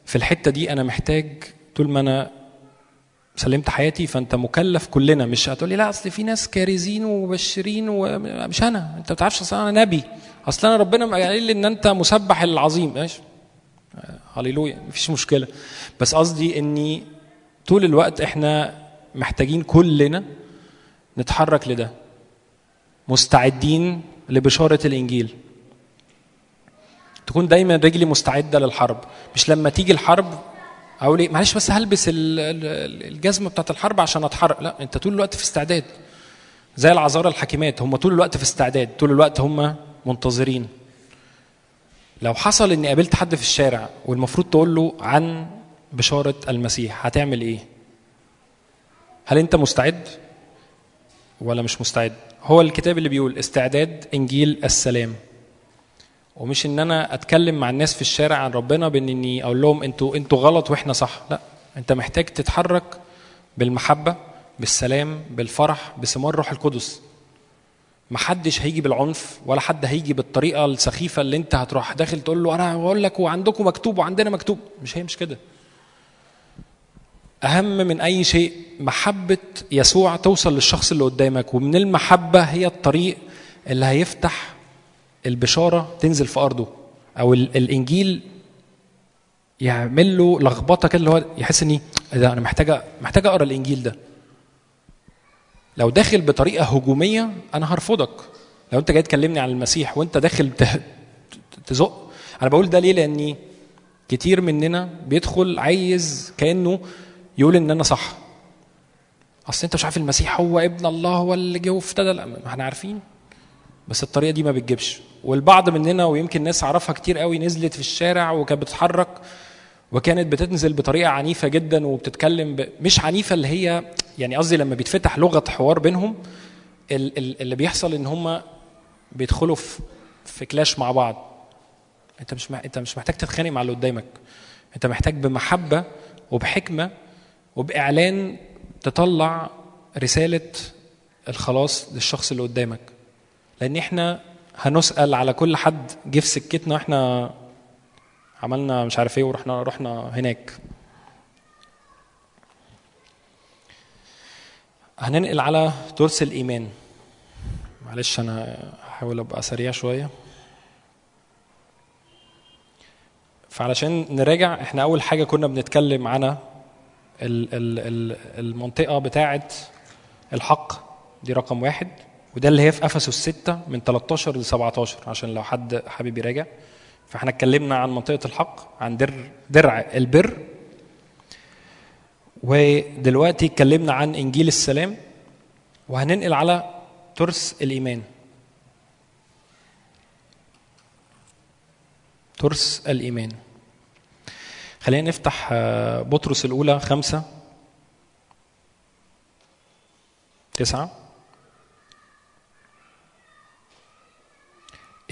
S2: في الحتة دي أنا محتاج طول ما أنا سلمت حياتي فأنت مكلف كلنا. مش هتقولي لا أصل في ناس كارزين ومبشرين ومش أنا. أنت ما بتعرفش أصل أنا نبي. أصل أنا ربنا قال لي إن أنت مسبح العظيم. ماشي. هللويا. مفيش مشكلة. بس قصدي إني طول الوقت إحنا محتاجين كلنا نتحرك لده. مستعدين لبشارة الإنجيل. تكون دايما رجلي مستعدة للحرب. مش لما تيجي الحرب أقول إيه معلش بس هلبس ال- ال- الجزمة بتاعت الحرب عشان اتحرك لا أنت طول الوقت في استعداد. زي العذارى الحكيمات هم طول الوقت في استعداد طول الوقت هم منتظرين. لو حصل إني قابلت حد في الشارع والمفروض تقول له عن بشارة المسيح هتعمل إيه؟ هل أنت مستعد ولا مش مستعد؟ هو الكتاب اللي بيقول استعداد إنجيل السلام. ومش إن أنا أتكلم مع الناس في الشارع عن ربنا بإن إني أقول لهم أنتوا أنتوا غلط وإحنا صح. لا. أنت محتاج تتحرك بالمحبة بالسلام بالفرح بثمار روح القدس. محدش هيجي بالعنف ولا حد هيجي بالطريقة السخيفة اللي أنت هتروح داخل تقول له أنا بقول لك وعندكم مكتوب وعندنا مكتوب. مش هي مش كده. أهم من أي شيء محبة يسوع توصل للشخص اللي قدامك ومن المحبة هي الطريق اللي هيفتح البشارة تنزل في أرضه أو ال- الإنجيل يعمل له لخبطة كده اللي هو يحس إني إيه ده أنا محتاجة محتاج أقرأ الإنجيل ده. لو داخل بطريقة هجومية أنا هرفضك. لو أنت جاي تكلمني عن المسيح وأنت داخل تزق أنا بقول ده ليه؟ لأني كتير مننا بيدخل عايز كأنه يقول إن أنا صح. أصل أنت مش عارف المسيح هو ابن الله هو اللي جه وافتدى. ما إحنا عارفين. بس الطريقة دي ما بتجيبش. والبعض مننا ويمكن ناس أعرفها كتير قوي نزلت في الشارع وكانت بتتحرك وكانت بتنزل بطريقة عنيفة جدا وبتتكلم ب... مش عنيفة اللي هي يعني قصدي لما بيتفتح لغة حوار بينهم ال- ال- اللي بيحصل إن هم بيدخلوا في في كلاش مع بعض. أنت مش. أنت مش محتاج تتخانق مع اللي قدامك. أنت محتاج بمحبة وبحكمة وبإعلان تطلع رسالة الخلاص للشخص اللي قدامك. لأن إحنا هنسأل على كل حد جه في سكتنا إحنا عملنا مش عارف إيه ورحنا رحنا هناك. هننقل على ترس الإيمان. معلش أنا هحاول أبقى سريع شوية. فعلشان نراجع إحنا أول حاجة كنا بنتكلم عن ال ال ال المنطقة بتاعه الحق. دي رقم واحد. وده اللي هي في أفسس 6 من 13 ل 17 عشان لو حد حابب يراجع فإحنا اتكلمنا عن منطقة الحق عن در درع البر. ودلوقتي اتكلمنا عن إنجيل السلام. وهننقل على ترس الإيمان. ترس الإيمان. خلينا نفتح آه، بطرس الأولى خمسة. تسعة.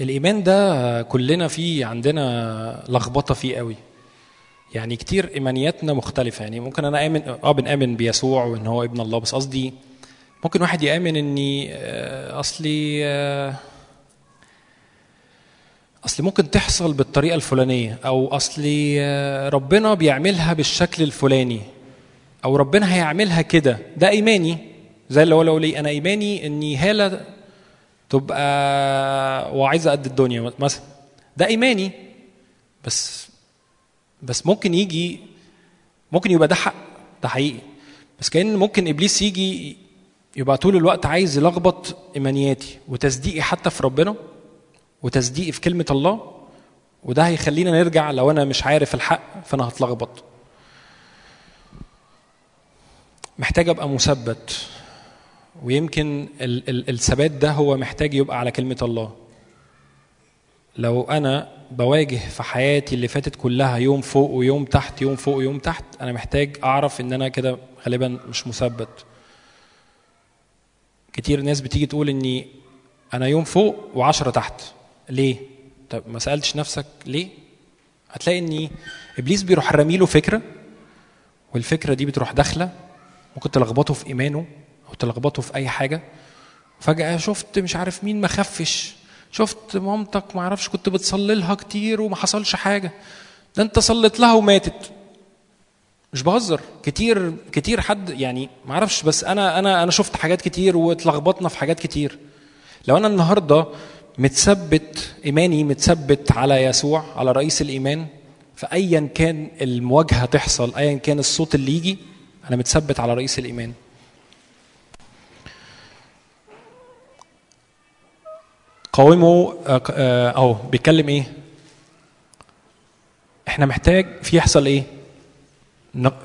S2: الإيمان ده كلنا فيه عندنا لخبطة فيه قوي. يعني كتير إيمانياتنا مختلفة. يعني ممكن أنا آمن آه بنآمن بيسوع وإن هو ابن الله بس قصدي ممكن واحد يآمن إني آه، أصلي آه، أصلي ممكن تحصل بالطريقة الفلانية أو أصلي آه، ربنا بيعملها بالشكل الفلاني أو ربنا هيعملها كده. ده إيماني. زي اللي هو لو لي أنا إيماني إني هالة تبقى وعايزه قد الدنيا مثلا. ده إيماني بس بس ممكن يجي ممكن يبقى ده حق ده حقيقي. بس كأن ممكن إبليس يجي يبقى طول الوقت عايز يلخبط إيمانياتي وتصديقي حتى في ربنا وتصديقي في كلمة الله وده هيخلينا نرجع لو أنا مش عارف الحق فأنا هتلخبط. محتاج أبقى مثبت. ويمكن ال- ال- الثبات ده هو محتاج يبقى على كلمة الله. لو أنا بواجه في حياتي اللي فاتت كلها يوم فوق ويوم تحت يوم فوق ويوم تحت أنا محتاج أعرف إن أنا كده غالبا مش مثبت. كتير ناس بتيجي تقول إني أنا يوم فوق وعشرة تحت. ليه؟ طب ما سألتش نفسك ليه؟ هتلاقي إني إبليس بيروح راميله فكرة والفكرة دي بتروح داخلة ممكن تلخبطه في إيمانه. أو تلخبطه في أي حاجة. فجأة شفت مش عارف مين ما خفش. شفت مامتك ما أعرفش كنت بتصلي لها كتير وما حصلش حاجة. ده انت صليت لها وماتت. مش بهزر. كتير كتير حد يعني ما أعرفش بس أنا أنا أنا شفت حاجات كتير واتلخبطنا في حاجات كتير. لو أنا النهارده متثبت إيماني متثبت على يسوع على رئيس الإيمان فايا كان المواجهة تحصل ايا كان الصوت اللي يجي أنا متثبت على رئيس الإيمان. قاوموا آه، آه، اهو بيتكلم إيه؟ إحنا محتاج في يحصل إيه؟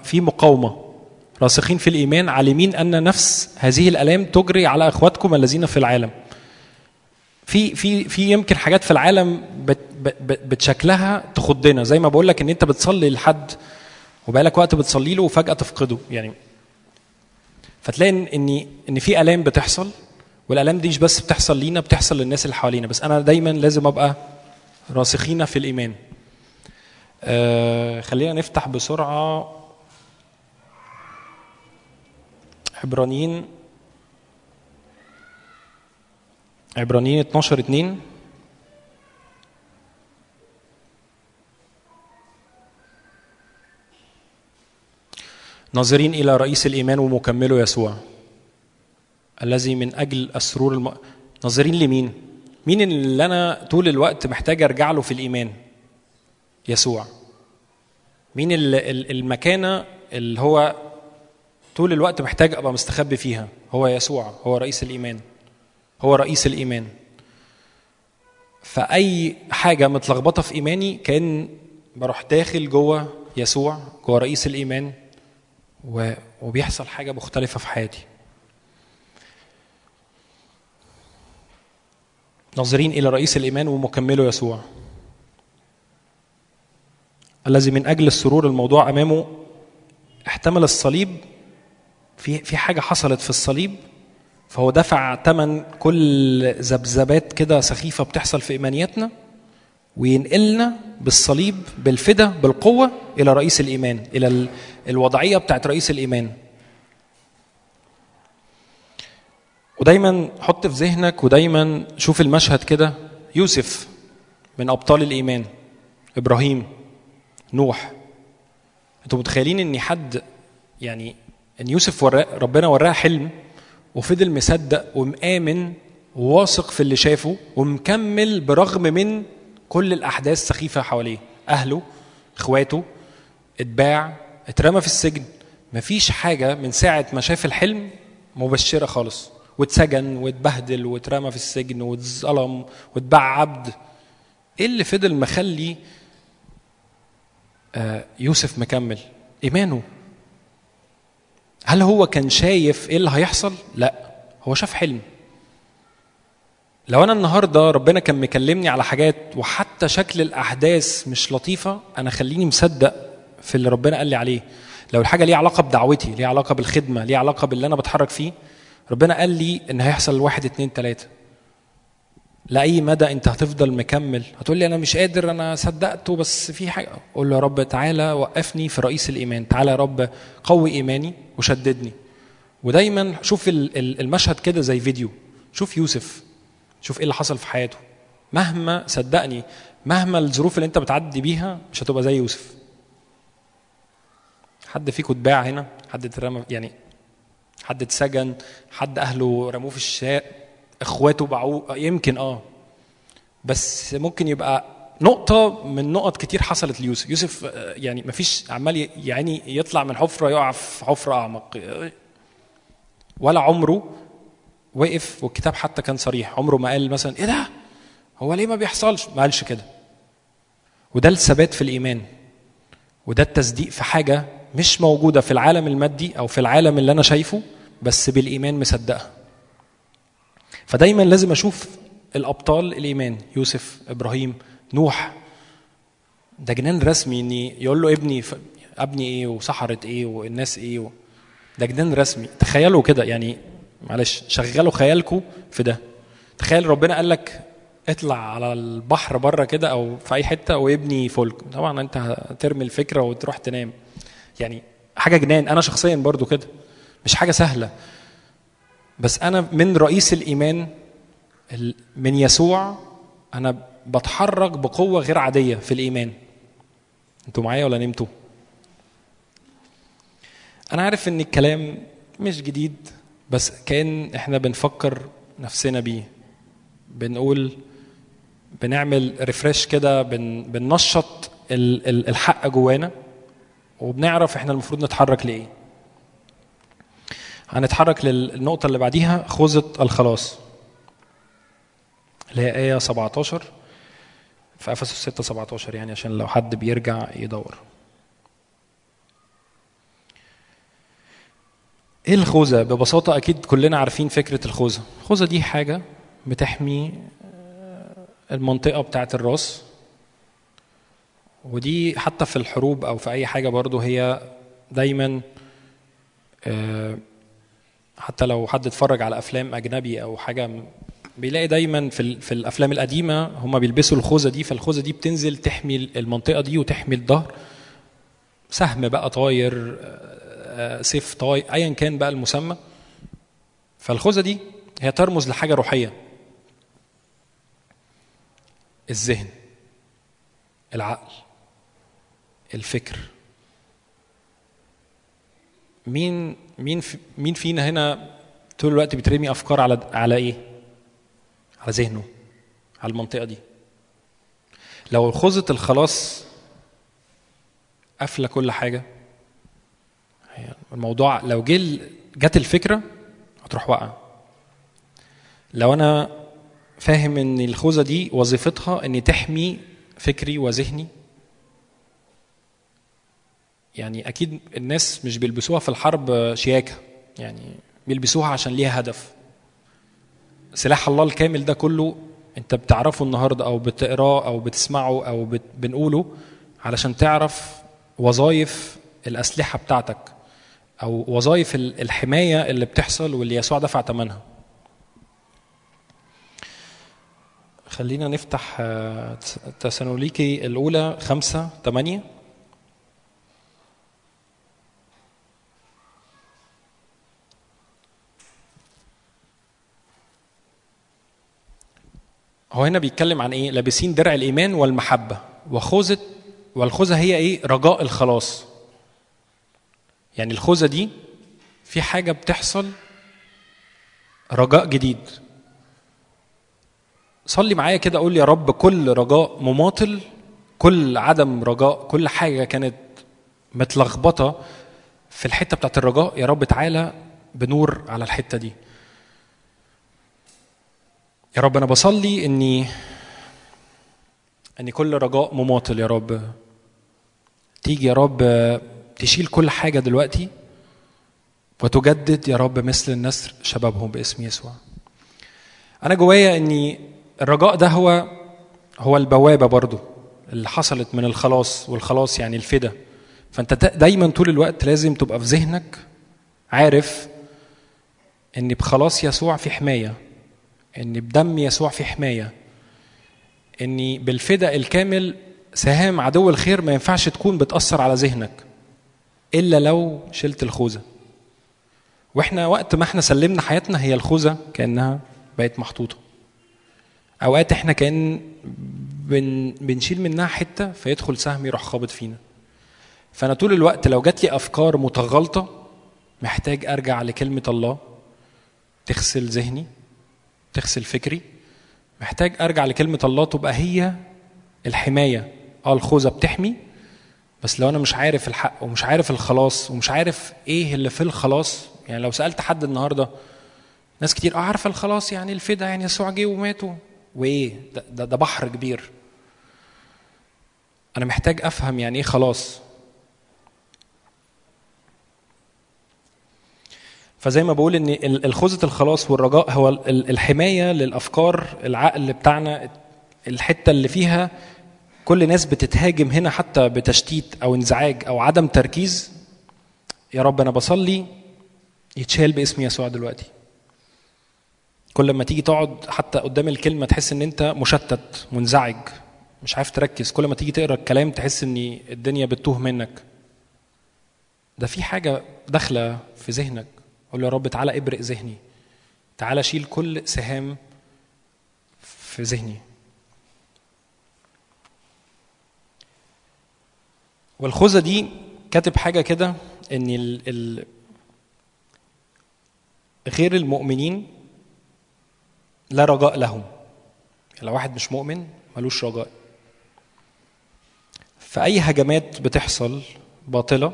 S2: في مقاومة. راسخين في الإيمان عالمين أن نفس هذه الألام تجري على أخواتكم الذين في العالم. في في في يمكن حاجات في العالم بت بت بتشكلها تخضنا. زي ما بقول لك إن أنت بتصلي لحد وبقالك وقت بتصلي له وفجأة تفقده. يعني فتلاقي إن إن في ألام بتحصل. والالام دي مش بس بتحصل لينا بتحصل للناس اللي حوالينا. بس أنا دايما لازم أبقى راسخين في الإيمان. آه خلينا نفتح بسرعة. عبرانيين. عبرانيين 12 2 ناظرين إلى رئيس الإيمان ومكمله يسوع. الذي من أجل السرور الم... ناظرين لمين؟ مين اللي أنا طول الوقت محتاج أرجع له في الإيمان؟ يسوع. مين ال- ال- المكانة اللي هو طول الوقت محتاج أبقى مستخبي فيها؟ هو يسوع، هو رئيس الإيمان. هو رئيس الإيمان. فأي حاجة متلخبطة في إيماني كأن بروح داخل جوه يسوع جوه رئيس الإيمان وبيحصل حاجة مختلفة في حياتي. ناظرين إلى رئيس الإيمان ومكمله يسوع. الذي من أجل السرور الموضوع أمامه احتمل الصليب في في حاجة حصلت في الصليب فهو دفع ثمن كل ذبذبات كده سخيفة بتحصل في إيمانياتنا وينقلنا بالصليب بالفدا بالقوة إلى رئيس الإيمان إلى ال- الوضعية بتاعت رئيس الإيمان. ودايما حط في ذهنك ودايما شوف المشهد كده. يوسف من أبطال الإيمان إبراهيم نوح. أنتوا متخيلين إن حد يعني إن يوسف وراه ربنا وراه حلم وفضل مصدق ومآمن وواثق في اللي شافه ومكمل برغم من كل الأحداث السخيفه حواليه. أهله إخواته اتباع اترمى في السجن. مفيش حاجة من ساعة ما شاف الحلم مبشرة خالص. واتسجن واتبهدل واترمى في السجن واتظلم واتباع عبد. إيه اللي فضل مخلي آه، يوسف مكمل؟ إيمانه. هل هو كان شايف إيه اللي هيحصل؟ لا هو شاف حلم. لو أنا النهارده ربنا كان مكلمني على حاجات وحتى شكل الأحداث مش لطيفة أنا خليني مصدق في اللي ربنا قال لي عليه. لو الحاجة ليها علاقة بدعوتي ليها علاقة بالخدمة ليها علاقة باللي أنا بتحرك فيه ربنا قال لي إن هيحصل واحد اتنين تلاتة. لأي مدى أنت هتفضل مكمل؟ هتقول لي أنا مش قادر أنا صدقته بس في حاجة. أقول له يا رب تعالى وقفني في رئيس الإيمان. تعالى يا رب قوي إيماني وشددني. ودايما شوف ال- ال- المشهد كده زي فيديو. شوف يوسف. شوف إيه اللي حصل في حياته. مهما صدقني مهما الظروف اللي أنت بتعدي بيها مش هتبقى زي يوسف. حد فيكم اتباع هنا؟ حد اترمى؟ يعني حد اتسجن حد أهله رموه في الشارع إخواته باعوه يمكن آه بس ممكن يبقى نقطة من نقط كتير حصلت ليوسف، يوسف آه، يعني مفيش عمال ي- يعني يطلع من حفرة يقع في حفرة أعمق ولا عمره وقف والكتاب حتى كان صريح عمره ما قال مثلا إيه ده؟ هو ليه ما بيحصلش؟ ما قالش كده. وده الثبات في الإيمان. وده التصديق في حاجة مش موجودة في العالم المادي أو في العالم اللي أنا شايفه بس بالإيمان مصدقها. فدايما لازم أشوف الأبطال الإيمان. يوسف إبراهيم نوح. ده جنان رسمي إني يقول له ابني ف... أبني إيه وسحرت إيه والناس إيه و... ده جنان رسمي. تخيلوا كده يعني معلش شغلوا خيالكم في ده. تخيل ربنا قال لك اطلع على البحر بره كده أو في أي حتة وابني فلك طبعا أنت هترمي الفكرة وتروح تنام. يعني حاجة جنان. أنا شخصيا برضو كده. مش حاجة سهلة. بس أنا من رئيس الإيمان ال- من يسوع أنا بتحرك بقوة غير عادية في الإيمان. أنتوا معايا ولا نمتوا؟ أنا عارف إن الكلام مش جديد بس كأن إحنا بنفكر نفسنا بيه. بنقول بنعمل ريفرش كده بن بننشط ال- ال- الحق جوانا وبنعرف إحنا المفروض نتحرك لإيه. هنتحرك للنقطة اللي بعديها خوذة الخلاص اللي هي آية 17 في أفسس 6 17 يعني عشان لو حد بيرجع يدور إيه الخوذة؟ ببساطة أكيد كلنا عارفين فكرة الخوذة. الخوذة دي حاجة بتحمي آه، المنطقة بتاعة الرأس ودي حتى في الحروب أو في أي حاجة برضو هي دايما آه، حتى لو حد اتفرج على أفلام أجنبي أو حاجة م- بيلاقي دايما في في الأفلام القديمة هم بيلبسوا الخوذة دي فالخوذة دي بتنزل تحمي المنطقة دي وتحمي الظهر. سهم بقى طاير آه، سيف طاي ايا كان بقى المسمى. فالخوذة دي هي ترمز لحاجة روحية. الذهن العقل الفكر. مين مين في مين فينا هنا طول الوقت بترمي أفكار على على إيه؟ على ذهنه على المنطقة دي. لو خوذه الخلاص قافلة كل حاجة الموضوع لو جه جت الفكرة هتروح واقعة. لو أنا فاهم إن الخوذة دي وظيفتها إن تحمي فكري وذهني يعني أكيد الناس مش بيلبسوها في الحرب شياكة. يعني بيلبسوها عشان ليها هدف. سلاح الله الكامل ده كله أنت بتعرفه النهارده أو بتقراه أو بتسمعه أو بت... بنقوله علشان تعرف وظائف الأسلحة بتاعتك أو وظائف ال- الحماية اللي بتحصل واللي يسوع دفع ثمنها خلينا نفتح آه، تسالونيكي الأولى خمسة ثمانية هو هنا بيتكلم عن إيه؟ لابسين درع الإيمان والمحبة. وخوذه والخوذة هي إيه؟ رجاء الخلاص. يعني الخوذة دي في حاجة بتحصل رجاء جديد. صلي معايا كده قول يا رب كل رجاء مماطل كل عدم رجاء كل حاجة كانت متلخبطة في الحتة بتاعت الرجاء يا رب تعالى بنور على الحتة دي. يا رب أنا بصلي إني إن كل رجاء مماطل يا رب. تيجي يا رب تشيل كل حاجة دلوقتي وتجدد يا رب مثل النسر شبابهم باسم يسوع. أنا جوايا إني الرجاء ده هو هو البوابة برضو اللي حصلت من الخلاص والخلاص يعني الفدا. فأنت دا- دايما طول الوقت لازم تبقى في ذهنك عارف ان بخلاص يسوع في حماية. إن بدم يسوع في حماية إن بالفدا الكامل سهام عدو الخير ما ينفعش تكون بتأثر على ذهنك إلا لو شلت الخوذة. وإحنا وقت ما إحنا سلمنا حياتنا هي الخوذة كأنها بقت محطوطة. أوقات إحنا كأن بن بنشيل منها حتة فيدخل سهم يروح خابط فينا. فأنا طول الوقت لو جات لي أفكار متغلطة محتاج أرجع لكلمة الله تغسل ذهني تغسل فكري محتاج أرجع لكلمة الله تبقى هي الحماية. آه الخوذة بتحمي بس لو أنا مش عارف الحق ومش عارف الخلاص ومش عارف إيه اللي في الخلاص يعني لو سألت حد النهارده ناس كتير آه عارفة الخلاص يعني الفدا يعني يسوع جه وماتوا. وإيه؟ ده, ده, ده بحر كبير. أنا محتاج أفهم يعني إيه خلاص. فزي ما بقول إن ال- الخوذة الخلاص والرجاء هو ال- الحماية للأفكار العقل بتاعنا الحتة اللي فيها كل ناس بتتهاجم هنا حتى بتشتيت أو انزعاج أو عدم تركيز. يا رب أنا بصلي يتشال باسم يسوع دلوقتي. كل ما تيجي تقعد حتى قدام الكلمة تحس إن أنت مشتت منزعج مش عارف تركز. كل ما تيجي تقرأ الكلام تحس إن الدنيا بتتوه منك. ده في حاجة داخلة في ذهنك. قول له يا رب تعالى ابرق ذهني. تعالى شيل كل سهام في ذهني. والخوذة دي كاتب حاجة كده إن ال ال غير المؤمنين لا رجاء لهم. يعني لو واحد مش مؤمن ملوش رجاء. فأي هجمات بتحصل باطلة؟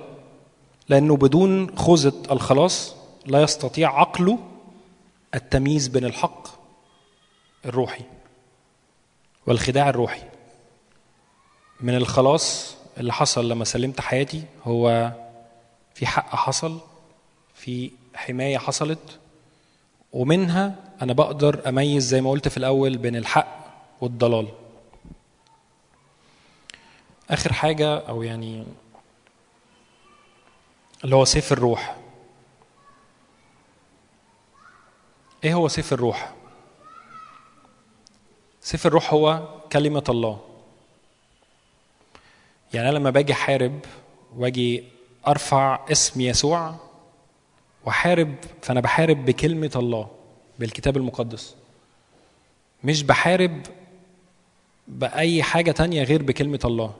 S2: لأنه بدون خوذة الخلاص لا يستطيع عقله التمييز بين الحق الروحي والخداع الروحي. من الخلاص اللي حصل لما سلمت حياتي هو في حق حصل في حماية حصلت ومنها أنا بقدر أميز زي ما قلت في الأول بين الحق والضلال. آخر حاجة أو يعني اللي هو سيف الروح. إيه هو سيف الروح؟ سيف الروح هو كلمة الله. يعني أنا لما باجي أحارب وأجي أرفع اسم يسوع وحارب فأنا بحارب بكلمة الله بالكتاب المقدس. مش بحارب بأي حاجة تانية غير بكلمة الله.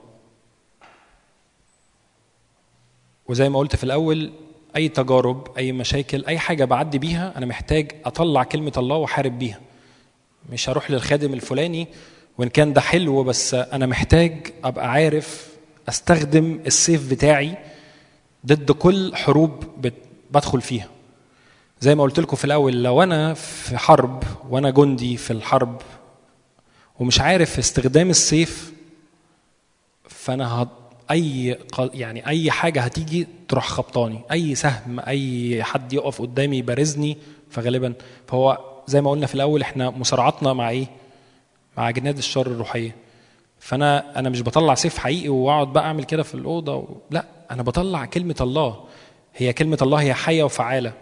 S2: وزي ما قلت في الأول أي تجارب أي مشاكل أي حاجة بعدي بيها أنا محتاج أطلع كلمة الله وأحارب بيها مش هروح للخادم الفلاني وإن كان ده حلو بس أنا محتاج أبقى عارف أستخدم السيف بتاعي ضد كل حروب بدخل فيها زي ما قلت لكم في الأول لو أنا في حرب وأنا جندي في الحرب ومش عارف استخدام السيف فأنا. أي يعني أي حاجة هتيجي تروح خبطاني. أي سهم أي حد يقف قدامي يبارزني فغالبا. فهو زي ما قلنا في الأول إحنا مصارعتنا مع إيه؟ مع جناد الشر الروحية. فأنا أنا مش بطلع سيف حقيقي وأقعد بقى أعمل كده في الأوضة و... لا أنا بطلع كلمة الله. هي كلمة الله هي حية وفعالة.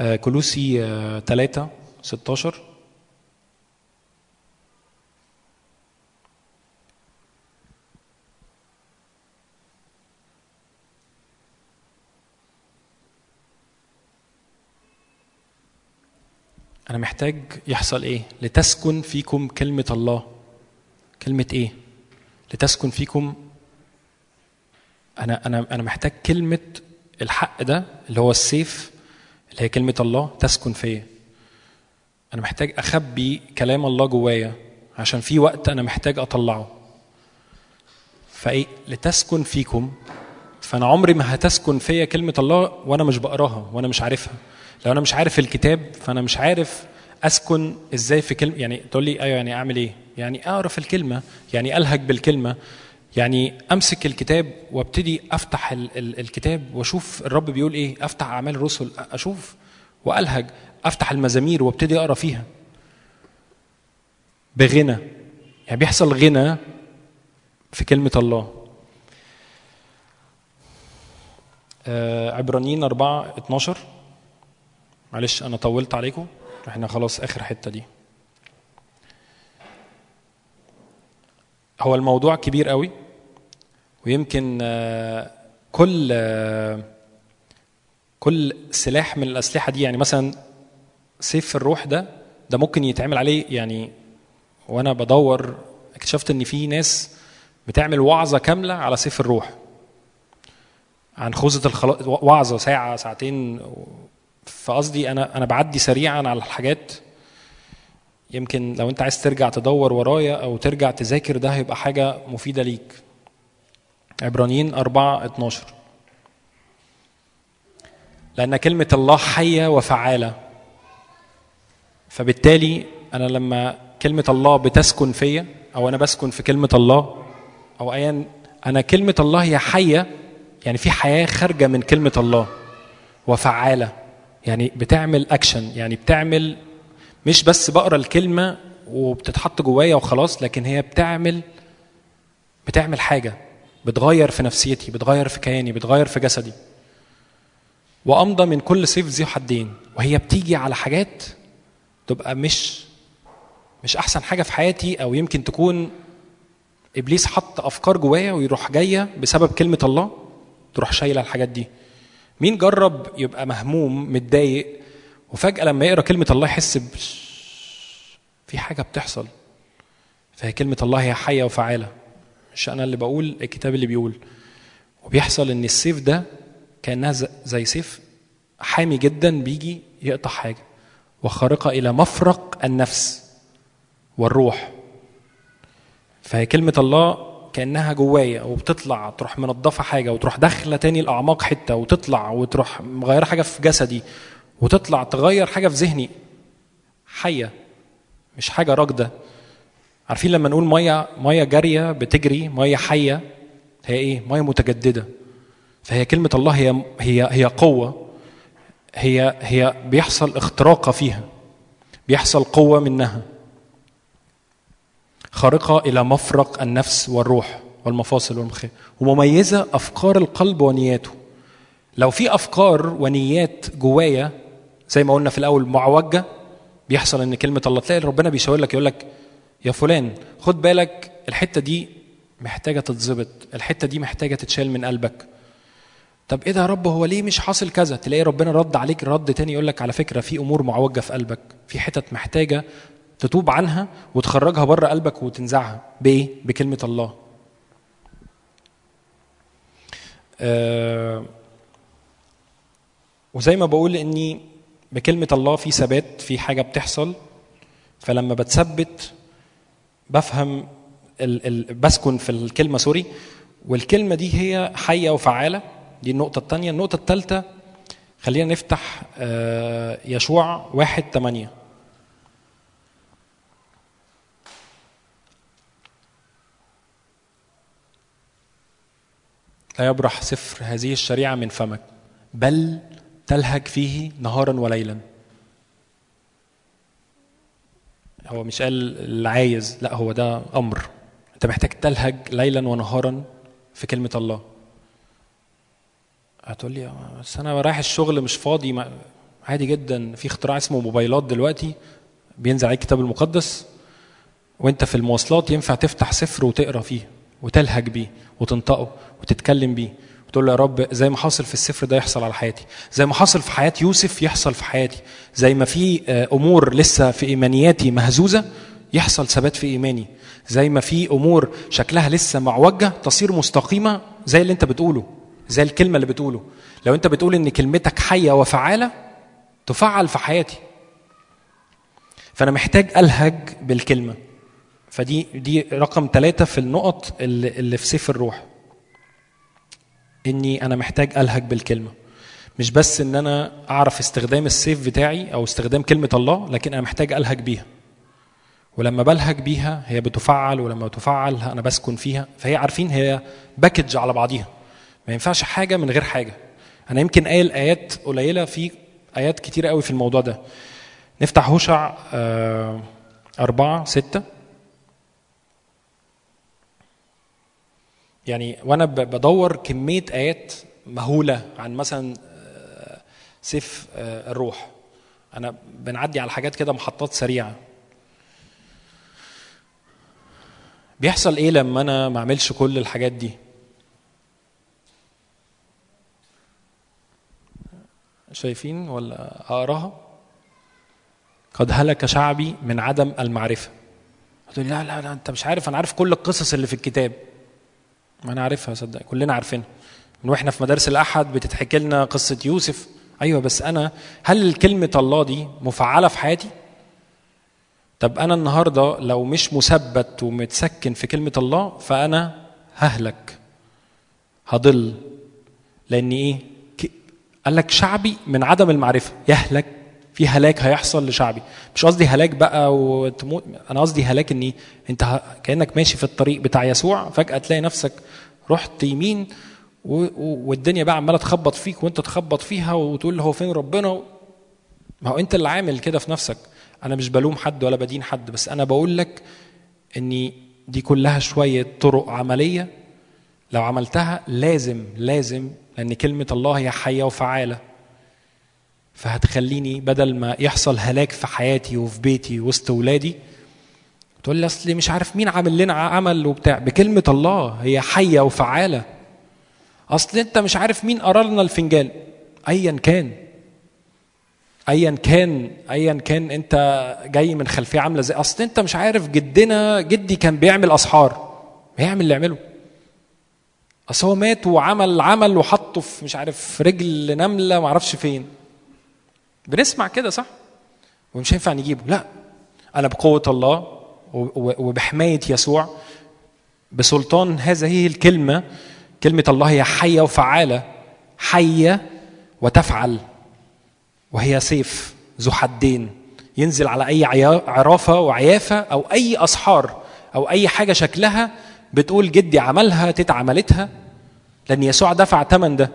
S2: كلوسي 3 16 أنا محتاج يحصل إيه؟ لتسكن فيكم كلمة الله. كلمة إيه؟ لتسكن فيكم أنا أنا أنا محتاج كلمة الحق ده اللي هو السيف اللي هي كلمة الله تسكن فيا. أنا محتاج أخبي كلام الله جوايا عشان في وقت أنا محتاج أطلعه. فإيه؟ لتسكن فيكم فأنا عمري ما هتسكن فيا كلمة الله وأنا مش بقراها وأنا مش عارفها. لو أنا مش عارف الكتاب فأنا مش عارف أسكن إزاي في كلمة يعني تقول لي أيوه يعني أعمل إيه؟ يعني أقرا في الكلمة، يعني ألهج بالكلمة، يعني امسك الكتاب وابتدي افتح ال ال الكتاب واشوف الرب بيقول إيه افتح اعمال الرسل أشوف والهج افتح المزامير وابتدي اقرا فيها. بغنى يعني بيحصل غنى في كلمة الله. آه عبرانيين 4 12 معلش أنا طولت عليكم. إحنا خلاص آخر حتة دي. هو الموضوع كبير قوي ويمكن آه، كل آه، كل سلاح من الأسلحة دي يعني مثلا سيف الروح ده ده ممكن يتعمل عليه يعني وأنا بدور اكتشفت إن في ناس بتعمل وعظة كاملة على سيف الروح. عن خوذة الخلاص وعظة ساعة ساعتين فقصدي أنا أنا بعدي سريعا على الحاجات يمكن لو انت عايز ترجع تدور ورايا أو ترجع تذاكر ده هيبقى حاجة مفيدة ليك. عبرانيين 4 12 لأن كلمة الله حية وفعالة. فبالتالي أنا لما كلمة الله بتسكن فيا أو أنا بسكن في كلمة الله أو أيا أنا كلمة الله هي حية يعني في حياة خارجة من كلمة الله. وفعالة. يعني بتعمل أكشن يعني بتعمل مش بس بقرا الكلمة وبتتحط جوايا وخلاص لكن هي بتعمل بتعمل حاجة بتغير في نفسيتي بتغير في كياني بتغير في جسدي. وأمضى من كل سيف ذي حدين. وهي بتيجي على حاجات تبقى مش مش أحسن حاجة في حياتي أو يمكن تكون إبليس حط أفكار جوايا ويروح جاية بسبب كلمة الله تروح شايلة الحاجات دي. مين جرب يبقى مهموم متضايق وفجأة لما يقرأ كلمة الله يحس ب في حاجة بتحصل. فهي كلمة الله هي حية وفعالة. مش أنا اللي بقول الكتاب اللي بيقول. وبيحصل إن السيف ده كأنها ز- زي سيف حامي جدا بيجي يقطع حاجة. وخارقة إلى مفرق النفس والروح. فهي كلمة الله كأنها جوايا وبتطلع تروح منضفة حاجة وتروح داخلة تاني الأعماق حتة وتطلع وتروح مغيرة حاجة في جسدي. وتطلع تغير حاجة في ذهني. حية مش حاجة راكدة. عارفين لما نقول مية مية جارية بتجري مية حية هي إيه؟ مية متجددة. فهي كلمة الله هي هي هي قوة. هي هي بيحصل اختراقة فيها. بيحصل قوة منها. خارقة إلى مفرق النفس والروح والمفاصل والمخيخ ومميزة أفكار القلب ونياته. لو في أفكار ونيات جوايا زي ما قلنا في الأول معوجة. بيحصل إن كلمة الله تلاقي ربنا بيشاور لك يقول لك يا فلان خد بالك الحتة دي محتاجة تتظبط الحتة دي محتاجة تتشال من قلبك. طب إيه ده يا رب هو ليه مش حاصل كذا؟ تلاقي ربنا رد عليك رد تاني يقول لك على فكرة في أمور معوجة في قلبك في حتت محتاجة تتوب عنها وتخرجها بره قلبك وتنزعها. بإيه؟ بكلمة الله. آه وزي ما بقول إني بكلمة الله في ثبات في حاجة بتحصل فلما بتثبت بفهم ال ال بسكن في الكلمة سوري والكلمة دي هي حية وفعالة دي النقطة الثانية النقطة الثالثه خلينا نفتح آه، يشوع واحد ثمانية لا يبرح سفر هذه الشريعة من فمك بل تلهج فيه نهارا وليلا. هو مش قال اللي عايز لا هو ده أمر. أنت محتاج تلهج ليلا ونهارا في كلمة الله. هتقول لي بس أنا رايح الشغل مش فاضي ما عادي جدا. في اختراع اسمه موبايلات دلوقتي بينزل عليك الكتاب المقدس. وأنت في المواصلات ينفع تفتح سفر وتقرأ فيه وتلهج بيه وتنطقه وتتكلم بيه. وتقول له يا رب زي ما حاصل في السفر ده يحصل على حياتي زي ما حصل في حياة يوسف يحصل في حياتي زي ما في آه، أمور لسه في إيمانياتي مهزوزة يحصل ثبات في إيماني زي ما في أمور شكلها لسه معوجة تصير مستقيمة زي اللي أنت بتقوله زي الكلمة اللي بتقوله. لو أنت بتقول إن كلمتك حية وفعالة تفعل في حياتي. فأنا محتاج ألهج بالكلمة. فدي دي رقم ثلاثة في النقط اللي, اللي في سيف الروح. إني أنا محتاج ألهج بالكلمة. مش بس إن أنا أعرف استخدام السيف بتاعي أو استخدام كلمة الله لكن أنا محتاج ألهج بيها. ولما بلهج بيها هي بتفعل ولما تفعل أنا بسكن فيها. فهي عارفين هي package على بعضيها. ما ينفعش حاجة من غير حاجة. أنا يمكن قايل آيات قليلة في آيات كتيرة قوي في الموضوع ده. نفتح هوشع آه، أربعة ستة. يعني وأنا بدور كمية آيات مهولة عن مثلا آه، سيف آه، الروح. أنا بنعدي على حاجات كده محطات سريعة. بيحصل إيه لما أنا ما أعملش كل الحاجات دي؟ شايفين ولا أقراها؟ قد هلك شعبي من عدم المعرفة. تقول لي لا لا لا أنت مش عارف. أنا عارف كل القصص اللي في الكتاب. ما أنا عارفها صدق. كلنا عارفينها. من وإحنا في مدارس الأحد بتتحكي لنا قصة يوسف. أيوه بس أنا هل كلمة الله دي مفعلة في حياتي؟ طب أنا النهارده لو مش مثبت ومتسكن في كلمة الله فأنا ههلك. هضل. لأن إيه؟ قال لك شعبي من عدم المعرفة. يهلك. في هلاك هيحصل لشعبي مش قصدي هلاك بقى وتموت أنا قصدي هلاك إني أنت. كأنك ماشي في الطريق بتاع يسوع فجأة تلاقي نفسك رحت يمين. والدنيا بقى عمالة تخبط فيك وأنت تخبط فيها وتقول هو فين ربنا ما هو أنت اللي عامل كده في نفسك أنا مش بلوم حد ولا بدين حد بس أنا بقول لك إني دي كلها شوية طرق عملية لو عملتها لازم لازم لأن كلمة الله هي حية وفعالة فهتخليني بدل ما يحصل هلاك في حياتي وفي بيتي وسط ولادي تقول لي أصل مش عارف مين عامل لنا عمل وبتاع. بكلمة الله هي حية وفعالة. أصل أنت مش عارف مين قرا لنا الفنجان. ايا كان. ايا كان. ايا كان أنت جاي من خلفية عاملة زي. أصل أنت مش عارف جدنا جدي كان بيعمل أسحار. هيعمل اللي يعمله. أصل هو مات وعمل عمل وحطه في مش عارف رجل نملة ما أعرفش فين. بنسمع كده صح؟ ومش هينفع نجيبه. لا أنا بقوة الله وبحماية يسوع بسلطان هذه الكلمة كلمة الله هي حية وفعالة حية وتفعل وهي سيف ذو حدين. ينزل على أي عرافة وعيافة أو أي أسحار أو أي حاجة شكلها بتقول جدي عملها تيتا عملتها لأن يسوع دفع ثمن ده.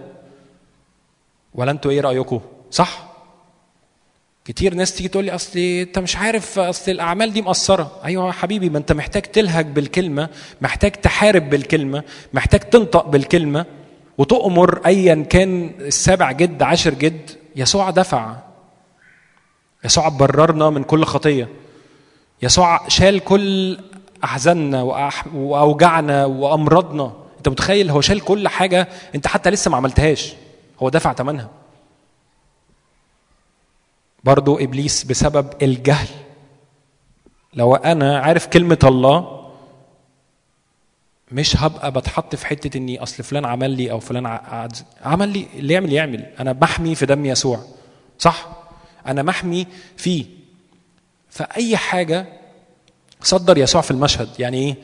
S2: ولا أنتوا إيه رايكم صح؟ كتير ناس تيجي تقول لي أصل أنت مش عارف أصل الأعمال دي مقصرة. أيوه يا حبيبي ما أنت محتاج تلهج بالكلمة محتاج تحارب بالكلمة محتاج تنطق بالكلمة وتؤمر ايا كان السابع جد عشر جد. يسوع دفع. يسوع بررنا من كل خطية. يسوع شال كل أحزاننا وأوجعنا وأمراضنا. أنت متخيل؟ هو شال كل حاجة أنت حتى لسه ما عملتهاش. هو دفع ثمنها برضو إبليس بسبب الجهل. لو أنا عارف كلمة الله مش هبقى بتحط في حتة إني أصل فلان عمل لي أو فلان عمل لي اللي يعمل يعمل. أنا محمي في دم يسوع. صح؟ أنا محمي فيه. فأي حاجة صدر يسوع في المشهد. يعني إيه؟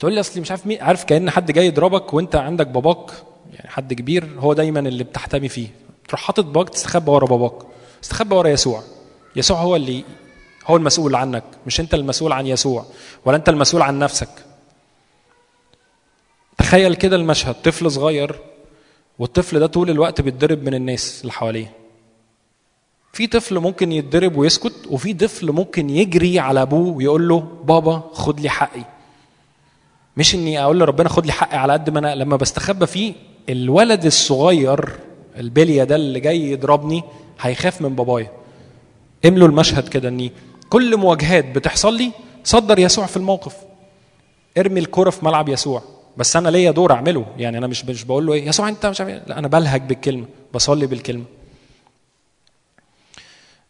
S2: تقول لي أصل مش عارف مين عارف كأن حد جاي يضربك وأنت عندك باباك. يعني حد كبير هو دايما اللي بتحتمي فيه. تروح حاطط باباك تستخبى ورا باباك. تستخبى ورا يسوع. يسوع هو اللي هو المسؤول عنك. مش انت المسؤول عن يسوع ولا انت المسؤول عن نفسك. تخيل كده المشهد. طفل صغير والطفل ده طول الوقت بيتضرب من الناس اللي حواليه. في طفل ممكن يتضرب ويسكت وفي طفل ممكن يجري على أبوه ويقول له بابا خد لي حقي. مش إني أقول لربنا خد لي حقي على قد ما أنا لما بستخبى فيه الولد الصغير البلية ده اللي جاي يضربني هيخاف من بابايا. املوا المشهد كده اني كل مواجهات بتحصل لي صدر يسوع في الموقف. ارمي الكرة في ملعب يسوع. بس أنا ليا دور أعمله. يعني أنا مش مش بقول له إيه يسوع أنت مش عارف إيه. لا أنا بلهج بالكلمة. بصلي بالكلمة.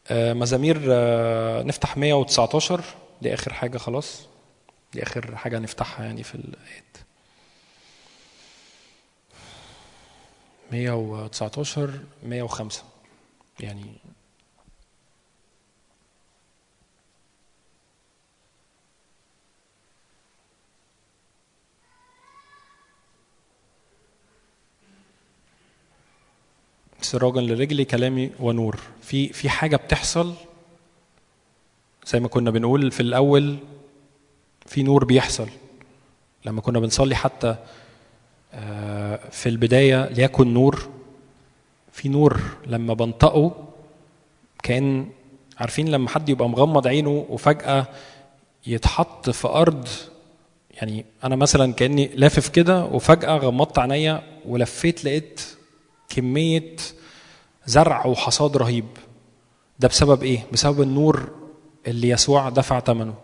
S2: آه، مزامير آه، نفتح 119 دي آخر حاجة خلاص. دي آخر حاجة نفتحها يعني في الآيات. 119 105 يعني سراجا لرجلي كلامي ونور. في في حاجة بتحصل زي ما كنا بنقول في الأول في نور بيحصل. لما كنا بنصلي حتى آه، في البداية ليكن نور في نور لما بنطقه كان عارفين لما حد يبقى مغمض عينه وفجأة يتحط في أرض يعني أنا مثلا كأني لافف كده وفجأة غمضت عينيا ولفيت لقيت كمية زرع وحصاد رهيب. ده بسبب إيه؟ بسبب النور اللي يسوع دفع ثمنه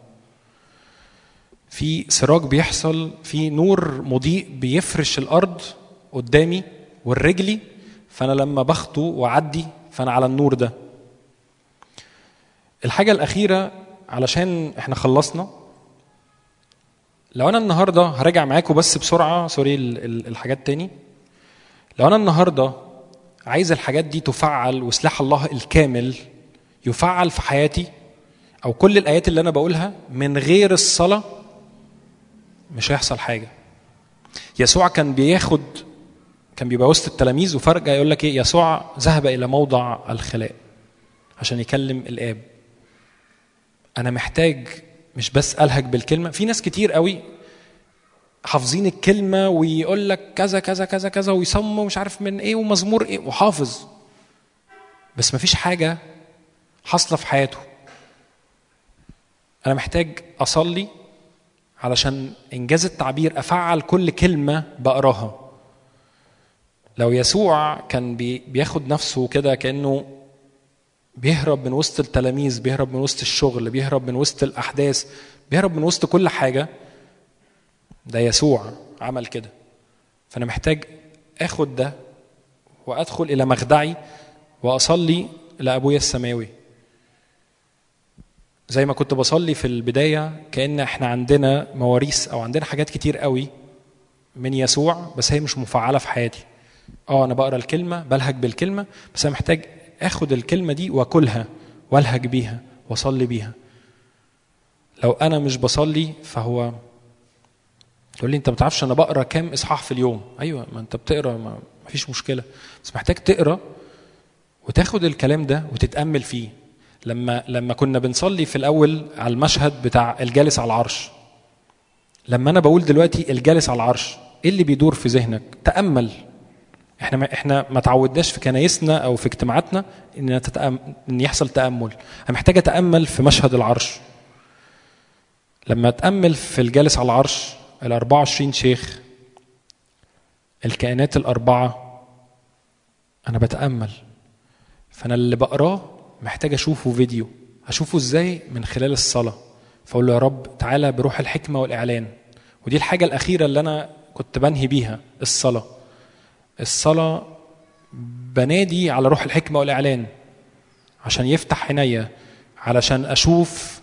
S2: في سراج بيحصل في نور مضيء بيفرش الأرض قدامي والرجلي فأنا لما باخده واعدي فأنا على النور ده. الحاجة الأخيرة علشان إحنا خلصنا. لو أنا النهارده هراجع معاكم بس بسرعة سوري ال- ال- الحاجات تاني. لو أنا النهارده عايز الحاجات دي تفعل وسلاح الله الكامل يفعل في حياتي أو كل الآيات اللي أنا بقولها من غير الصلاة مش هيحصل حاجة. يسوع كان بياخد كان بيبقى وسط التلاميذ وفرجه يقول لك إيه؟ يسوع ذهب إلى موضع الخلاء عشان يكلم الآب. أنا محتاج مش بس ألهج بالكلمة. في ناس كتير قوي حافظين الكلمة ويقول لك كذا كذا كذا كذا ويصمم مش عارف من إيه ومزمور إيه وحافظ. بس مفيش حاجة حاصلة في حياته. أنا محتاج أصلي علشان إنجاز التعبير أفعل كل كلمة بقراها. لو يسوع كان بي- بياخد نفسه كده كأنه بيهرب من وسط التلاميذ بيهرب من وسط الشغل بيهرب من وسط الأحداث بيهرب من وسط كل حاجة ده يسوع عمل كده. فأنا محتاج آخد ده وأدخل إلى مخدعي وأصلي لأبويا السماوي. زي ما كنت بصلي في البداية كأن إحنا عندنا مواريث أو عندنا حاجات كتير قوي من يسوع بس هي مش مفعلة في حياتي. آه أنا بقرأ الكلمة بلهج بالكلمة بس أنا محتاج آخد الكلمة دي وأكلها وألهج بيها وأصلي بيها. لو أنا مش بصلي فهو تقول لي أنت ما بتعرفش أنا بقرأ كام إصحاح في اليوم؟ أيوه ما أنت بتقرأ ما فيش مشكلة. بس محتاج تقرأ وتاخد الكلام ده وتتأمل فيه. لما لما كنا بنصلي في الأول على المشهد بتاع الجالس على العرش. لما أنا بقول دلوقتي الجالس على العرش إيه اللي بيدور في ذهنك؟ تأمل. إحنا ما إحنا ما تعودناش في كنايسنا أو في اجتماعاتنا ان. إن يحصل تأمل. أنا محتاج أتأمل في مشهد العرش. لما اتامل في الجالس على العرش ال 24 شيخ الكائنات الأربعة أنا بتأمل. فأنا اللي بقراه محتاج أشوفه فيديو. أشوفه إزاي؟ من خلال الصلاة. فأقول له يا رب تعالى بروح الحكمة والإعلان. ودي الحاجة الأخيرة اللي أنا كنت بنهي بيها الصلاة. الصلاة بنادي على روح الحكمة والإعلان عشان يفتح عينيا علشان أشوف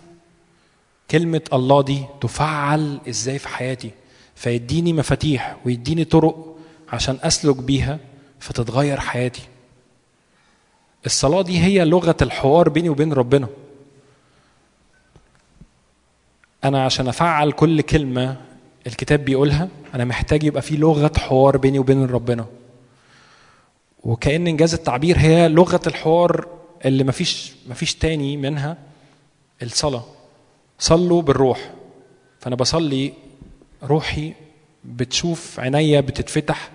S2: كلمة الله دي تفعل إزاي في حياتي فيديني مفاتيح ويديني طرق عشان أسلك بيها فتتغير حياتي. الصلاة دي هي لغة الحوار بيني وبين ربنا. أنا عشان أفعل كل كلمة الكتاب بيقولها أنا محتاج يبقى في لغة حوار بيني وبين ربنا. وكأن إنجاز التعبير هي لغة الحوار اللي مفيش مفيش تاني منها الصلاة. صلوا بالروح. فأنا بصلي روحي بتشوف عينيا بتتفتح.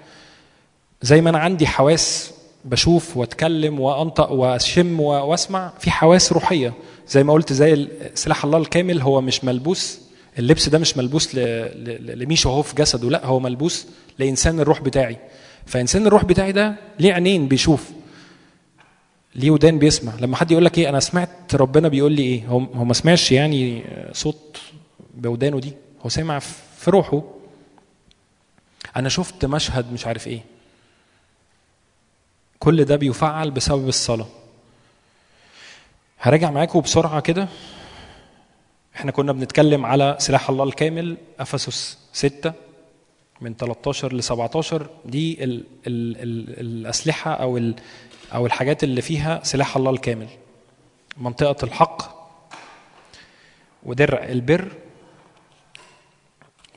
S2: زي ما أنا عندي حواس بشوف وأتكلم وأنطق وأشم وأسمع في حواس روحية. زي ما قلت زي سلاح الله الكامل هو مش ملبوس. اللبس ده مش ملبوس لميشو هو في جسده لا هو ملبوس لإنسان الروح بتاعي. فانسان الروح بتاعي ده ليه عينين بيشوف؟ ليه ودان بيسمع؟ لما حد يقول لك إيه أنا سمعت ربنا بيقول لي إيه؟ هو ما سمعش يعني صوت بودانه دي؟ هو سمع في روحه. أنا شفت مشهد مش عارف إيه. كل ده بيفعل بسبب الصلاة. هراجع معاكم بسرعة كده. إحنا كنا بنتكلم على سلاح الله الكامل أفسس 6 من 13 ل 17 دي ال ال ال الأسلحة أو ال أو الحاجات اللي فيها سلاح الله الكامل. منطقة الحق ودرع البر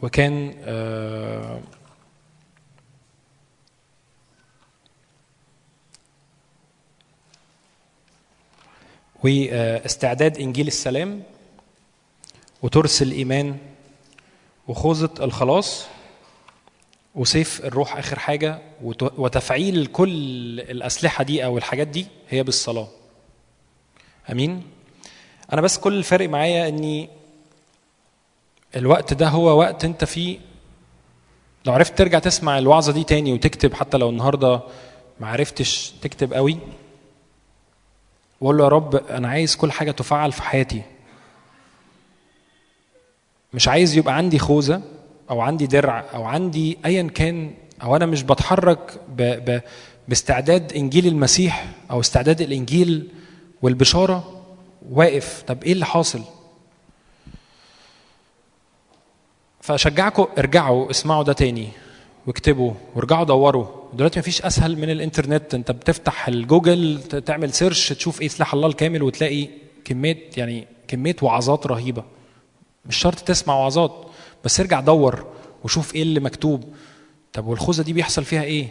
S2: وكان آه واستعداد إنجيل السلام وترس الإيمان وخوذة الخلاص وسيف الروح آخر حاجة وت- وتفعيل كل الأسلحة دي أو الحاجات دي هي بالصلاة. أمين؟ أنا بس كل الفرق معايا إني الوقت ده هو وقت أنت فيه. لو عرفت ترجع تسمع الوعظة دي تاني وتكتب حتى لو النهارده ما عرفتش تكتب قوي وأقول له يا رب أنا عايز كل حاجة تفعل في حياتي. مش عايز يبقى عندي خوذة. أو عندي درع أو عندي ايا كان أو أنا مش بتحرك ب... ب... باستعداد إنجيل المسيح أو استعداد الإنجيل والبشارة واقف. طب إيه اللي حاصل؟ فأشجعكم ارجعوا اسمعوا ده تاني واكتبوا وارجعوا دوروا. دلوقتي مفيش أسهل من الإنترنت. أنت بتفتح الجوجل تعمل search تشوف إيه سلاح الله الكامل وتلاقي كمية يعني كمية وعظات رهيبة. مش شرط تسمع وعظات. بس ارجع دور وشوف إيه اللي مكتوب. طب والخوذة دي بيحصل فيها إيه؟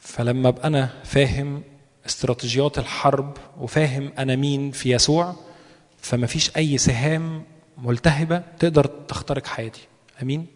S2: فلما ابقى أنا فاهم استراتيجيات الحرب وفاهم أنا مين في يسوع فما فيش اي سهام ملتهبة تقدر تخترق حياتي. امين؟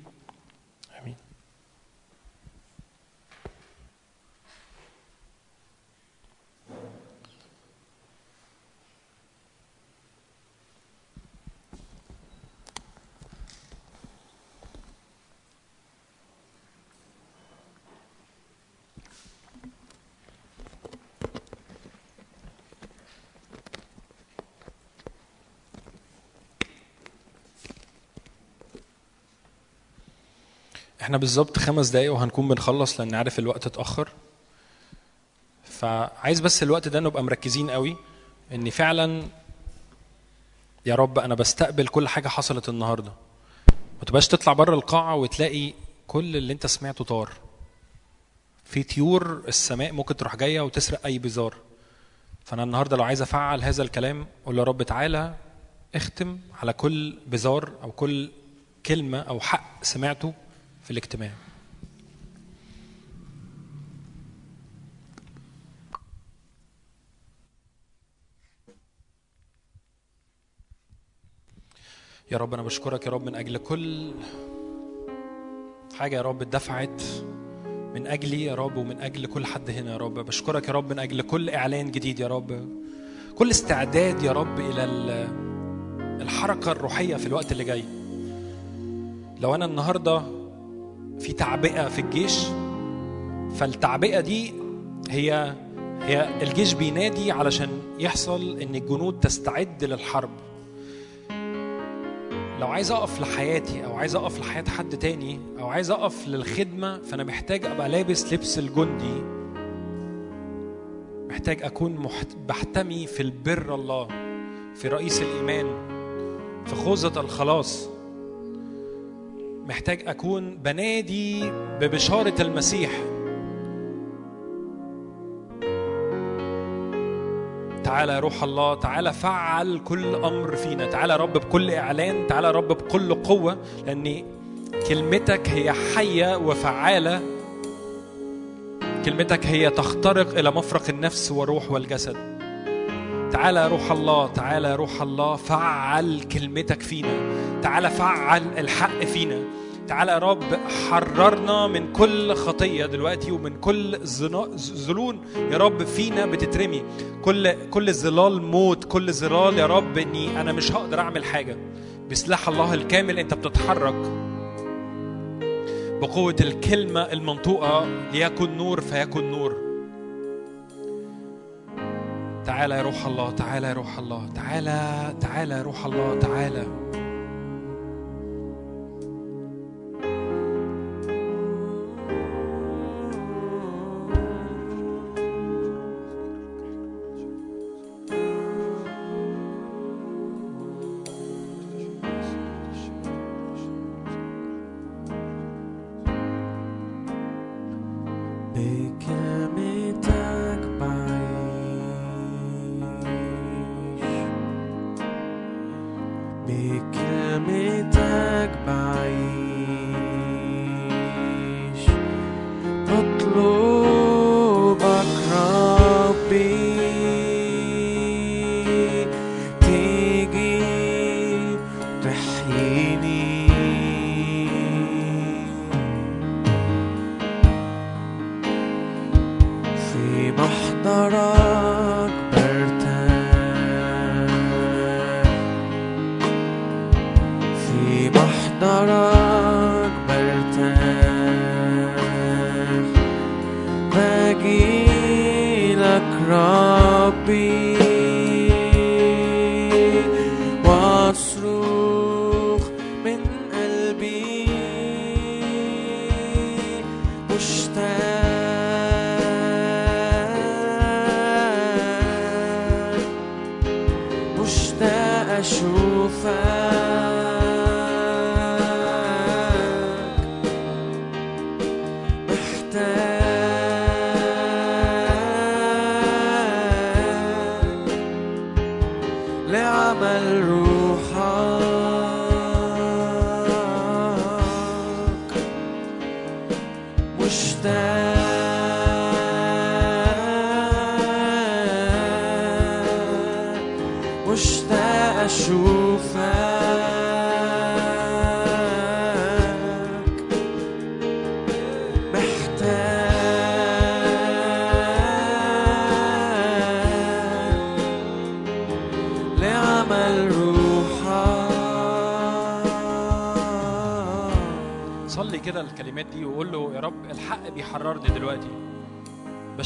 S2: إحنا بالظبط خمس دقايق وهنكون بنخلص لأن عارف الوقت اتأخر. فعايز بس الوقت ده نبقى مركزين قوي إن فعلا يا رب أنا بستقبل كل حاجة حصلت النهارده. ما تبقاش تطلع بره القاعة وتلاقي كل اللي أنت سمعته طار. في طيور السماء ممكن تروح جاية وتسرق أي بزار فأنا النهارده لو عايز أفعل هذا الكلام أقول له يا رب تعالى اختم على كل بزار أو كل كلمة أو حق سمعته في الاجتماع. يا رب أنا بشكرك يا رب من أجل كل حاجة يا رب اتدفعت من أجلي يا رب ومن أجل كل حد هنا يا رب. بشكرك يا رب من أجل كل إعلان جديد يا رب. كل استعداد يا رب إلى ال- الحركة الروحية في الوقت اللي جاي. لو أنا النهارده في تعبئة في الجيش. فالتعبئة دي هي هي الجيش بينادي علشان يحصل إن الجنود تستعد للحرب. لو عايز أقف لحياتي أو عايز أقف لحياة حد تاني أو عايز أقف للخدمة فأنا محتاج أبقى لابس لبس الجندي. محتاج أكون محت... بحتمي في البر الله في رئيس الإيمان في خوذة الخلاص. محتاج أكون بنادي ببشارة المسيح. تعالى يا روح الله تعالى فعل كل أمر فينا. تعالى يا رب بكل إعلان تعالى يا رب بكل قوة لأن كلمتك هي حية وفعالة. كلمتك هي تخترق إلى مفرق النفس والروح والجسد. تعالى يا روح الله تعالى يا روح الله فعل كلمتك فينا. تعالى فعل الحق فينا. تعالى يا رب حررنا من كل خطية دلوقتي ومن كل ظلون يا رب فينا بتترمي. كل كل ظلال موت كل ظلال يا رب إني أنا مش هقدر أعمل حاجة. بسلاح الله الكامل أنت بتتحرك بقوة الكلمة المنطوقة ليكن نور فيكن نور. تعالى يا روح الله تعالى يا روح الله تعالى تعالى يا روح الله تعالى.
S1: بكلمتك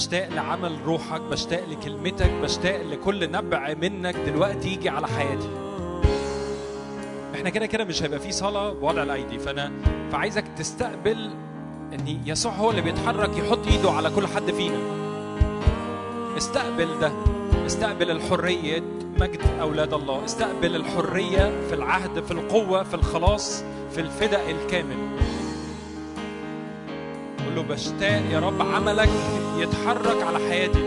S2: بشتاق لعمل روحك بشتاق لكلمتك بشتاق لكل نبع منك دلوقتي يجي على حياتي. إحنا كده كده مش هيبقى في صلاة بوضع الايدي فانا فعايزك تستقبل إن يسوع هو اللي بيتحرك يحط إيده على كل حد فينا. استقبل ده. استقبل الحرية مجد أولاد الله. استقبل الحرية في العهد في القوة في الخلاص في الفداء الكامل. له بشتاق يا رب عملك يتحرك على حياتي.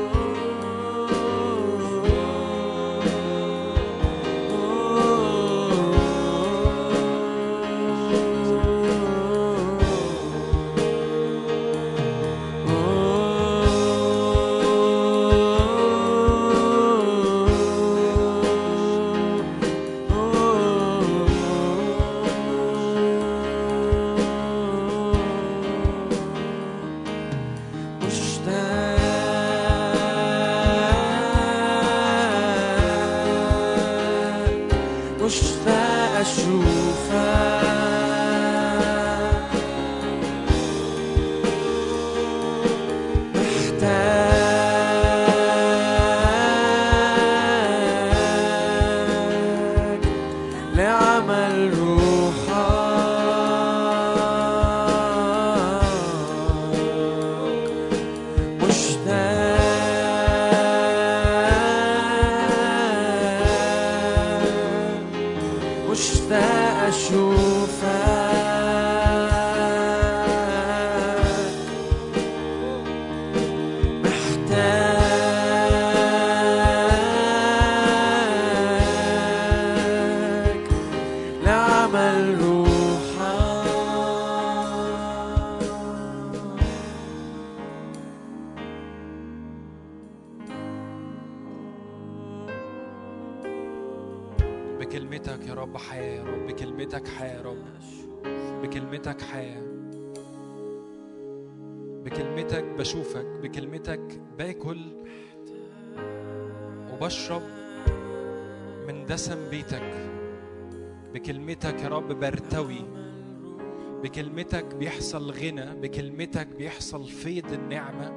S2: بيحصل غنى بكلمتك بيحصل فيض النعمة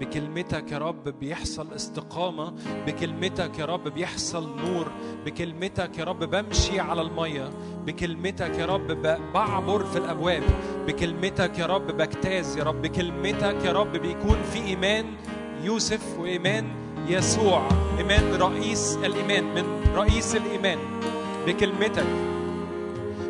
S2: بكلمتك يا رب بيحصل استقامة بكلمتك يا رب بيحصل نور بكلمتك يا رب بمشي على المية بكلمتك يا رب بعبر في الأبواب بكلمتك يا رب بجتاز يا رب بكلمتك يا رب بيكون في إيمان يوسف وإيمان يسوع إيمان رئيس الإيمان من رئيس الإيمان بكلمتك.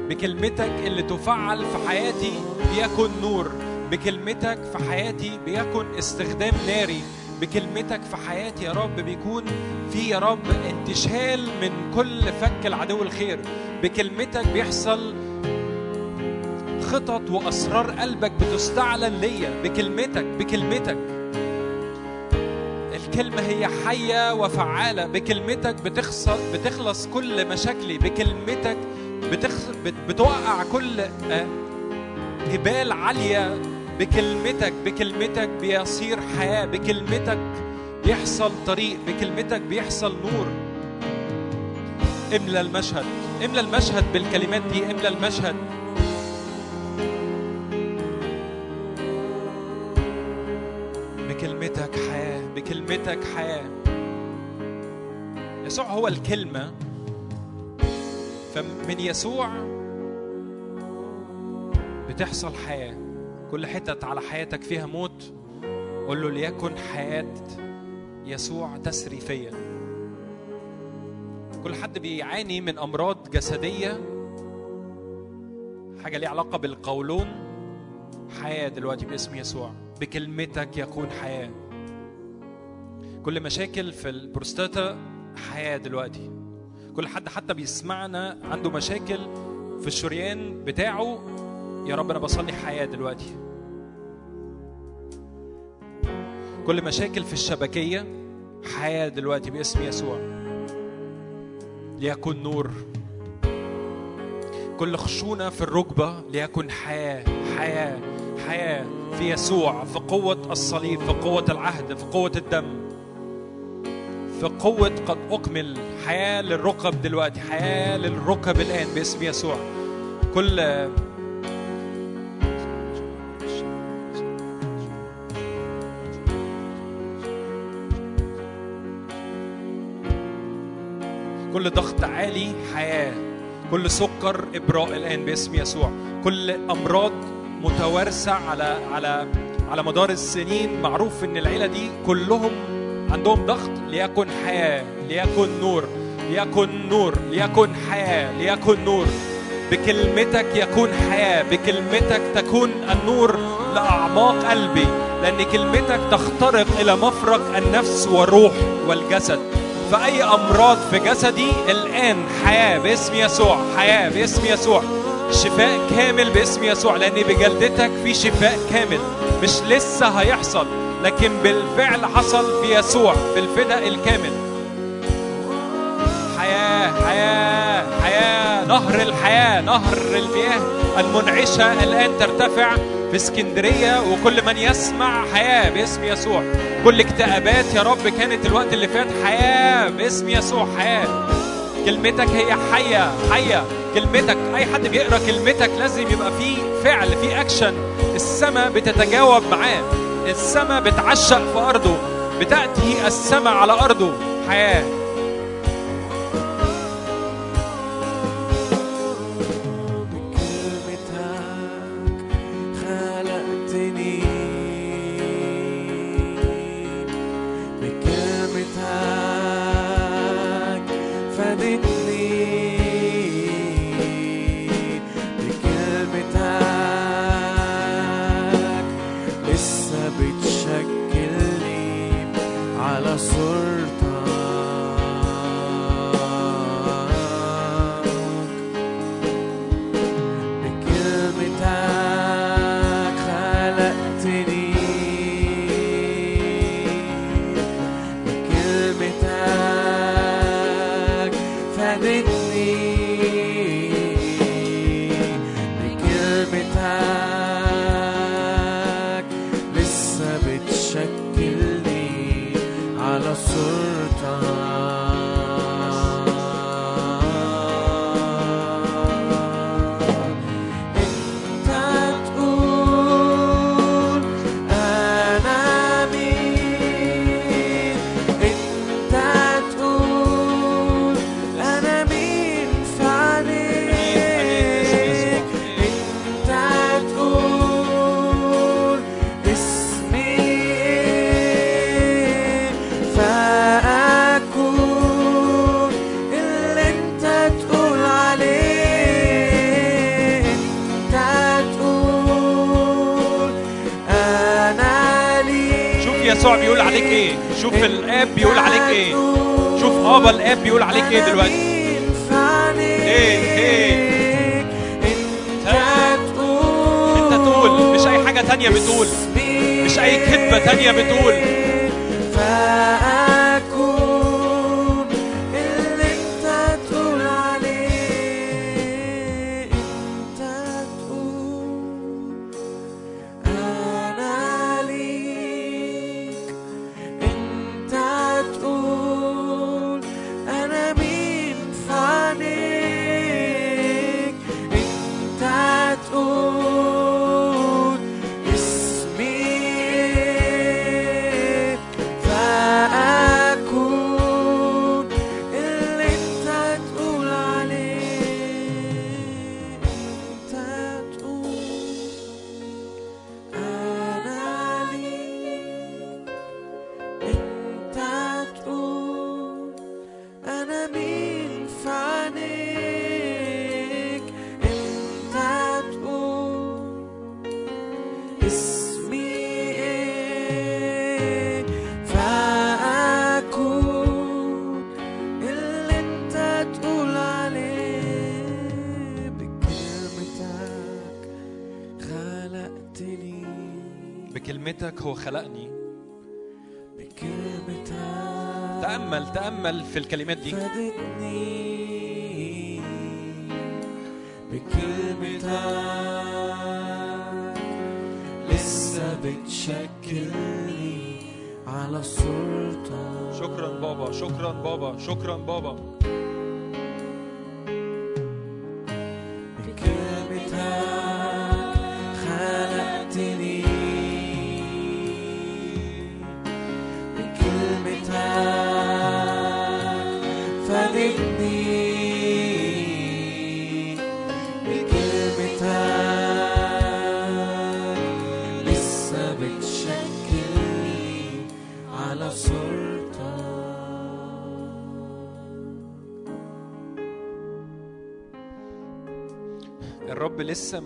S2: بكلمتك اللي تفعل في حياتي بيكن نور. بكلمتك في حياتي بيكن استخدام ناري. بكلمتك في حياتي يا رب بيكون في يا رب انتشال من كل فك العدو الخير. بكلمتك بيحصل خطط وأسرار قلبك بتستعلن ليا. بكلمتك بكلمتك الكلمة هي حية وفعالة. بكلمتك بتخلص بتخلص كل مشاكلي. بكلمتك بتخ... بت... بتوقع كل آه، جبال عالية بكلمتك بكلمتك بيصير حياة بكلمتك بيحصل طريق بكلمتك بيحصل نور. املى المشهد املى المشهد بالكلمات دي املى المشهد. بكلمتك حياة بكلمتك حياة. يسوع هو الكلمة. فمن يسوع بتحصل حياة. كل حتة على حياتك فيها موت قول له ليكن حياة يسوع تسري فيا. كل حد بيعاني من أمراض جسدية حاجة ليها علاقة بالقولون حياة دلوقتي باسم يسوع. بكلمتك يكون حياة. كل مشاكل في البروستاتا حياة دلوقتي. كل حد حتى بيسمعنا عنده مشاكل في الشريان بتاعه يا رب أنا بصلي حياة دلوقتي. كل مشاكل في الشبكية حياة دلوقتي باسم يسوع. ليكن نور. كل خشونة في الركبة ليكن حياة حياة حياة في يسوع في قوة الصليب في قوة العهد في قوة الدم. في قوة قد أكمل حياة للركب دلوقتي حياة للركب الآن باسم يسوع. كل كل ضغط عالي حياة
S1: كل سكر إبراء الآن باسم يسوع. كل أمراض متوارثة على على على مدار السنين معروف إن العيلة دي كلهم عندهم ضغط ليكن حياة ليكن نور ليكن نور ليكن حياة ليكن نور. بكلمتك يكون حياة بكلمتك تكون النور لأعماق قلبي لأن كلمتك تخترق إلى مفرق النفس والروح والجسد. فأي أمراض في جسدي الآن حياة باسم يسوع حياة باسم يسوع. شفاء كامل باسم يسوع لأن بجلدتك في شفاء كامل. مش لسه هيحصل. لكن بالفعل حصل في يسوع بالفداء الكامل. حياة حياة حياة نهر الحياة نهر المياه المنعشة الآن ترتفع في اسكندرية وكل من يسمع حياة باسم يسوع. كل اكتئابات يا رب كانت الوقت اللي فات حياة باسم يسوع حياة. كلمتك هي حية حية. كلمتك أي حد بيقرأ كلمتك لازم يبقى فيه فعل فيه أكشن السماء بتتجاوب معاه. السماء بتعشق في أرضه بتأتي السماء على أرضه. حياة.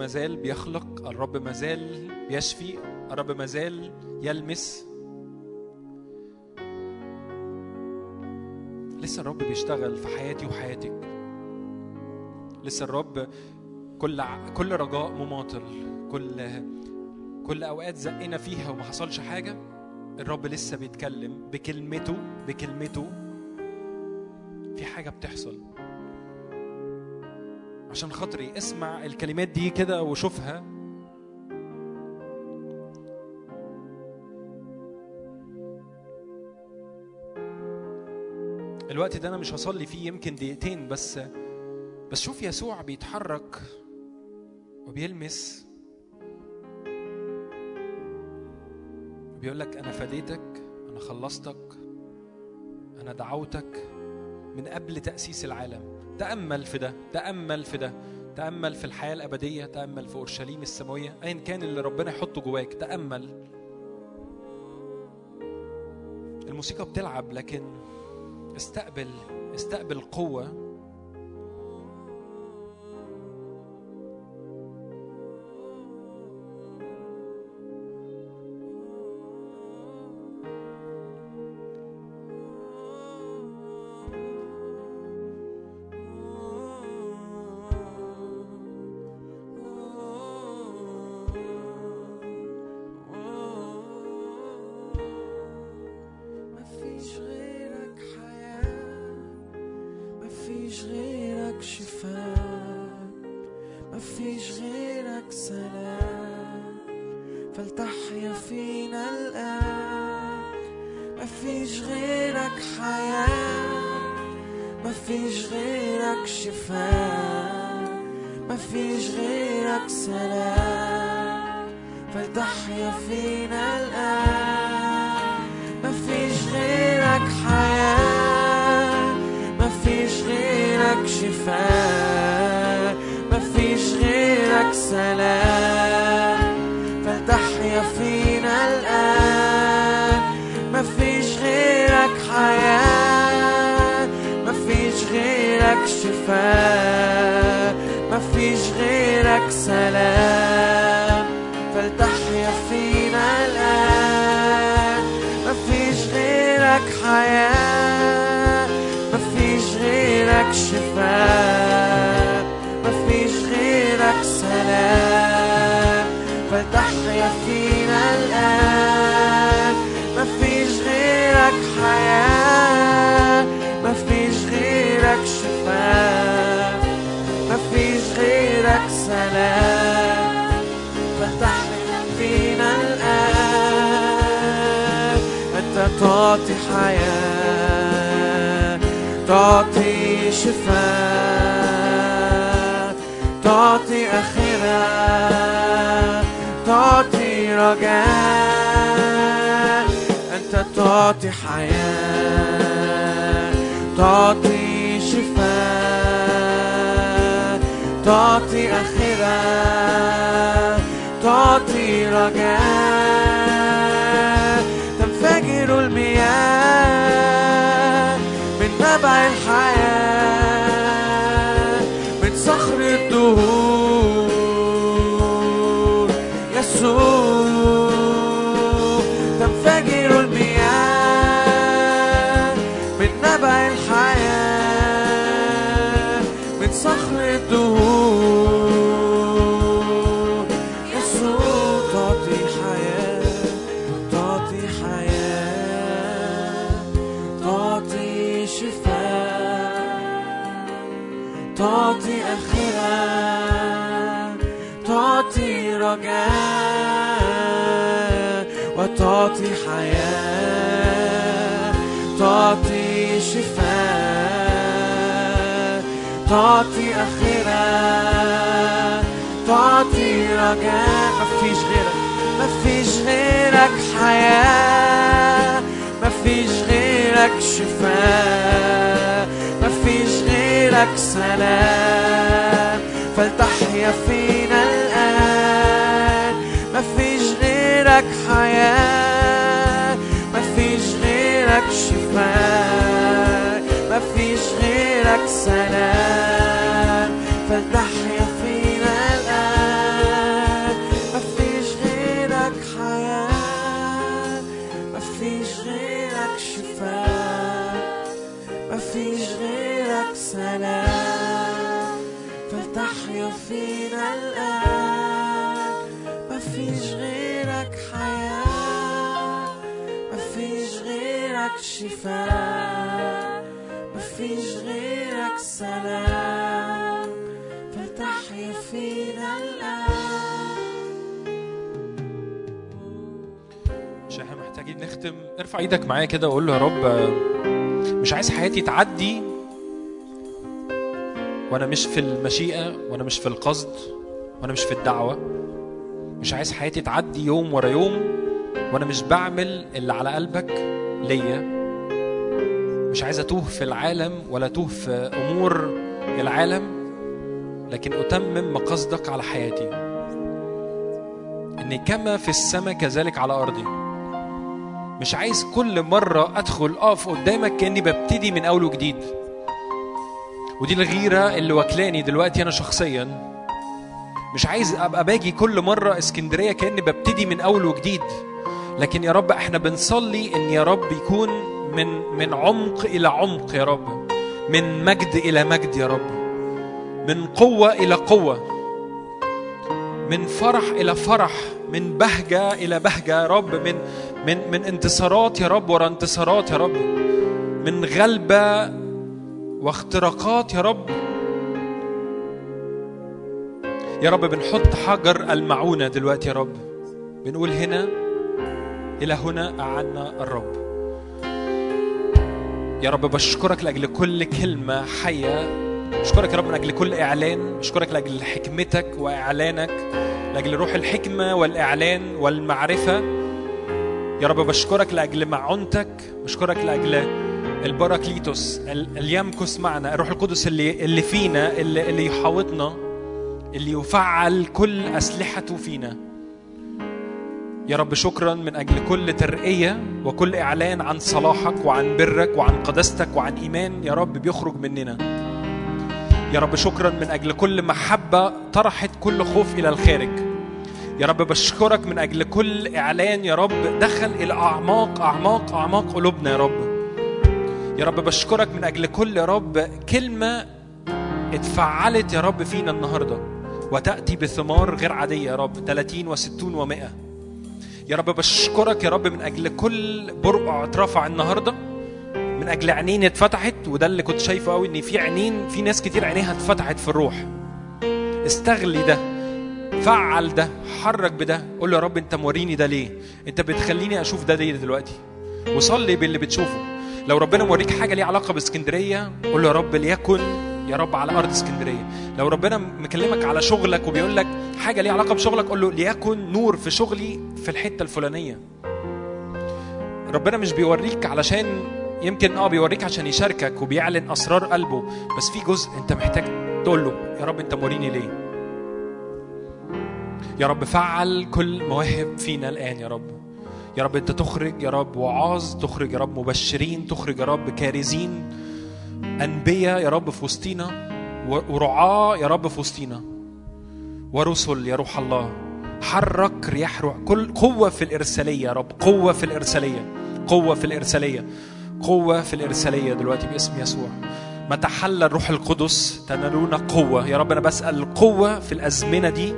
S2: مازال بيخلق الرب مازال بيشفي الرب مازال يلمس. لسه الرب بيشتغل في حياتي وحياتك. لسه الرب كل كل رجاء مماطل. كل كل أوقات زقنا فيها وما حصلش حاجة الرب لسه بيتكلم بكلمته بكلمته. في حاجة بتحصل. عشان خاطري. اسمع الكلمات دي كده وشوفها. الوقت ده أنا مش هصلي فيه يمكن دقيقتين بس بس شوف يسوع بيتحرك وبيلمس. بيقول لك أنا فديتك أنا خلصتك أنا دعوتك من قبل تأسيس العالم. تأمل في ده تأمل في ده تأمل في الحياة الأبدية تأمل في أورشليم السماوية ايا كان اللي ربنا يحطه جواك تأمل. الموسيقى بتلعب لكن استقبل استقبل
S1: قوة شفاء. مفيش غيرك سلام. فتحيا فينا الآن.
S2: عشان إحنا محتاجين نختم. ارفع إيدك معايا كده وقول له يا رب مش عايز حياتي تعدي وأنا مش في المشيئة وأنا مش في القصد وأنا مش في الدعوة. مش عايز حياتي تعدي يوم ورا يوم وأنا مش بعمل اللي على قلبك ليا. مش عايز اتوه في العالم ولا اتوه في أمور العالم لكن أتمم مقاصدك على حياتي. ان كما في السماء كذلك على أرضي. مش عايز كل مرة أدخل أقف قدامك كأني ببتدي من أول وجديد. ودي الغيرة اللي واكلاني دلوقتي أنا شخصيا. مش عايز أبقى باجي كل مرة إسكندرية كأني ببتدي من أول وجديد. لكن يا رب إحنا بنصلي إن يا رب يكون من من عمق إلى عمق يا رب. من مجد إلى مجد يا رب. من قوة إلى قوة. من فرح إلى فرح. من بهجة إلى بهجة يا رب. من من من انتصارات يا رب ورا انتصارات يا رب. من غلبة واختراقات يا رب. يا رب بنحط حجر المعونة دلوقتي يا رب. بنقول هنا إلى هنا أعنا الرب. يا رب بشكرك لأجل كل كلمة حية. بشكرك يا رب من أجل كل إعلان. بشكرك لأجل حكمتك وإعلانك. لأجل روح الحكمة والإعلان والمعرفة. يا رب بشكرك لأجل معونتك. بشكرك لأجل البراكليتوس ال- اللي يمكث معنا. الروح القدس اللي اللي فينا اللي, اللي يحاوطنا اللي يفعل كل أسلحته فينا. يا رب شكرا من أجل كل ترقية وكل إعلان عن صلاحك وعن برك وعن قداستك وعن إيمان يا رب بيخرج مننا. يا رب شكرا من أجل كل محبة طرحت كل خوف إلى الخارج. يا رب بشكرك من أجل كل إعلان يا رب دخل إلى أعماق أعماق أعماق قلوبنا يا رب. يا رب بشكرك من أجل كل يا رب كلمة اتفعلت يا رب فينا النهارده. وتأتي بثمار غير عادية يا رب 30 و60 و100 يا رب بشكرك يا رب من أجل كل برقع اترفع النهارده من أجل عينين اتفتحت وده اللي كنت شايفه قوي إن في عينين في ناس كتير عينيها اتفتحت في الروح. استغلي ده فعل ده حرك بده قول له يا رب أنت موريني ده ليه؟ أنت بتخليني أشوف ده ليه دلوقتي؟ وصلي باللي بتشوفه. لو ربنا موريك حاجة ليها علاقة بإسكندرية قول له يا رب ليكن يا رب على أرض اسكندرية. لو ربنا مكلمك على شغلك وبيقول لك حاجة ليها علاقة بشغلك قول له ليكن نور في شغلي في الحتة الفلانية. ربنا مش بيوريك علشان يمكن آه بيوريك عشان يشاركك وبيعلن أسرار قلبه بس في جزء أنت محتاج تقول له يا رب أنت موريني ليه؟ يا رب فعل كل مواهب فينا الآن يا رب. يا رب أنت تخرج يا رب وعاظ تخرج يا رب مبشرين تخرج يا رب كارزين. أنبياء يا رب في وسطينا ورعاة يا رب في وسطينا ورسل يا روح الله. حرك رياح روح. كل قوة في الإرسالية يا رب. قوة في الإرسالية. قوة في الإرسالية. قوة في الإرسالية دلوقتي باسم يسوع. ما تحل الروح القدس تنالون قوة. يا رب أنا بسأل القوة في الأزمنة دي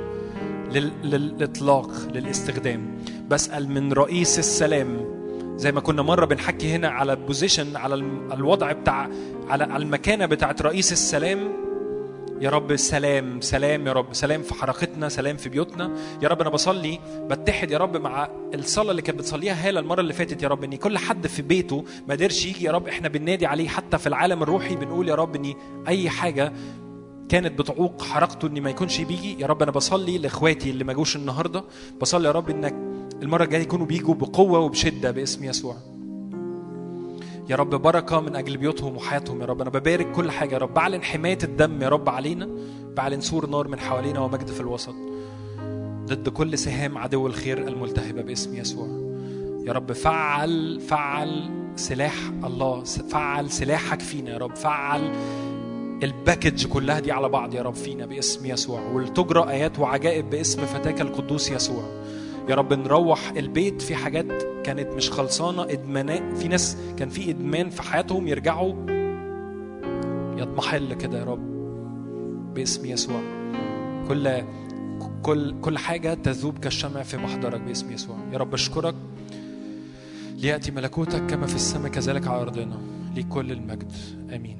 S2: لل... للإطلاق للاستخدام. بسأل من رئيس السلام زي ما كنا مرة بنحكي هنا على البوزيشن على الوضع بتاع على المكانة بتاعت رئيس السلام. يا رب سلام سلام يا رب سلام في حركتنا سلام في بيوتنا. يا رب أنا بصلي بتحد يا رب مع الصلاة اللي كانت بتصليها هالة المرة اللي فاتت يا رب. ان كل حد في بيته ما قدرش يجي يا رب إحنا بننادي عليه حتى في العالم الروحي بنقول يا رب ان أي حاجة كانت بتعوق حركته ان ما يكونش بيجي. يا رب أنا بصلي لإخواتي اللي ما جوش النهارده. بصلي يا رب إنك المرة الجاية يكونوا بيجوا بقوة وبشدة باسم يسوع. يا رب بركة من أجل بيوتهم وحياتهم يا رب. أنا ببارك كل حاجة يا رب. بعلن حماية الدم يا رب علينا. بعلن سور نار من حوالينا ومجد في الوسط. ضد كل سهام عدو الخير الملتهبة باسم يسوع. يا رب فعل فعل سلاح الله. فعل سلاحك فينا يا رب. فعل ال package كلها دي على بعض يا رب فينا باسم يسوع. ولتجرى آيات وعجائب باسم فتاك القدوس يسوع. يا رب نروح البيت. في حاجات كانت مش خلصانة ادمانات في ناس كان في إدمان في حياتهم يرجعوا. يضمحل كده يا رب باسم يسوع. كل كل كل حاجة تذوب كالشمع في محضرك باسم يسوع. يا رب اشكرك. ليأتي ملكوتك كما في السماء كذلك على أرضنا. لكل المجد. آمين.